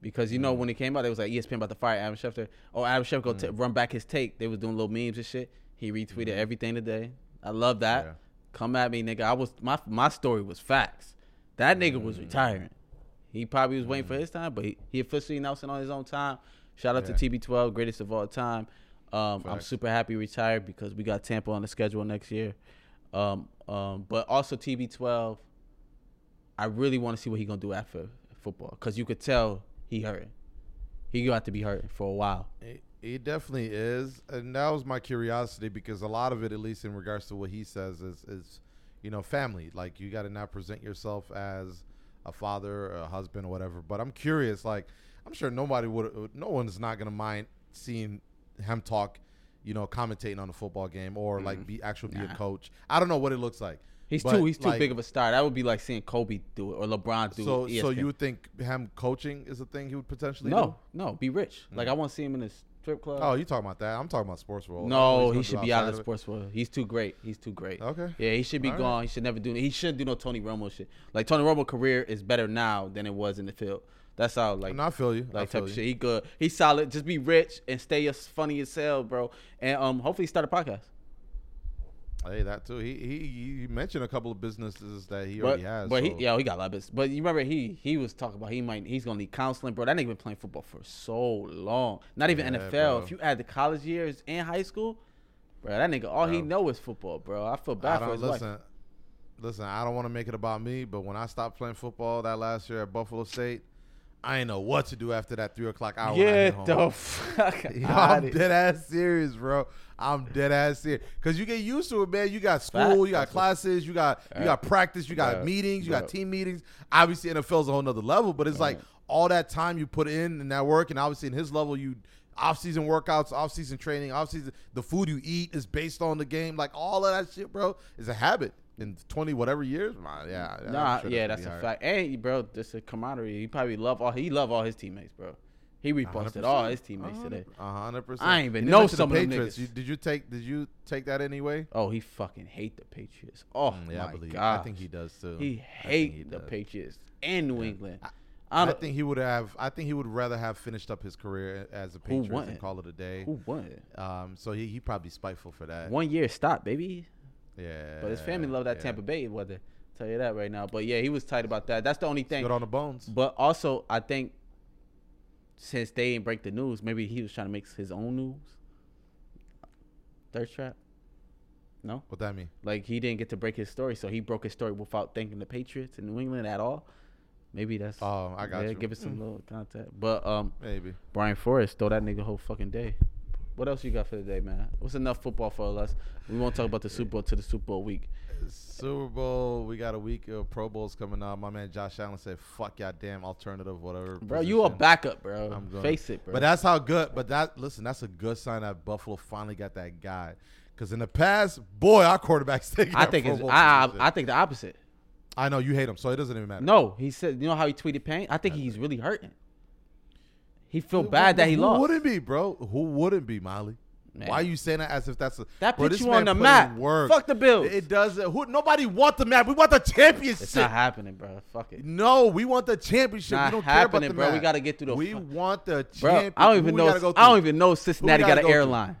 Speaker 2: Because you know
Speaker 1: Mm.
Speaker 2: when it came out, they was like ESPN about to fire Adam Schefter. Oh, Adam Schefter go
Speaker 1: Mm.
Speaker 2: t- run back his take. They was doing little memes and shit. He retweeted everything today. I love that.
Speaker 1: Mm. Yeah.
Speaker 2: Come at me, nigga. I was my my story was facts. That nigga was
Speaker 1: Mm.
Speaker 2: retiring. He probably was waiting for his time, but he, he officially announced it on his own time. Shout out
Speaker 1: Yeah.
Speaker 2: to TB12, greatest of all time. Um, I'm super happy he retired because we got Tampa on the schedule next year. Um, um, but also TB12, I really want to see what he gonna do after football because you could tell he hurt. He got to be hurt for a while.
Speaker 1: He, he definitely is, and that was my curiosity because a lot of it, at least in regards to what he says, is is you know family. Like you got to now present yourself as a father, or a husband, or whatever. But I'm curious. Like I'm sure nobody would, no one's not gonna mind seeing him talk, you know, commentating on a football game or like be actually be
Speaker 2: Mm-hmm. Nah.
Speaker 1: a coach. I don't know what it looks like.
Speaker 2: He's
Speaker 1: But,
Speaker 2: too he's too
Speaker 1: like,
Speaker 2: big of a star. That would be like seeing Kobe do it or LeBron do
Speaker 1: So
Speaker 2: it.
Speaker 1: so
Speaker 2: ESPN.
Speaker 1: you would think him coaching is a thing he would potentially do?
Speaker 2: no no be rich. Like I want to see him in a strip club.
Speaker 1: Oh, you talking about that? I'm talking about sports world. I don't know
Speaker 2: No, he should be out of the sports world. He's too great. He's too great.
Speaker 1: Okay.
Speaker 2: Yeah, he should be
Speaker 1: All
Speaker 2: gone.
Speaker 1: right.
Speaker 2: He should never do. He shouldn't do no Tony Romo shit. Like Tony Romo career is better now than it was in the field. That's how like
Speaker 1: No, I feel you. I
Speaker 2: like
Speaker 1: feel
Speaker 2: type shit. He good. He solid. Just be rich and stay as funny as hell, bro. And um, hopefully start a podcast.
Speaker 1: Hey, that too. He he he mentioned a couple of businesses that he
Speaker 2: But,
Speaker 1: already has.
Speaker 2: but
Speaker 1: so-
Speaker 2: he yeah he got a lot of business. But you remember he he was talking about he might he's gonna need counseling, bro. That nigga been playing football for so long. Not even
Speaker 1: Yeah,
Speaker 2: NFL.
Speaker 1: bro.
Speaker 2: If you add the college years and high school, bro, that nigga all he know is football, bro. I feel
Speaker 1: I
Speaker 2: bad for
Speaker 1: don't
Speaker 2: his wife.
Speaker 1: listen. Listen, I don't want to make it about me, but when I stopped playing football that last year at Buffalo State, I ain't know what to do after that three o'clock hour. when I
Speaker 2: Get
Speaker 1: home.
Speaker 2: the <laughs> fuck <laughs>
Speaker 1: Yo, I'm dead ass serious, bro. I'm dead ass serious. Cause you get used to it, man. You got school,
Speaker 2: Fact.
Speaker 1: you got
Speaker 2: That's
Speaker 1: classes, you got you got practice, you got
Speaker 2: Yeah.
Speaker 1: meetings, you
Speaker 2: Yeah.
Speaker 1: got team meetings. Obviously, NFL's a whole nother level, but it's like all that time you put in and that work, and obviously in his level, you off season workouts, off season training, off season the food you eat is based on the game. Like all of that shit, bro, is a habit. In twenty whatever years, man, yeah,
Speaker 2: Nah,
Speaker 1: sure
Speaker 2: yeah,
Speaker 1: that'd
Speaker 2: that's a
Speaker 1: hard.
Speaker 2: fact. And bro, this a camaraderie. He probably love all he love all his teammates, bro. He reposted all his teammates today.
Speaker 1: A hundred percent.
Speaker 2: I ain't even know
Speaker 1: the
Speaker 2: some of them
Speaker 1: Patriots. You, did you take? Did you take that anyway?
Speaker 2: Oh, he fucking hate the Patriots. Oh
Speaker 1: Mm, yeah,
Speaker 2: my
Speaker 1: I believe.
Speaker 2: god,
Speaker 1: I think he does too.
Speaker 2: He hate
Speaker 1: he
Speaker 2: the
Speaker 1: does.
Speaker 2: Patriots and New England.
Speaker 1: I-
Speaker 2: I,
Speaker 1: I think he would have. I think he would rather have finished up his career as a Patriot and call it a day.
Speaker 2: who won?
Speaker 1: Um, so he he probably spiteful for that.
Speaker 2: One year stop, baby.
Speaker 1: Yeah,
Speaker 2: But his family love that
Speaker 1: yeah.
Speaker 2: Tampa Bay weather. Tell you that right now. But yeah, he was tight about that. That's the only thing.
Speaker 1: Good on the bones.
Speaker 2: But also, I think since they didn't break the news, maybe he was trying to make his own news. Thirst trap. No,
Speaker 1: What that mean?
Speaker 2: like he didn't get to break his story, so he broke his story without thanking the Patriots in New England at all. Maybe that's.
Speaker 1: Oh, I got
Speaker 2: yeah,
Speaker 1: you.
Speaker 2: Give it some
Speaker 1: Mm.
Speaker 2: little contact. But um,
Speaker 1: Maybe.
Speaker 2: Brian Flores throw that nigga whole fucking day. What else you got for the day, man? What's enough football for us? We won't talk about the Super Bowl to the Super Bowl week.
Speaker 1: Super Bowl. We got a week of Pro Bowls coming up. My man Josh Allen said, "Fuck y'all, damn alternative, whatever."
Speaker 2: Bro, you a backup, bro.
Speaker 1: I'm gonna-
Speaker 2: Face it, bro.
Speaker 1: But that's how good. But that listen, that's a good sign that Buffalo finally got that guy. Because in the past, boy, our quarterbacks <laughs> taking.
Speaker 2: I think
Speaker 1: Pro
Speaker 2: it's
Speaker 1: Bowl
Speaker 2: I. I I think the opposite.
Speaker 1: I know you hate him, so it doesn't even matter.
Speaker 2: No, he said. You know how he tweeted pain? I think he's really hurting. He feel
Speaker 1: Who-
Speaker 2: bad that he
Speaker 1: who
Speaker 2: lost.
Speaker 1: wouldn't be, bro? Who wouldn't be, Molly?
Speaker 2: Man.
Speaker 1: Why are you saying that as if that's a
Speaker 2: That
Speaker 1: bro,
Speaker 2: puts
Speaker 1: this
Speaker 2: you
Speaker 1: man
Speaker 2: on the
Speaker 1: put in
Speaker 2: map.
Speaker 1: Work.
Speaker 2: Fuck the Bills.
Speaker 1: It does. Who? Nobody want the map. We want the championship.
Speaker 2: It's not happening, bro. Fuck it,
Speaker 1: No, we want the championship.
Speaker 2: Not
Speaker 1: we don't care about
Speaker 2: happening,
Speaker 1: the
Speaker 2: bro. We
Speaker 1: map.
Speaker 2: gotta get through the
Speaker 1: We
Speaker 2: fu-
Speaker 1: want the
Speaker 2: bro.
Speaker 1: championship.
Speaker 2: I don't even know. I don't even know Cincinnati
Speaker 1: gotta
Speaker 2: got
Speaker 1: go
Speaker 2: an
Speaker 1: through?
Speaker 2: airline.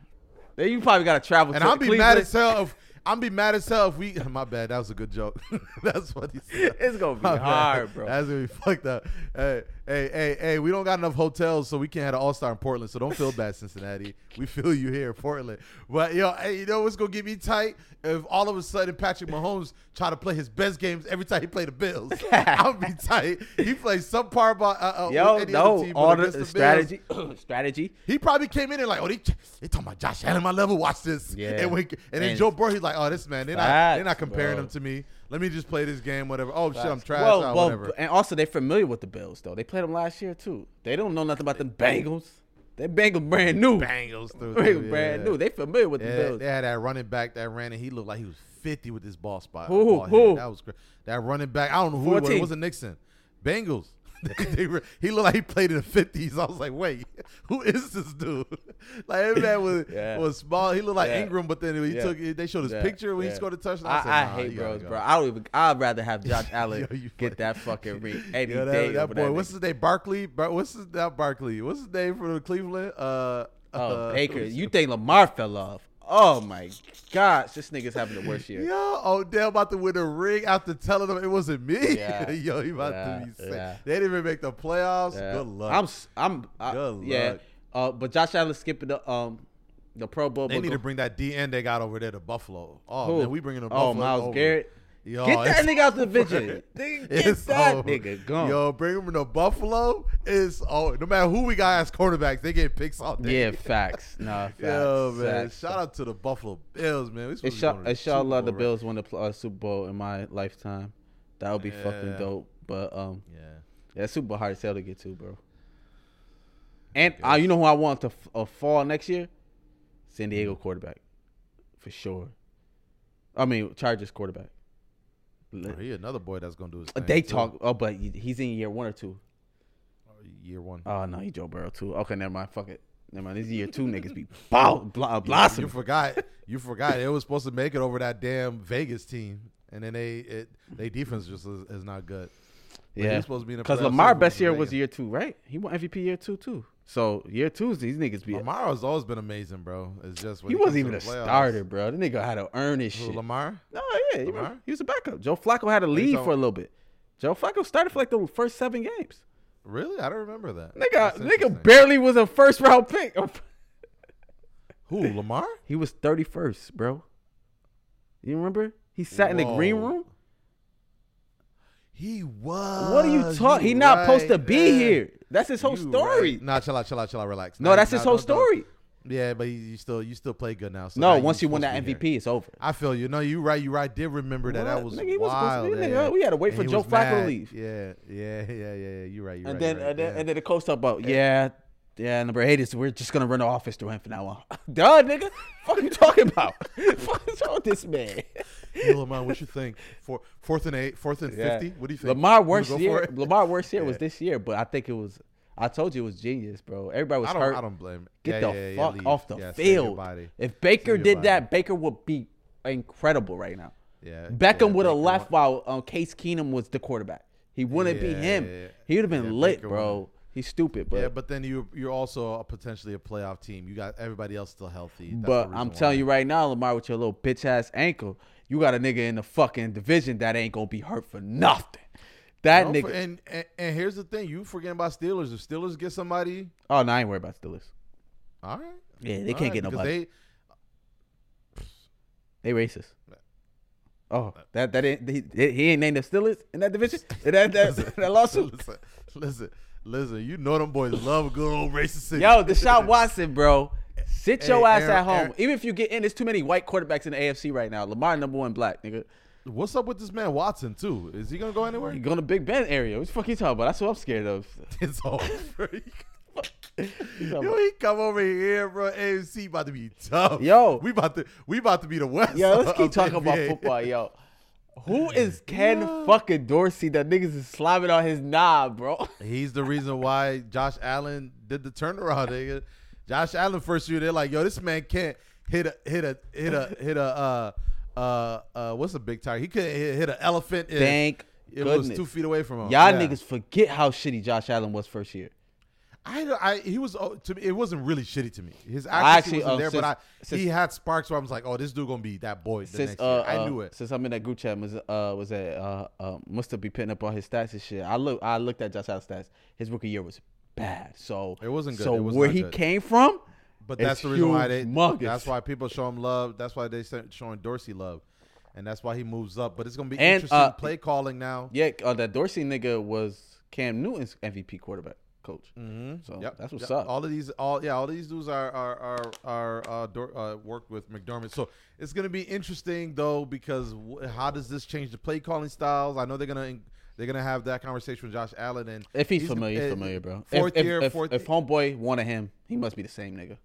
Speaker 2: Then you probably got to travel.
Speaker 1: And
Speaker 2: to
Speaker 1: I'll be
Speaker 2: Cleveland.
Speaker 1: mad as hell if I'm be mad as hell if we. <laughs> My bad. That was a good joke. <laughs> That's what he said.
Speaker 2: It's gonna be
Speaker 1: My bad.
Speaker 2: hard, bro.
Speaker 1: That's gonna be fucked up. Hey, hey, hey, hey. We don't got enough hotels, so we can't have an All Star in Portland. So don't feel bad, <laughs> Cincinnati. We feel you here, in Portland. But yo, hey, you know what's gonna get me tight? If all of a sudden Patrick Mahomes try to play his best games every time he play the Bills, <laughs> I'll be tight. He plays some part about uh, uh,
Speaker 2: Yo,
Speaker 1: with
Speaker 2: no,
Speaker 1: team,
Speaker 2: all
Speaker 1: against
Speaker 2: the, strategy, <clears throat> strategy.
Speaker 1: he probably came in and like, oh, they, they talking about Josh Allen, my level. Watch this.
Speaker 2: Yeah.
Speaker 1: And, we, and then
Speaker 2: And-
Speaker 1: Joe Burrow, he's like, oh, this man, they're not, they're not comparing
Speaker 2: bro.
Speaker 1: him to me. Let me just play this game, whatever. Oh shit, I'm trash.
Speaker 2: Well, well,
Speaker 1: whatever.
Speaker 2: and also they're familiar with the Bills though. They played them last year too. They don't know nothing about the Bengals. They Bengals brand new.
Speaker 1: Bengals too,
Speaker 2: brand
Speaker 1: yeah.
Speaker 2: new. They familiar with the Bills.
Speaker 1: they had that running back that ran and he looked like he was 50 with this ball spot.
Speaker 2: Who?
Speaker 1: ball head.
Speaker 2: Who?
Speaker 1: That was great. That running back. I don't know who it was. It wasn't Mixon. Bengals. <laughs> They were- he looked like he played in the 50s. I was like, wait, <laughs> who is this dude? <laughs> like that man was
Speaker 2: Yeah.
Speaker 1: was small. He looked like
Speaker 2: Yeah.
Speaker 1: Ingram, but then he
Speaker 2: Yeah.
Speaker 1: took they showed his picture when he scored a touchdown.
Speaker 2: I,
Speaker 1: said,
Speaker 2: I
Speaker 1: nah,
Speaker 2: hate bros,
Speaker 1: go.
Speaker 2: bro. I don't even. I'd rather have Josh Allen
Speaker 1: Yo,
Speaker 2: get that fucking ring any
Speaker 1: Yeah,
Speaker 2: day.
Speaker 1: that, that boy,
Speaker 2: that
Speaker 1: what's his name? Barkley. Bar- what's his not Barkley? What's his name for the Cleveland? Uh,
Speaker 2: Oh,
Speaker 1: uh,
Speaker 2: Baker. You think Lamar fell off? Oh my gosh, this nigga's having the worst year.
Speaker 1: Yo, Odell about to win a ring after telling them it wasn't me.
Speaker 2: Yeah. <laughs>
Speaker 1: Yo, he about
Speaker 2: Yeah,
Speaker 1: to be sick.
Speaker 2: yeah.
Speaker 1: They didn't even make the playoffs.
Speaker 2: Yeah.
Speaker 1: Good luck.
Speaker 2: I'm. I'm I,
Speaker 1: Good
Speaker 2: yeah.
Speaker 1: luck.
Speaker 2: Uh, but Josh Allen skipping the um the Pro Bowl.
Speaker 1: they need
Speaker 2: go-
Speaker 1: to bring that DN they got over there to Buffalo. Oh
Speaker 2: Who?
Speaker 1: man, we bringing them.
Speaker 2: Oh, Myles
Speaker 1: over.
Speaker 2: Garrett.
Speaker 1: Yo,
Speaker 2: Get that nigga out the vision. <laughs> Nigga, Get
Speaker 1: It's
Speaker 2: that
Speaker 1: over.
Speaker 2: nigga gone.
Speaker 1: Yo, bring him to Buffalo. Is oh, no matter who we got as cornerbacks, they get picks all day.
Speaker 2: Yeah, <laughs> facts. Nah, facts.
Speaker 1: Yo, man.
Speaker 2: facts.
Speaker 1: Shout out to the Buffalo Bills, man. We supposed to be
Speaker 2: Inshallah,
Speaker 1: to the
Speaker 2: inshallah the
Speaker 1: Bowl,
Speaker 2: Bills win the uh, Super Bowl in my lifetime. That would be fucking dope. But um,
Speaker 1: right? Yeah.
Speaker 2: yeah, Super Bowl hard as hell to get to, bro. And uh, you know who I want to f- uh, fall next year? San Diego quarterback, for sure. I mean Chargers quarterback.
Speaker 1: Oh, he another boy that's gonna do his
Speaker 2: Uh,
Speaker 1: thing.
Speaker 2: They
Speaker 1: too.
Speaker 2: talk. Oh, but he's in year one or two.
Speaker 1: year one.
Speaker 2: Oh no, he Joe Burrow too. Okay, never mind. Fuck it. Never mind. This year two niggas be bow, bl- uh,
Speaker 1: You
Speaker 2: blossom.
Speaker 1: forgot. You forgot. It was supposed to make it over that damn Vegas team, and then they it they defense just is, is not good. But
Speaker 2: Yeah,
Speaker 1: he's supposed to be in
Speaker 2: because Lamar best year was year two, right? He won MVP year two too. So year two, these niggas be.
Speaker 1: Lamar has always been amazing, bro. It's just
Speaker 2: he wasn't even a
Speaker 1: playoffs-
Speaker 2: starter, bro. The nigga had to earn his
Speaker 1: Who,
Speaker 2: shit.
Speaker 1: Lamar?
Speaker 2: No, yeah, he was,
Speaker 1: Lamar?
Speaker 2: he was a backup. Joe Flacco had a
Speaker 1: you
Speaker 2: lead for a little bit. Joe Flacco started for like the first seven games.
Speaker 1: Really? I don't remember that.
Speaker 2: Nigga, nigga barely was a first round pick. <laughs>
Speaker 1: Who? Lamar?
Speaker 2: he was thirty first, bro. You remember? He sat in the green room.
Speaker 1: He was.
Speaker 2: What are you talking? He not supposed to be here. That's his whole
Speaker 1: You
Speaker 2: story.
Speaker 1: right. Nah, chill out, chill out, chill out, relax.
Speaker 2: No,
Speaker 1: Nah,
Speaker 2: that's
Speaker 1: nah,
Speaker 2: his whole story.
Speaker 1: Yeah, but you, you still you still play good now. So
Speaker 2: No,
Speaker 1: now
Speaker 2: once you won that MVP,
Speaker 1: here.
Speaker 2: it's over.
Speaker 1: I feel you. No, you right. You right. I did remember that. That was
Speaker 2: Nigga, supposed to
Speaker 1: wild.
Speaker 2: be
Speaker 1: yeah.
Speaker 2: nigga. We had to wait
Speaker 1: And
Speaker 2: for Joe
Speaker 1: was
Speaker 2: Flacco to leave.
Speaker 1: Yeah, yeah, yeah, yeah, yeah. You're right. You're
Speaker 2: And
Speaker 1: right,
Speaker 2: then,
Speaker 1: right,
Speaker 2: and then,
Speaker 1: yeah.
Speaker 2: and then the coach talked about, yeah, yeah, number eight is we're just gonna run the offense through him from now on. <laughs> Duh, nigga. Fuck you talking about? <laughs> Fuck is wrong with this man?
Speaker 1: Hey, Lamar, what you think? Four, fourth and eight, fourth and
Speaker 2: Yeah.
Speaker 1: fifty. What do you think?
Speaker 2: Lamar worst year. Lamar worst year was this year, but I think it was. I told you it was genius, bro. Everybody was
Speaker 1: I
Speaker 2: hurt.
Speaker 1: I don't blame.
Speaker 2: Get
Speaker 1: Yeah,
Speaker 2: the
Speaker 1: yeah, yeah,
Speaker 2: fuck off the
Speaker 1: Yeah,
Speaker 2: field. If Baker did
Speaker 1: body.
Speaker 2: that, Baker would be incredible right now.
Speaker 1: Yeah,
Speaker 2: Beckham
Speaker 1: yeah,
Speaker 2: would have left
Speaker 1: won-
Speaker 2: while um, Case Keenum was the quarterback. He wouldn't be him.
Speaker 1: yeah, yeah.
Speaker 2: He would have been
Speaker 1: Yeah,
Speaker 2: lit,
Speaker 1: Baker
Speaker 2: bro.
Speaker 1: would've-
Speaker 2: He's stupid, but
Speaker 1: yeah, but then you you're also a, potentially a playoff team. You got everybody else still healthy. That's
Speaker 2: But I'm telling
Speaker 1: why.
Speaker 2: you right now, Lamar, with your little bitch ass ankle, you got a nigga in the fucking division that ain't gonna be hurt for nothing. That
Speaker 1: No,
Speaker 2: nigga.
Speaker 1: for- and, and and here's the thing: you forgetting about Steelers. If Steelers get somebody,
Speaker 2: oh no, I ain't worried about Steelers.
Speaker 1: all right.
Speaker 2: Yeah, they
Speaker 1: all
Speaker 2: can't
Speaker 1: right,
Speaker 2: get nobody.
Speaker 1: They,
Speaker 2: They racist. Oh, that that ain't he, he ain't named the Steelers in that division. In <laughs> that that, that lawsuit.
Speaker 1: listen, listen, listen. You know them boys love a good old racist city.
Speaker 2: Yo, Deshaun <laughs> Watson, bro. Sit
Speaker 1: Hey,
Speaker 2: your ass
Speaker 1: Aaron-
Speaker 2: at home.
Speaker 1: Aaron-
Speaker 2: Even if you get in, there's too many white quarterbacks in the AFC right now. Lamar number one black, nigga.
Speaker 1: What's up with this man Watson too? Is he gonna go anywhere?
Speaker 2: He going to Big Ben area. What the fuck you talking about? That's what I'm scared of. <laughs>
Speaker 1: It's.
Speaker 2: You <laughs>
Speaker 1: Yo, he come over here, bro. AFC about to be tough.
Speaker 2: Yo.
Speaker 1: we about to we about to be the West.
Speaker 2: Yo, let's keep talking about football, yo. Who is Ken
Speaker 1: Yeah.
Speaker 2: fucking Dorsey that niggas is slamming on his knob, bro? <laughs>
Speaker 1: He's the reason why Josh Allen did the turnaround. Nigga. Josh Allen first year, they're like, yo, this man can't hit a hit a hit a hit a uh uh uh what's a big tire? He couldn't hit, hit an elephant. if
Speaker 2: Thank
Speaker 1: it was two feet away from him.
Speaker 2: Y'all
Speaker 1: Yeah.
Speaker 2: niggas forget how shitty Josh Allen was first year.
Speaker 1: I, I he was oh, to me. It wasn't really shitty to me. His accuracy
Speaker 2: actually,
Speaker 1: wasn't
Speaker 2: uh,
Speaker 1: there, but I,
Speaker 2: since- since-
Speaker 1: he had sparks where I was like, oh, this dude gonna be that boy the
Speaker 2: Since
Speaker 1: next
Speaker 2: uh,
Speaker 1: year. I
Speaker 2: uh,
Speaker 1: knew it.
Speaker 2: Since I'm in that group chat, was uh was that uh, uh must have been putting up all his stats and shit. I look, I looked at Josh Allen's stats. His rookie year was bad. So
Speaker 1: It wasn't good.
Speaker 2: So
Speaker 1: was
Speaker 2: where he
Speaker 1: good.
Speaker 2: came from,
Speaker 1: But that's the reason why they.
Speaker 2: humongous.
Speaker 1: That's why people show him love. That's why they sent- showing Dorsey love, and that's why he moves up. But it's gonna be
Speaker 2: And,
Speaker 1: interesting
Speaker 2: uh,
Speaker 1: play calling now.
Speaker 2: yeah, uh, that Dorsey nigga was Cam Newton's MVP quarterback coach.
Speaker 1: Mm-hmm.
Speaker 2: So
Speaker 1: Yep.
Speaker 2: that's what's
Speaker 1: Yep.
Speaker 2: up.
Speaker 1: All of these, all yeah, all these dudes are are are are uh, Dor- uh, worked with McDermott. So it's gonna be interesting though because w- how does this change the play calling styles? I know they're gonna they're gonna have that conversation with Josh Allen and
Speaker 2: If he's, familiar, he's
Speaker 1: uh,
Speaker 2: familiar, bro.
Speaker 1: Fourth
Speaker 2: if,
Speaker 1: year,
Speaker 2: if,
Speaker 1: fourth.
Speaker 2: if homeboy wanted him, he must be the same nigga.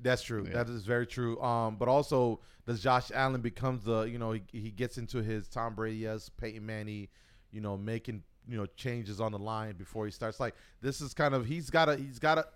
Speaker 1: that's true. That is very true. Um, but also does Josh Allen becomes the you know he, he gets into his Tom Brady yes, Peyton Manning, you know making you know changes on the line before he starts. Like this is kind of he's got a he's got a.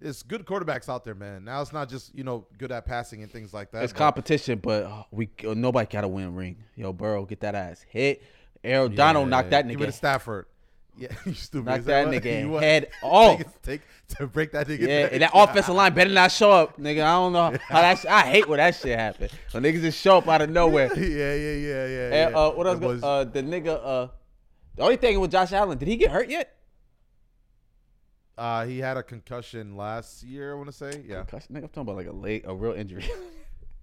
Speaker 1: It's good quarterbacks out there, man. Now it's not just you know good at passing and things like that.
Speaker 2: It's
Speaker 1: but-
Speaker 2: competition, but uh, we uh, nobody got a win ring. Yo, Burrow, get that ass hit. Aaron
Speaker 1: Yeah,
Speaker 2: Donald knocked that nigga.
Speaker 1: Give it to. Stafford. <laughs> Yeah, you stupid.
Speaker 2: Knock
Speaker 1: Is
Speaker 2: that nigga <laughs> head <laughs>
Speaker 1: take
Speaker 2: off.
Speaker 1: it- Take, to break that nigga.
Speaker 2: Yeah, and that offensive line better not show up, nigga. I don't know how that. sh- I hate when that shit happen. When niggas just show up out of nowhere.
Speaker 1: yeah, yeah, yeah, yeah.
Speaker 2: And,
Speaker 1: yeah.
Speaker 2: uh, what else?
Speaker 1: Was-
Speaker 2: Uh, the nigga. Uh, the only thing with Josh Allen, did he get hurt yet?
Speaker 1: uh, he had a concussion last year. I want to say, yeah.
Speaker 2: Concussion, nigga, I'm talking about like a late, a real injury. <laughs>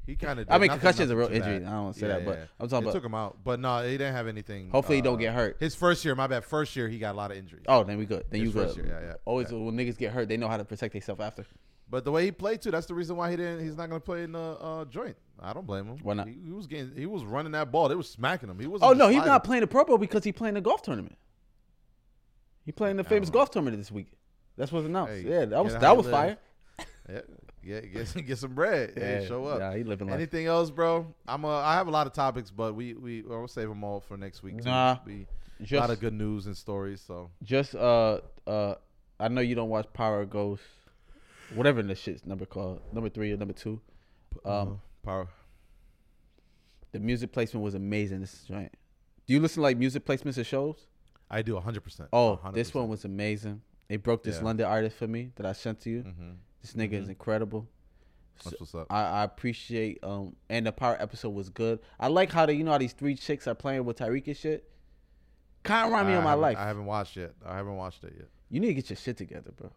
Speaker 1: He kind of.
Speaker 2: I mean, concussion is a real injury. I don't wanna say that, but I'm talking
Speaker 1: They
Speaker 2: about-
Speaker 1: took him out, but no, he didn't have anything.
Speaker 2: Hopefully he don't
Speaker 1: uh,
Speaker 2: get hurt.
Speaker 1: His first year, my bad. First year, he got a lot of injuries.
Speaker 2: oh, then we good. Then
Speaker 1: His
Speaker 2: you good.
Speaker 1: year, yeah, yeah,
Speaker 2: Always
Speaker 1: yeah.
Speaker 2: when niggas get hurt, they know how to protect themselves after.
Speaker 1: But the way he played too, that's the reason why he didn't. He's not going to play in the uh, joint. I don't blame him.
Speaker 2: Why not?
Speaker 1: He, he was getting. He was running that ball. They was smacking him. He was.
Speaker 2: Oh no, he's not playing the Pro Bowl because he playing the golf tournament. He playing the famous golf tournament this week. That's what's announced.
Speaker 1: Hey,
Speaker 2: yeah, that was that was
Speaker 1: you
Speaker 2: fire.
Speaker 1: Yeah, get get <laughs> some- get some bread. Yeah, show up.
Speaker 2: Yeah, he living life.
Speaker 1: Anything else, bro? I'm. Uh, I have a lot of topics, but we we we'll save them all for next week. Too.
Speaker 2: Nah,
Speaker 1: we, a lot of good news and stories. So
Speaker 2: just uh uh, I know you don't watch Power Ghost, whatever the shit's number called, number three or number two. Um,
Speaker 1: uh, power.
Speaker 2: the music placement was amazing. This joint. Do you listen to like music placements of shows?
Speaker 1: I do 100. percent
Speaker 2: Oh, this one was amazing. They broke this
Speaker 1: Yeah.
Speaker 2: London artist for me that I sent to you.
Speaker 1: hmm
Speaker 2: This nigga is
Speaker 1: Mhm.
Speaker 2: incredible.
Speaker 1: That's what's up.
Speaker 2: I, I appreciate um and the power episode was good. I like how they you know how these three chicks are playing with Tariq and shit. Kind of remind me of my life.
Speaker 1: I haven't watched yet. I haven't watched it yet.
Speaker 2: you need to get your shit together, bro.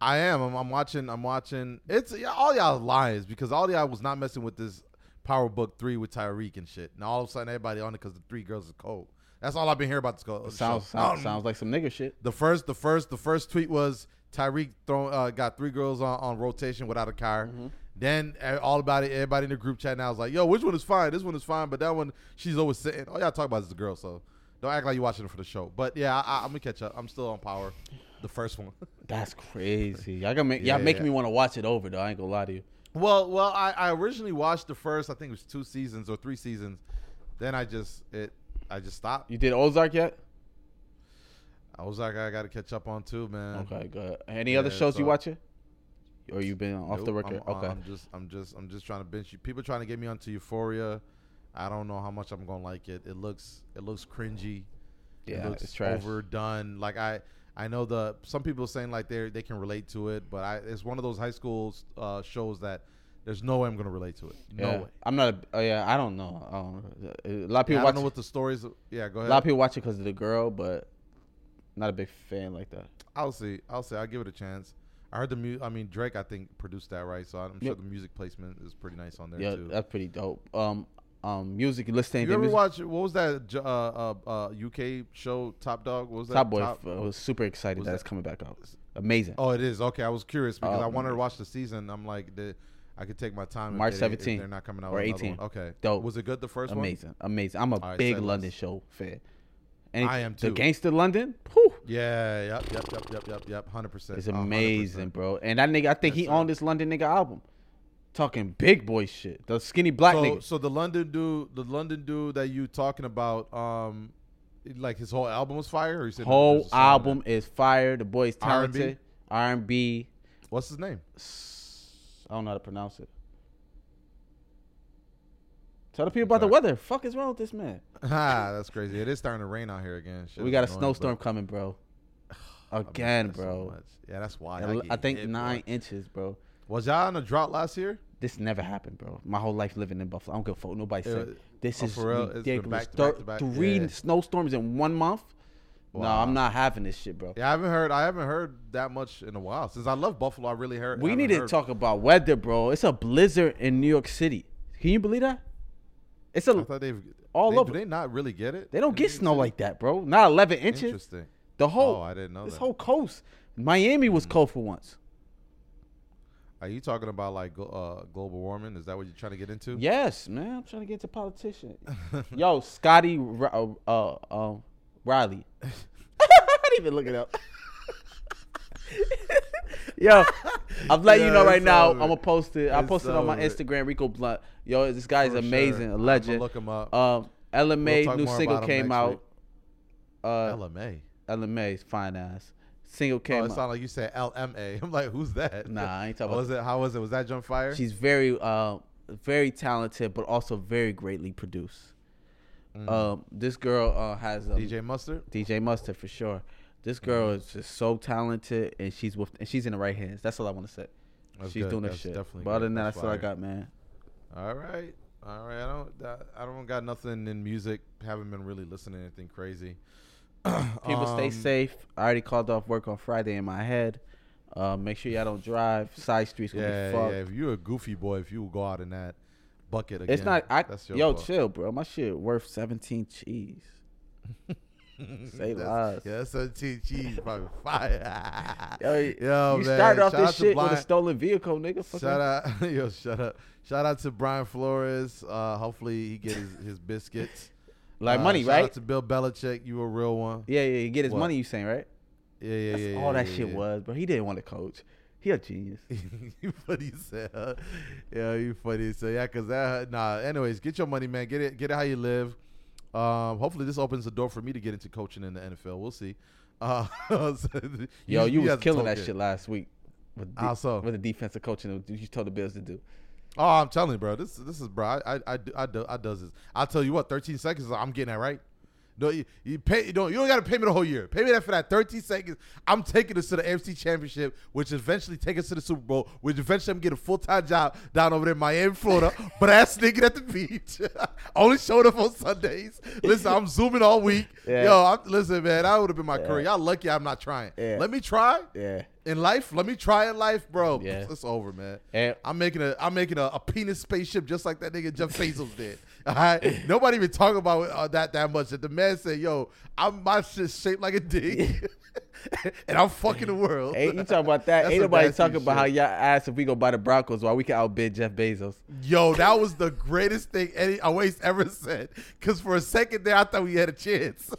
Speaker 1: I am. I'm, I'm watching. I'm watching. It's all y'all lies because all y'all was not messing with this Power Book Three with Tariq and shit. Now all of a sudden everybody on it because the three girls is cold. That's all I've been hearing about this go.
Speaker 2: Sounds sounds, sounds like some nigga shit.
Speaker 1: The first, the first, the first tweet was Tariq throw, uh, got three girls on, on rotation without a car.
Speaker 2: Mm-hmm.
Speaker 1: Then all about it, everybody in the group chat now is like, "Yo, which one is fine? This one is fine, but that one she's always sitting." All y'all talk about is the girl, so don't act like you're watching it for the show. But yeah, I, I, I'm gonna catch up. I'm still on Power, the first one. <laughs>
Speaker 2: That's crazy. Y'all gonna make
Speaker 1: Yeah,
Speaker 2: y'all making
Speaker 1: yeah.
Speaker 2: me want to watch it over though. I ain't gonna lie to you.
Speaker 1: well, well, I, I originally watched the first, I think it was two seasons or three seasons. Then I just it, I just stopped.
Speaker 2: You did Ozark yet?
Speaker 1: Like, I got to catch up on too, man.
Speaker 2: Okay, good. Any other
Speaker 1: Yeah,
Speaker 2: shows you watching? Or you been off the record?
Speaker 1: I'm,
Speaker 2: okay.
Speaker 1: I'm just, I'm just, I'm just trying to bench you. People trying to get me onto Euphoria. I don't know how much I'm gonna like it. It looks, it looks cringy. it
Speaker 2: yeah,
Speaker 1: looks
Speaker 2: it's trash.
Speaker 1: overdone. Like I, I know the some people saying like they they can relate to it, but I it's one of those high school uh, shows that there's no way I'm gonna relate to it. No
Speaker 2: yeah.
Speaker 1: way.
Speaker 2: I'm not. A, oh yeah, I don't know. I. A lot of people
Speaker 1: Yeah, I
Speaker 2: watch.
Speaker 1: don't know what the stories. Yeah, go ahead.
Speaker 2: a lot of people watch it because of the girl, but not a big fan like that.
Speaker 1: I'll see. I'll see. I'll give it a chance. I heard the music. I mean Drake. I think produced that right, so I'm sure
Speaker 2: Yep.
Speaker 1: the music placement is pretty nice on there
Speaker 2: Yeah,
Speaker 1: too.
Speaker 2: that's pretty dope. Um, um, music. Listening
Speaker 1: You ever
Speaker 2: music.
Speaker 1: watch what was that uh, uh, uh, UK show Top Dog? What was that?
Speaker 2: Top Boy. I was super excited that
Speaker 1: that-
Speaker 2: it's coming back out. Amazing.
Speaker 1: Oh, it is. Okay, I was curious because
Speaker 2: Oh,
Speaker 1: I wanted to watch the season. I'm like, the, I could take my time.
Speaker 2: March
Speaker 1: they- if
Speaker 2: 17th
Speaker 1: They're not coming out
Speaker 2: or
Speaker 1: with
Speaker 2: 18.
Speaker 1: one. Okay,
Speaker 2: Dope.
Speaker 1: Was it good the first one?
Speaker 2: amazing, amazing. I'm a
Speaker 1: right,
Speaker 2: big London show fan. And
Speaker 1: I am too. The.
Speaker 2: Gangster London. Whew,
Speaker 1: Yeah. Yep. Yep. Yep. Yep. Yep. Yep. Hundred percent.
Speaker 2: it's amazing, bro. And that nigga, I think
Speaker 1: Yes,
Speaker 2: he owned this London nigga album. Talking big boy shit. The skinny black
Speaker 1: So,
Speaker 2: nigga.
Speaker 1: so the London dude, the London dude that you talking about, um, like his whole album was fire, or you said
Speaker 2: Whole
Speaker 1: there's a song on
Speaker 2: album is fire. The boy's talented. R and B.
Speaker 1: What's his name?
Speaker 2: I don't know how to pronounce it. Tell the people about the weather. Fuck is wrong with this man? <laughs>
Speaker 1: ah, that's crazy. It is starting to rain out here again. Shit
Speaker 2: we got a
Speaker 1: annoying,
Speaker 2: snowstorm
Speaker 1: but
Speaker 2: coming, bro. <sighs> Again,
Speaker 1: that so
Speaker 2: bro.
Speaker 1: much. yeah, that's why.
Speaker 2: I,
Speaker 1: get
Speaker 2: think
Speaker 1: hit,
Speaker 2: nine inches, bro.
Speaker 1: Was y'all in a drought last year?
Speaker 2: This never happened, bro. My whole life living in Buffalo. I don't give a fuck. Nobody said this
Speaker 1: oh,
Speaker 2: is
Speaker 1: for real? It's been
Speaker 2: ridiculous.
Speaker 1: back back back?
Speaker 2: Three
Speaker 1: Yeah.
Speaker 2: snowstorms in one month. No, I'm not having this shit, bro.
Speaker 1: Yeah, I haven't heard. I haven't heard that much in a while since I love Buffalo. I really heard.
Speaker 2: we need to
Speaker 1: heard-
Speaker 2: talk about weather, bro. It's a blizzard in New York City. Can you believe that? It's
Speaker 1: I
Speaker 2: a.
Speaker 1: thought they've
Speaker 2: all
Speaker 1: they,
Speaker 2: over.
Speaker 1: Do they not really get it?
Speaker 2: They don't get snow
Speaker 1: City?
Speaker 2: like that, bro. Not 11 inches.
Speaker 1: Interesting.
Speaker 2: The whole.
Speaker 1: oh, I didn't know
Speaker 2: this
Speaker 1: that.
Speaker 2: whole coast. Miami was hmm. cold for once.
Speaker 1: Are you talking about like uh, global warming? Is that what you're trying to get into?
Speaker 2: Yes, man. I'm trying to get into politician. <laughs> Yo, Scotty uh, uh, um, Riley. <laughs> I didn't even look it up. <laughs> Yo, I'm letting you know right now. I'm gonna post it. I posted on my. Instagram. Rico Blunt. Yo, this guy's
Speaker 1: For
Speaker 2: amazing,
Speaker 1: sure.
Speaker 2: a legend.
Speaker 1: look him up.
Speaker 2: Um, May
Speaker 1: talk
Speaker 2: new single came out.
Speaker 1: week.
Speaker 2: Uh,
Speaker 1: LMA.
Speaker 2: Ella Mai's fine ass. Single
Speaker 1: Oh,
Speaker 2: came
Speaker 1: it
Speaker 2: out.
Speaker 1: sounded like you said LMA. <laughs> I'm like, who's that?
Speaker 2: Nah, I ain't talking
Speaker 1: was it? How was it? Was that Jump Fire?
Speaker 2: She's very, uh, very talented, but also very greatly produced.
Speaker 1: Mm.
Speaker 2: Um, this girl uh, has a
Speaker 1: DJ Mustard.
Speaker 2: DJ Mustard for sure. This girl is just so talented, and she's with, and she's in the right hands. That's all I want to say.
Speaker 1: That's
Speaker 2: she's
Speaker 1: good.
Speaker 2: doing this
Speaker 1: That's
Speaker 2: shit.
Speaker 1: definitely
Speaker 2: But other than that,
Speaker 1: That's
Speaker 2: that's all I got, man.
Speaker 1: All right, all right. I don't. I don't got nothing in music. Haven't been really listening to anything crazy. <clears throat>
Speaker 2: People stay
Speaker 1: Um,
Speaker 2: safe. I already called off work on Friday in my head. Uh, make sure y'all don't drive. Side streets gonna
Speaker 1: Yeah,
Speaker 2: be fucked.
Speaker 1: yeah. If you're a goofy boy, if you go out in that bucket again,
Speaker 2: It's not. I,
Speaker 1: that's your
Speaker 2: yo,
Speaker 1: fault.
Speaker 2: chill, bro. My shit worth seventeen cheese. <laughs> Say lies.
Speaker 1: Yeah, that's 17 cheese, probably fire. <laughs>
Speaker 2: Yo,
Speaker 1: Yo,
Speaker 2: you
Speaker 1: man,
Speaker 2: started off
Speaker 1: shout
Speaker 2: this shit with a stolen vehicle, nigga. Fuck
Speaker 1: Shout out, <laughs> yo, shut up. Shout out to Brian Flores. Uh, hopefully he get his, his biscuits.
Speaker 2: Like
Speaker 1: Uh,
Speaker 2: money,
Speaker 1: shout
Speaker 2: right?
Speaker 1: out to Bill Belichick. You a real one.
Speaker 2: Yeah, yeah. You get his
Speaker 1: What?
Speaker 2: money. You saying right?
Speaker 1: Yeah, yeah,
Speaker 2: That's
Speaker 1: yeah.
Speaker 2: all
Speaker 1: yeah,
Speaker 2: that
Speaker 1: yeah,
Speaker 2: shit
Speaker 1: yeah.
Speaker 2: was, but He didn't want to coach. He a genius. <laughs>
Speaker 1: you funny as hell. Yeah, you funny as hell. Yeah, cause that nah. Anyways, get your money, man. Get it, get it how you live. Um, hopefully this opens the door for me to get into coaching in the NFL. We'll see. <laughs> Uh, so
Speaker 2: Yo, you, was killing that
Speaker 1: it.
Speaker 2: shit last week. With
Speaker 1: How so?
Speaker 2: With the defensive coaching, you told the Bills to do.
Speaker 1: Oh, I'm telling you, bro. This this is bro. I I I, do- I, do, I does this. I'll tell you what. 13 seconds. I'm getting that right. No, you, you pay. You don't. You don't got to pay me the whole year. Pay me that for that 13 seconds. I'm taking us to the AFC Championship, which eventually take us to the Super Bowl. Which eventually I'm getting a full time job down over there in Miami, Florida. <laughs> but ass nigga at the beach. <laughs> Only showed up on Sundays. Listen, I'm zooming all week. <laughs>
Speaker 2: Yeah.
Speaker 1: Yo, I'm, listen, man. That would have been my
Speaker 2: Yeah.
Speaker 1: career. Y'all lucky I'm not trying.
Speaker 2: Yeah.
Speaker 1: Let me try
Speaker 2: Yeah.
Speaker 1: In life. Let me try in life, bro.
Speaker 2: Yeah.
Speaker 1: It's over, man.
Speaker 2: And
Speaker 1: I'm making a I'm making a, a penis spaceship just like that nigga Jeff Bezos did. <laughs> I nobody even talk about uh, that that much. That the man said, "Yo, I'm my shit shaped like a dick, <laughs> and I'm fucking the world."
Speaker 2: Ain't you talking about that? <laughs> Ain't nobody talking about how y'all asked if we go buy the Broncos while we can outbid Jeff Bezos.
Speaker 1: Yo, that was the greatest thing any Always ever said. Because for a second there, I thought we had a chance.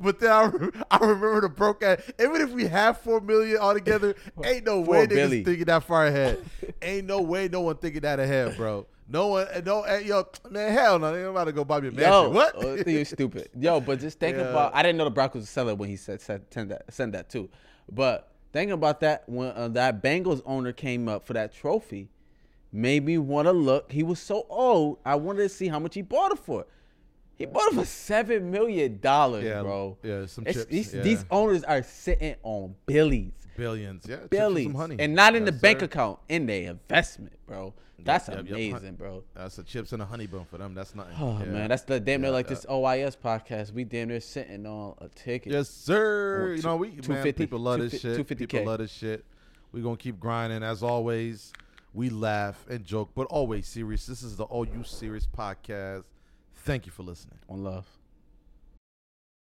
Speaker 1: But then I, re- I remember the broke ass. Even if we have four million altogether, <laughs> ain't no
Speaker 2: Four
Speaker 1: way niggas
Speaker 2: billy.
Speaker 1: thinking that far ahead. <laughs> ain't no way no one thinking that ahead, bro. No one, no, eh, yo, man, hell no, they ain't about to go buy me a mansion.
Speaker 2: Yo,
Speaker 1: what?
Speaker 2: oh, I think you're stupid. <laughs> Yo, but just think
Speaker 1: Yeah.
Speaker 2: about. I didn't know the Broncos would sell it when he said, said send that send that too. But thinking about that when uh, that Bengals owner came up for that trophy, made me want to look. He was so old. I wanted to see how much he bought it for. He bought it for seven million dollars,
Speaker 1: Yeah,
Speaker 2: bro.
Speaker 1: yeah, some
Speaker 2: It's-
Speaker 1: chips,
Speaker 2: These,
Speaker 1: yeah.
Speaker 2: these owners are sitting on billies,
Speaker 1: Billions, yeah, chips and
Speaker 2: billies,
Speaker 1: some honey.
Speaker 2: and not in the
Speaker 1: Yes,
Speaker 2: bank
Speaker 1: sir.
Speaker 2: account, in their investment, bro. That's
Speaker 1: yep, yep.
Speaker 2: amazing, bro.
Speaker 1: That's the chips and a honey bun for them. That's nothing.
Speaker 2: Oh
Speaker 1: Yeah.
Speaker 2: man, that's the damn near like this OIS podcast. We damn near sitting on a ticket.
Speaker 1: Yes, sir. You
Speaker 2: two-
Speaker 1: know, we man,
Speaker 2: 250,
Speaker 1: people love this
Speaker 2: 250,
Speaker 1: shit.
Speaker 2: 250K.
Speaker 1: People love this shit. We gonna keep grinding as always. We laugh and joke, but always serious. This is the All You Serious podcast. Thank you for listening.
Speaker 2: on love.